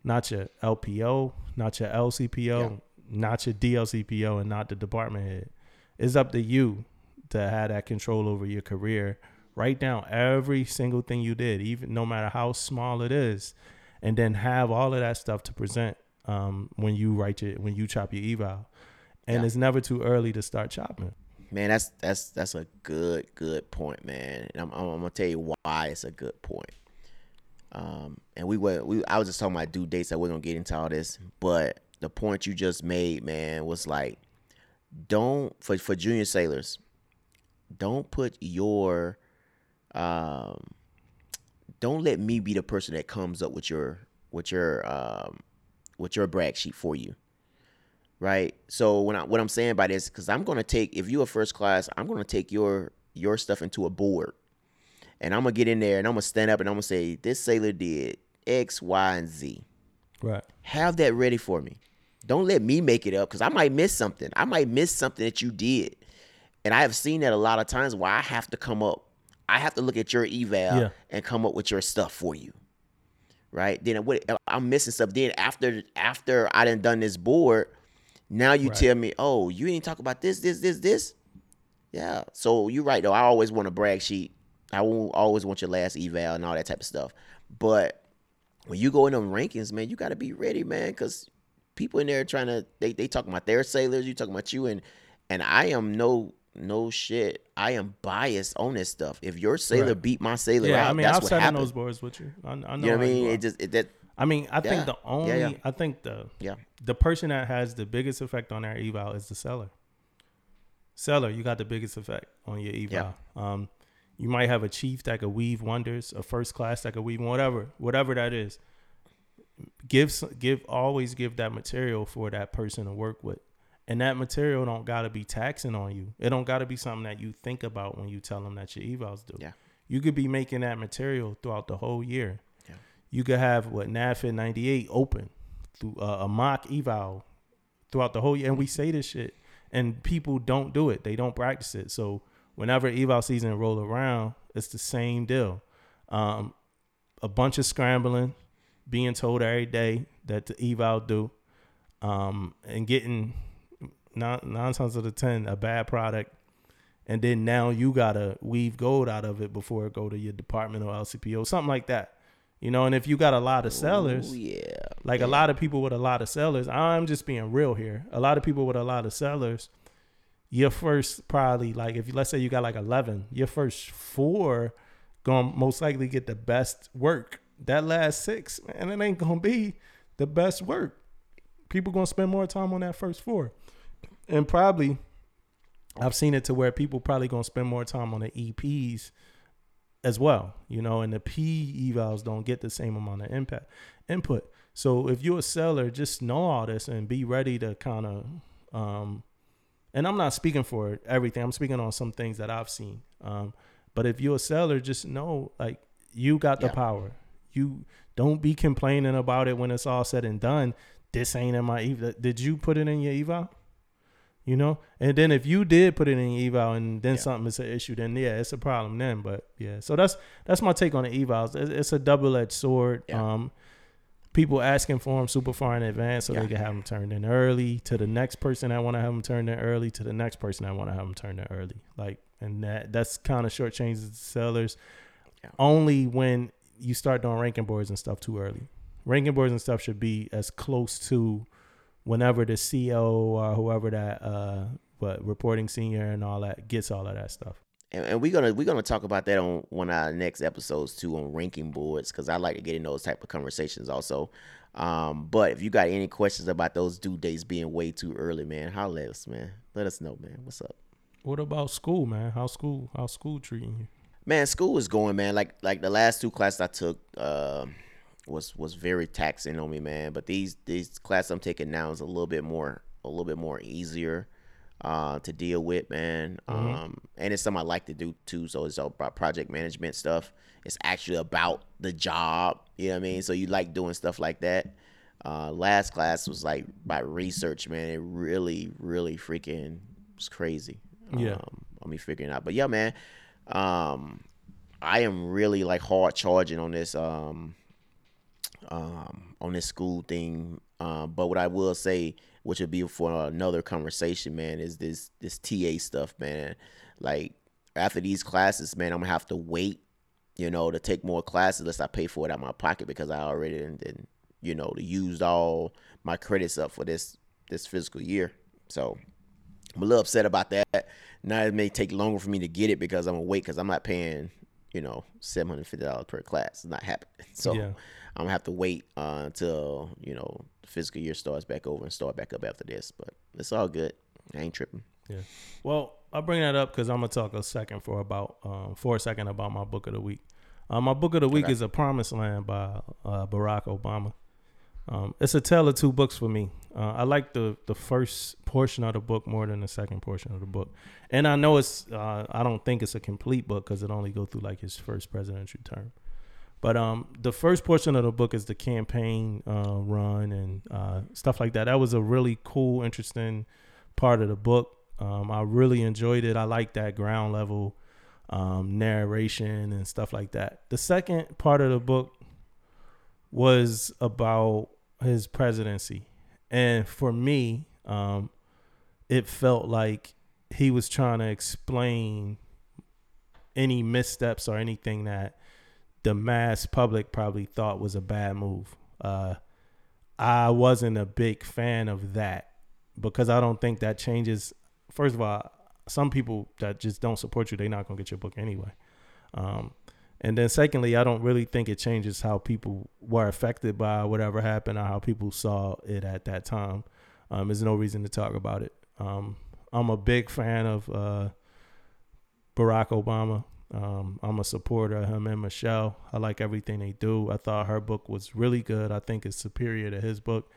Speaker 4: Not your LPO, not your LCPO, not your DLCPO, and not the department head. It's up to you to have that control over your career. Write down every single thing you did, even no matter how small it is, and then have all of that stuff to present um, when you write your when you chop your eval. And
Speaker 3: Yeah.
Speaker 4: it's never too early to start chopping.
Speaker 3: Man, that's that's that's a good good point, man. And I'm, I'm, I'm gonna tell you why it's a good point. Um, and we were we I was just talking about due dates. I wasn't gonna get into all this, but the point you just made, man, was like, don't for for junior sailors, don't put your um, don't let me be the person that comes up with your with your um with your brag sheet for you right? So when i what i'm saying by this because i'm going to take if you're a first class i'm going to take your your stuff into a board. And i'm going to get in there and i'm going to stand up and i'm going to say this sailor did x y and z.
Speaker 4: Right.
Speaker 3: have that ready for me. Don't let me make it up because i might miss something. I might miss something that you did. And i have seen that a lot of times where i have to come up i have to look at your eval
Speaker 4: Yeah.
Speaker 3: and come up with your stuff for you right? Then what I'm missing stuff. Then after after I done done this board, now you
Speaker 4: Right.
Speaker 3: tell me, oh, you didn't talk about this, this, this, this. Yeah. So you're right though. I always want a brag sheet. I won't always want your last eval and all that type of stuff. But when you go in them rankings, man, you got to be ready, man, because people in there trying to they they talking about their sailors, you talking about you, and and I am no no shit. I am biased on this stuff. If your sailor
Speaker 4: Right.
Speaker 3: beat my sailor
Speaker 4: Yeah,
Speaker 3: out,
Speaker 4: I mean, I've sat
Speaker 3: happened.
Speaker 4: those boards with you. I, I know.
Speaker 3: you know what I mean? It just it, that
Speaker 4: I mean, I think the only,
Speaker 3: yeah.
Speaker 4: I think the
Speaker 3: yeah.
Speaker 4: the person that has the biggest effect on our eval is the seller. Seller, you got the biggest effect on your eval. Um, you might have a chief that could weave wonders, a first class that could weave whatever, whatever that is. Give give always give that material for that person to work with, and that material don't gotta be taxing on you. It don't gotta be something that you think about when you tell them that your evals do.
Speaker 3: Yeah.
Speaker 4: You could be making that material throughout the whole year.
Speaker 3: Yeah.
Speaker 4: You could have what ninety eight open through uh, a mock eval throughout the whole year, and we say this shit, and people don't do it. They don't practice it. So whenever eval season roll around, it's the same deal. Um, a bunch of scrambling, being told every day that the eval do, um, and getting nine, nine times out of ten a bad product, and then now you gotta weave gold out of it before it go to your department or LCPO, something like that. You know, and if you got a lot of sellers,
Speaker 3: Ooh, yeah.
Speaker 4: like a lot of people with a lot of sellers, I'm just being real here. A lot of people with a lot of sellers, your first probably like if you let's say you got like 11, your first four gonna most likely get the best work. That last six, man, it ain't gonna be the best work. People gonna spend more time on that first four, and probably I've seen it to where people probably gonna spend more time on the EPs as well, you know, and the P evals don't get the same amount of impact input. So if you're a seller, just know all this and be ready to kind of um and I'm not speaking for everything. I'm speaking on some things that I've seen. Um but if you're a seller, just know like you got the
Speaker 3: Yeah.
Speaker 4: power. You don't be complaining about it when it's all said and done. This ain't in my eval. Did you put it in your eval? You know, and then if you did put it in eval and then
Speaker 3: Yeah.
Speaker 4: something is an issue, then yeah, it's a problem then. But yeah, so that's that's my take on the evals. It's, a double edged sword.
Speaker 3: Yeah.
Speaker 4: Um, people asking for them super far in advance so
Speaker 3: Yeah.
Speaker 4: they can have them turned in early. To the next person I want to have them turned in early. To the next person I want to have them turned in early. Like, and that that's kind of shortchanges the sellers. Only when you start doing ranking boards and stuff too early. Ranking boards and stuff should be as close to whenever the CEO or whoever that uh what reporting senior and all that gets all of that stuff.
Speaker 3: and, and we're gonna we're gonna talk about that on one of our next episodes too on ranking boards because I like to get in those type of conversations also. Um, but if you got any questions about those due dates being way too early, man, holler at us, man. Let us know, man. What's up?
Speaker 4: What about school, man? How school how school treating you?
Speaker 3: Man, school is going, man. Like like the last two classes I took uh, was was very taxing on me, man. But these these classes I'm taking now is a little bit more a little bit more easier uh, to deal with, man. Um, and it's something I like to do too. So it's all about project management stuff. It's actually about the job. You know what I mean? So you like doing stuff like that. Uh, last class was like about research, man. It really, really freaking was crazy.
Speaker 4: Yeah.
Speaker 3: Um, on me figuring out. But yeah, man. Um, I am really like hard charging on this um um on this school thing. Um, but what I will say, which would be for another conversation, man, is this this TA stuff, man. Like after these classes, man, I'm gonna have to wait, you know, to take more classes unless I pay for it out of my pocket because I already done, you know, to used all my credits up for this this fiscal year. So I'm a little upset about that. Now it may take longer for me to get it because I'm gonna wait because I'm not paying, you know, seven hundred fifty dollars per class. It's not happening. So
Speaker 4: Yeah.
Speaker 3: I'm gonna have to wait uh, until you know the fiscal year starts back over and start back up after this. But it's all good. I ain't tripping.
Speaker 4: Yeah. Well, I'll bring that up because I'm gonna talk a second for about um, for a second about my book of the week. Uh, my book of the week
Speaker 3: Okay.
Speaker 4: is A Promised Land by uh, Barack Obama. Um, it's a tale of two books for me. Uh, I like the the first portion of the book more than the second portion of the book, and I know it's uh, I don't think it's a complete book because it only go through like his first presidential term. But um, the first portion of the book is the campaign uh, run and uh, stuff like that. That was a really cool, interesting part of the book. Um, I really enjoyed it. I like that ground level um, narration and stuff like that. The second part of the book was about his presidency, and for me, um, it felt like he was trying to explain any missteps or anything that the mass public probably thought was a bad move. Uh, I wasn't a big fan of that because I don't think that changes. First of all, some people that just don't support you, they're not gonna get your book anyway. Um, and then secondly, I don't really think it changes how people were affected by whatever happened or how people saw it at that time. Um, there's no reason to talk about it. Um, I'm a big fan of uh, Barack Obama. Um, I'm a supporter of him and Michelle. I like everything they do. I thought her book was really good. I think it's superior to his book.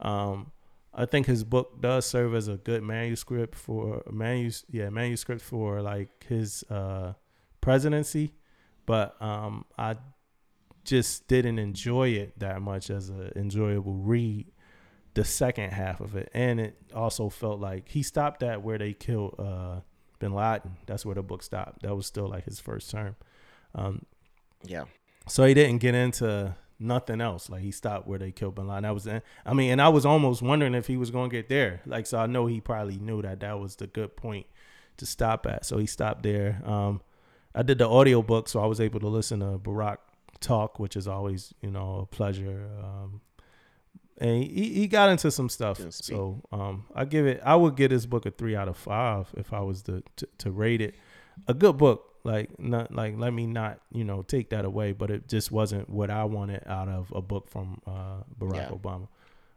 Speaker 4: Um, I think his book does serve as a good manuscript for manus yeah manuscript for like his uh, presidency, but um, I just didn't enjoy it that much as an enjoyable read. The second half of it, and it also felt like he stopped at where they killed uh, Bin Laden. That's where the book stopped. That was still like his first term. Um,
Speaker 3: Yeah.
Speaker 4: so he didn't get into nothing else. Like he stopped where they killed Bin Laden. That was, in, I mean, and I was almost wondering if he was going to get there. Like, so I know he probably knew that that was the good point to stop at. So he stopped there. Um, I did the audio book, so I was able to listen to Barack talk, which is always, you know, a pleasure. Um, and he, he got into some stuff. So um, I give it. I would give this book a three out of five if I was to to, to rate it. A good book. Like not like let me not you know take that away, but it just wasn't what I wanted out of a book from uh, Barack
Speaker 3: Yeah.
Speaker 4: Obama.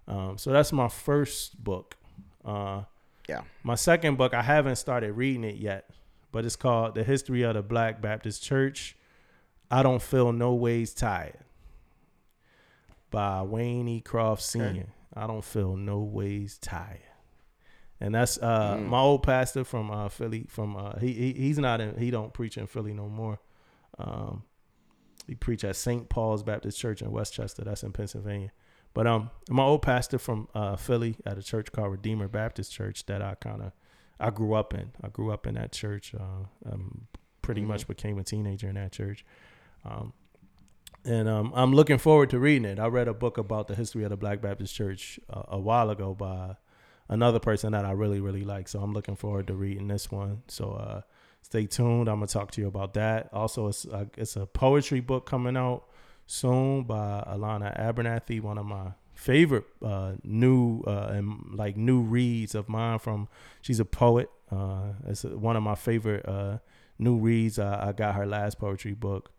Speaker 4: Um, so that's my first book. Uh,
Speaker 3: Yeah.
Speaker 4: my second book, I haven't started reading it yet, but it's called The History of the Black Baptist Church. I don't feel no ways tired by Wayne E. Croft Sr. I don't feel no ways tired. And that's uh
Speaker 3: Mm.
Speaker 4: my old pastor from uh Philly from uh he, he he's not in he don't preach in Philly no more. Um he preach at St. Paul's Baptist Church in West Chester, that's in Pennsylvania. But um my old pastor from uh Philly at a church called Redeemer Baptist Church that I kind of I grew up in. I grew up in that church. Uh um pretty much became a teenager in that church. Um and um, I'm looking forward to reading it. I read a book about the history of the Black Baptist Church uh, a while ago by another person that I really, really like. So I'm looking forward to reading this one. So uh, stay tuned. I'm gonna talk to you about that. Also, it's uh, it's a poetry book coming out soon by Alana Abernathy, one of my favorite uh, new uh, and like new reads of mine. From she's a poet. Uh, it's one of my favorite uh, new reads. I, I got her last poetry book.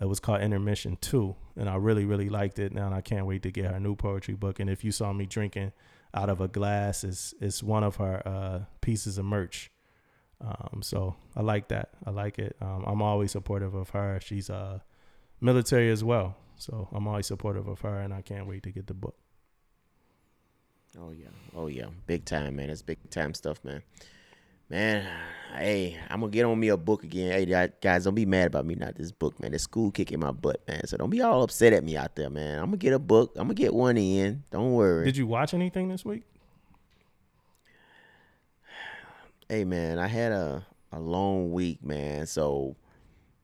Speaker 4: It was called Intermission Two, and I really, really liked it. Now and I can't wait to get her new poetry book. And if you saw me drinking out of a glass, it's it's one of her uh, pieces of merch. Um, so I like that. I like it. Um, I'm always supportive of her. She's uh, military as well, so I'm always supportive of her, and I can't wait to get the book.
Speaker 3: Oh yeah. Oh yeah. Big time, man. It's big time stuff, man. Man, hey, I'm gonna get on me a book again. Hey, guy- guys, don't be mad about me not this book, man. This school kicking my butt, man. So don't be all upset at me out there, man. I'm gonna get a book. I'm gonna get one in. Don't worry.
Speaker 4: Did you watch anything this week?
Speaker 3: hey man, I had a a long week, man. So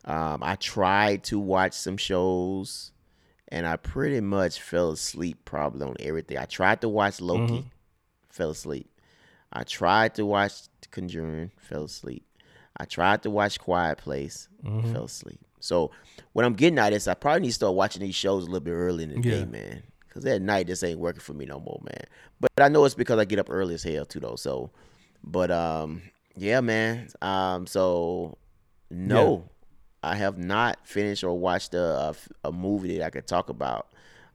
Speaker 3: um, I tried to watch some shows, and I pretty much fell asleep probably on everything. I tried to watch Loki, fell asleep. I tried to watch Conjuring, fell asleep. I tried to watch Quiet Place, fell asleep. So what I'm getting at is I probably need to start watching these shows a little bit early in the
Speaker 4: Yeah.
Speaker 3: day, man. Cause at night this ain't working for me no more, man. But I know it's because I get up early as hell too, though. So But um, yeah, man. Um, so no, I have not finished or watched a, a, a movie that I could talk about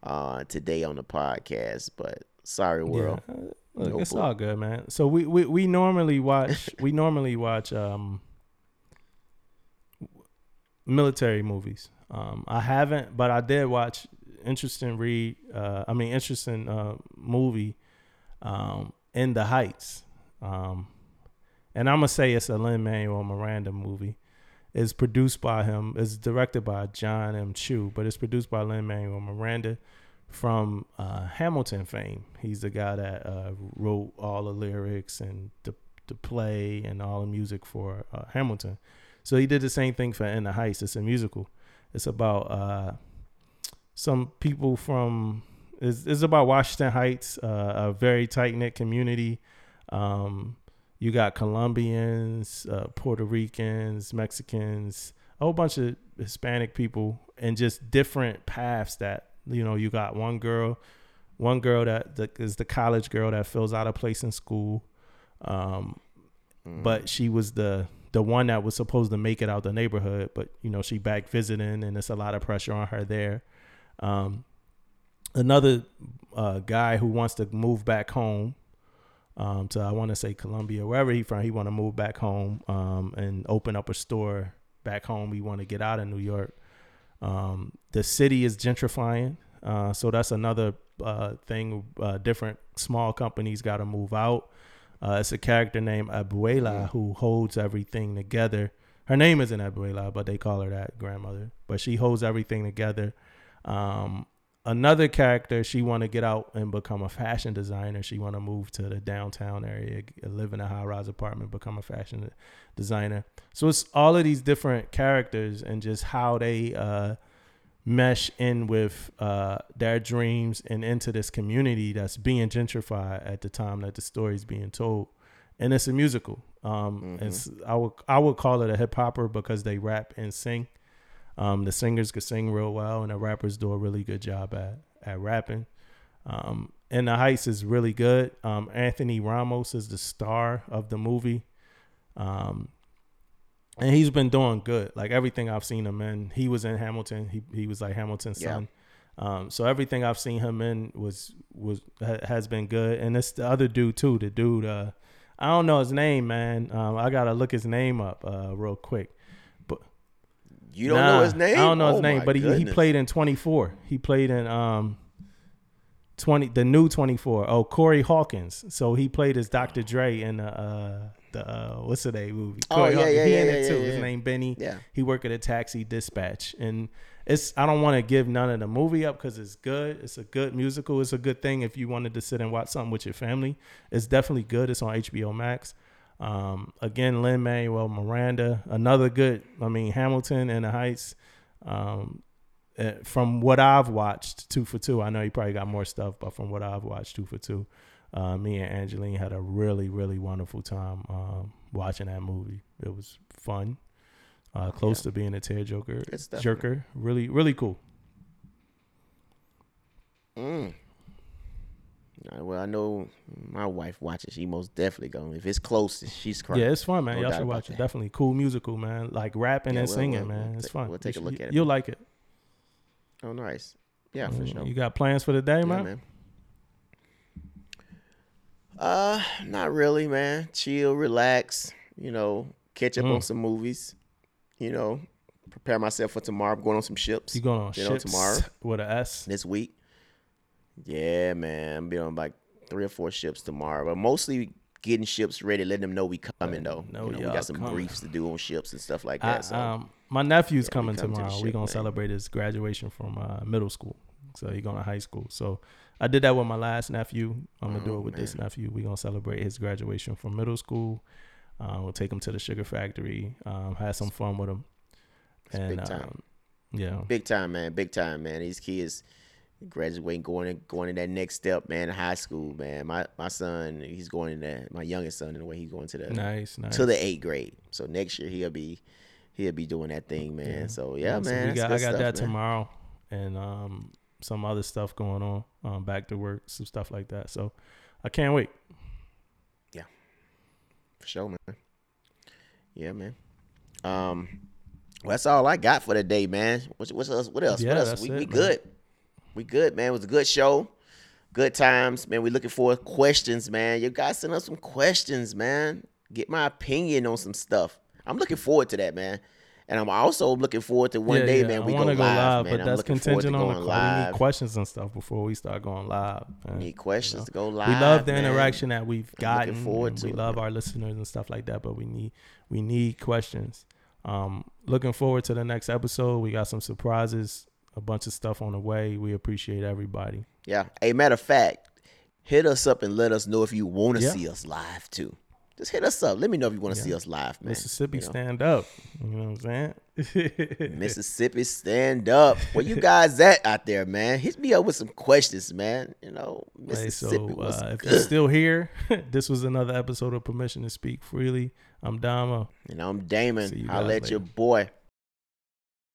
Speaker 3: uh, today on the podcast. But sorry, world.
Speaker 4: Yeah. Look, it's all good, man. So we, we, we normally watch we normally watch um military movies. Um I haven't, but I did watch interesting read uh I mean interesting uh movie um In the Heights. Um and I'm gonna say it's a Lin Manuel Miranda movie. It's produced by him. It's directed by John M. Chu, but it's produced by Lin Manuel Miranda from uh, Hamilton fame. He's the guy that uh, wrote all the lyrics and the, the play and all the music for uh, Hamilton. So he did the same thing for In the Heights. It's a musical. It's about uh, some people from. It's, it's about Washington Heights, uh, a very tight knit community. Um, you got Colombians, uh, Puerto Ricans, Mexicans, a whole bunch of Hispanic people, and just different paths that you know. You got one girl, one girl that, that is the college girl that fills out a place in school, um, but she was the the one that was supposed to make it out the neighborhood, but you know she back visiting, and it's a lot of pressure on her there. Um, another uh, guy who wants to move back home um, to I want to say Colombia, wherever he from. He want to move back home um, and open up a store back home. He want to get out of New York. Um, the city is gentrifying, uh, so that's another uh, thing. Uh, different small companies got to move out. Uh, it's a character named Abuela who holds everything together. Her name isn't Abuela, but they call her that grandmother. But she holds everything together. Um, another character she want to get out and become a fashion designer. She want to move to the downtown area live in a high-rise apartment become a fashion designer. So it's all of these different characters and just how they uh, mesh in with uh, their dreams and into this community that's being gentrified at the time that the story's being told. And it's a musical. Um, it's i would i would call it a hip-hopper because they rap and sing um, the singers could sing real well, and the rappers do a really good job at at rapping. Um, and the Heights is really good. Um, Anthony Ramos is the star of the movie, um, and he's been doing good. Like everything I've seen him in, he was in Hamilton. He he was like Hamilton's
Speaker 3: Yeah.
Speaker 4: son. Um, so everything I've seen him in was was ha- has been good. And it's the other dude too. The dude, uh, I don't know his name, man. Um, I gotta look his name up uh, real quick.
Speaker 3: You don't
Speaker 4: Nah,
Speaker 3: know his name?
Speaker 4: I don't know
Speaker 3: Oh
Speaker 4: his name, but he, he played in 24. He played in um 20 the new 24. Oh, Corey Hawkins. So he played as Dr. Dre in the uh the uh what's the name movie?
Speaker 3: Oh,
Speaker 4: Corey
Speaker 3: yeah,
Speaker 4: Hawkins.
Speaker 3: yeah,
Speaker 4: he
Speaker 3: yeah,
Speaker 4: in
Speaker 3: yeah,
Speaker 4: it too. His name Benny.
Speaker 3: Yeah.
Speaker 4: He worked at a taxi dispatch and it's I don't want to give none of the movie up because it's good. It's a good musical. It's a good thing if you wanted to sit and watch something with your family. It's definitely good. It's on HBO Max. Um, again, Lin Manuel Miranda, another good. I mean, Hamilton and the Heights. Um, uh, from what I've watched, two for two. I know he probably got more stuff, but from what I've watched, two for two. Uh, me and Angeline had a really, really wonderful time um, watching that movie. It was fun, uh, close to being a.
Speaker 3: Good stuff,
Speaker 4: Jerker, really, really cool.
Speaker 3: Mm. Well, I know my wife watches. She most definitely going. If it's close, she's crying.
Speaker 4: Yeah, it's fun, man.
Speaker 3: No
Speaker 4: Y'all should watch it.
Speaker 3: that.
Speaker 4: Definitely cool musical, man. Like rapping
Speaker 3: Yeah,
Speaker 4: and
Speaker 3: we'll-
Speaker 4: singing,
Speaker 3: we'll-
Speaker 4: man.
Speaker 3: we'll
Speaker 4: it's
Speaker 3: take-
Speaker 4: fun.
Speaker 3: we'll take
Speaker 4: You
Speaker 3: a look
Speaker 4: should-
Speaker 3: at it,
Speaker 4: You'll
Speaker 3: man.
Speaker 4: like it.
Speaker 3: Oh, nice. Yeah, for sure.
Speaker 4: You got plans for the day,
Speaker 3: Yeah,
Speaker 4: man?
Speaker 3: man. Uh, not really, man. Chill, relax. You know, catch up
Speaker 4: Mm.
Speaker 3: on some movies. You know, prepare myself for tomorrow. I'm going on some ships.
Speaker 4: You going on
Speaker 3: You know,
Speaker 4: ships
Speaker 3: tomorrow
Speaker 4: with an S?
Speaker 3: this week. Yeah, man. I'm be on like three or four ships tomorrow, but mostly getting ships ready, letting them know we coming though.
Speaker 4: know
Speaker 3: you know, we got some
Speaker 4: coming.
Speaker 3: briefs to do on ships and stuff like
Speaker 4: I,
Speaker 3: that. so
Speaker 4: um, my nephew's
Speaker 3: yeah,
Speaker 4: coming
Speaker 3: come to
Speaker 4: tomorrow. we
Speaker 3: ship,
Speaker 4: gonna
Speaker 3: man.
Speaker 4: celebrate his graduation from uh, middle school. So he going to high school. So I did that with my last nephew. I'm gonna do
Speaker 3: Oh,
Speaker 4: it with this nephew. We gonna celebrate his graduation from middle school. Uh, we'll take him to the sugar factory. Um, have some fun with him.
Speaker 3: It's big time.
Speaker 4: um, yeah,
Speaker 3: big time, man. Big time, man. These kids graduating, going in, going in that next step, man. High school, man. My my son, he's going to that. My youngest son, in the way he's going to the
Speaker 4: nice, nice.
Speaker 3: to the eighth grade. So next year he'll be he'll be doing that thing, man.
Speaker 4: Yeah.
Speaker 3: So yeah,
Speaker 4: so
Speaker 3: man.
Speaker 4: we got, I got
Speaker 3: stuff,
Speaker 4: that
Speaker 3: man.
Speaker 4: tomorrow, and um, some other stuff going on. Um, back to work, some stuff like that. So I can't wait.
Speaker 3: Yeah, for sure, man. Yeah, man. Um, well, that's all I got for the day, man. What's, what's else? What else?
Speaker 4: Yeah,
Speaker 3: what else? We,
Speaker 4: it,
Speaker 3: we
Speaker 4: man.
Speaker 3: We good, man. It was a good show. Good times, man. We looking for questions, man. You guys send us some questions, man. Get my opinion on some stuff. I'm looking forward to that, man. And I'm also looking forward to one
Speaker 4: Yeah,
Speaker 3: day,
Speaker 4: yeah,
Speaker 3: man. We
Speaker 4: I
Speaker 3: go
Speaker 4: wanna
Speaker 3: live, man.
Speaker 4: but
Speaker 3: I'm
Speaker 4: that's
Speaker 3: looking forward to
Speaker 4: contingent on the call. We need questions and stuff before we start going live. man.
Speaker 3: Need questions to go live.
Speaker 4: we love the
Speaker 3: man.
Speaker 4: interaction that we've
Speaker 3: I'm
Speaker 4: gotten.
Speaker 3: looking forward to
Speaker 4: we
Speaker 3: it,
Speaker 4: love
Speaker 3: man.
Speaker 4: our listeners and stuff like that, but we need we need questions. Um, looking forward to the next episode. We got some surprises, a bunch of stuff on the way. We appreciate everybody.
Speaker 3: Yeah. A matter of fact, hit us up and let us know if you want to
Speaker 4: Yeah.
Speaker 3: see us live too. Just hit us up. Let me know if you want to see us live, man.
Speaker 4: Mississippi,
Speaker 3: You know?
Speaker 4: stand up. You know what I'm saying?
Speaker 3: Mississippi, stand up. Where you guys at out there, man? Hit me up with some questions, man. You know,
Speaker 4: Hey,
Speaker 3: Mississippi
Speaker 4: so
Speaker 3: was
Speaker 4: uh, if you're still here, this was another episode of Permission to Speak Freely. I'm Damo.
Speaker 3: and I'm Damon. I'll let your boy.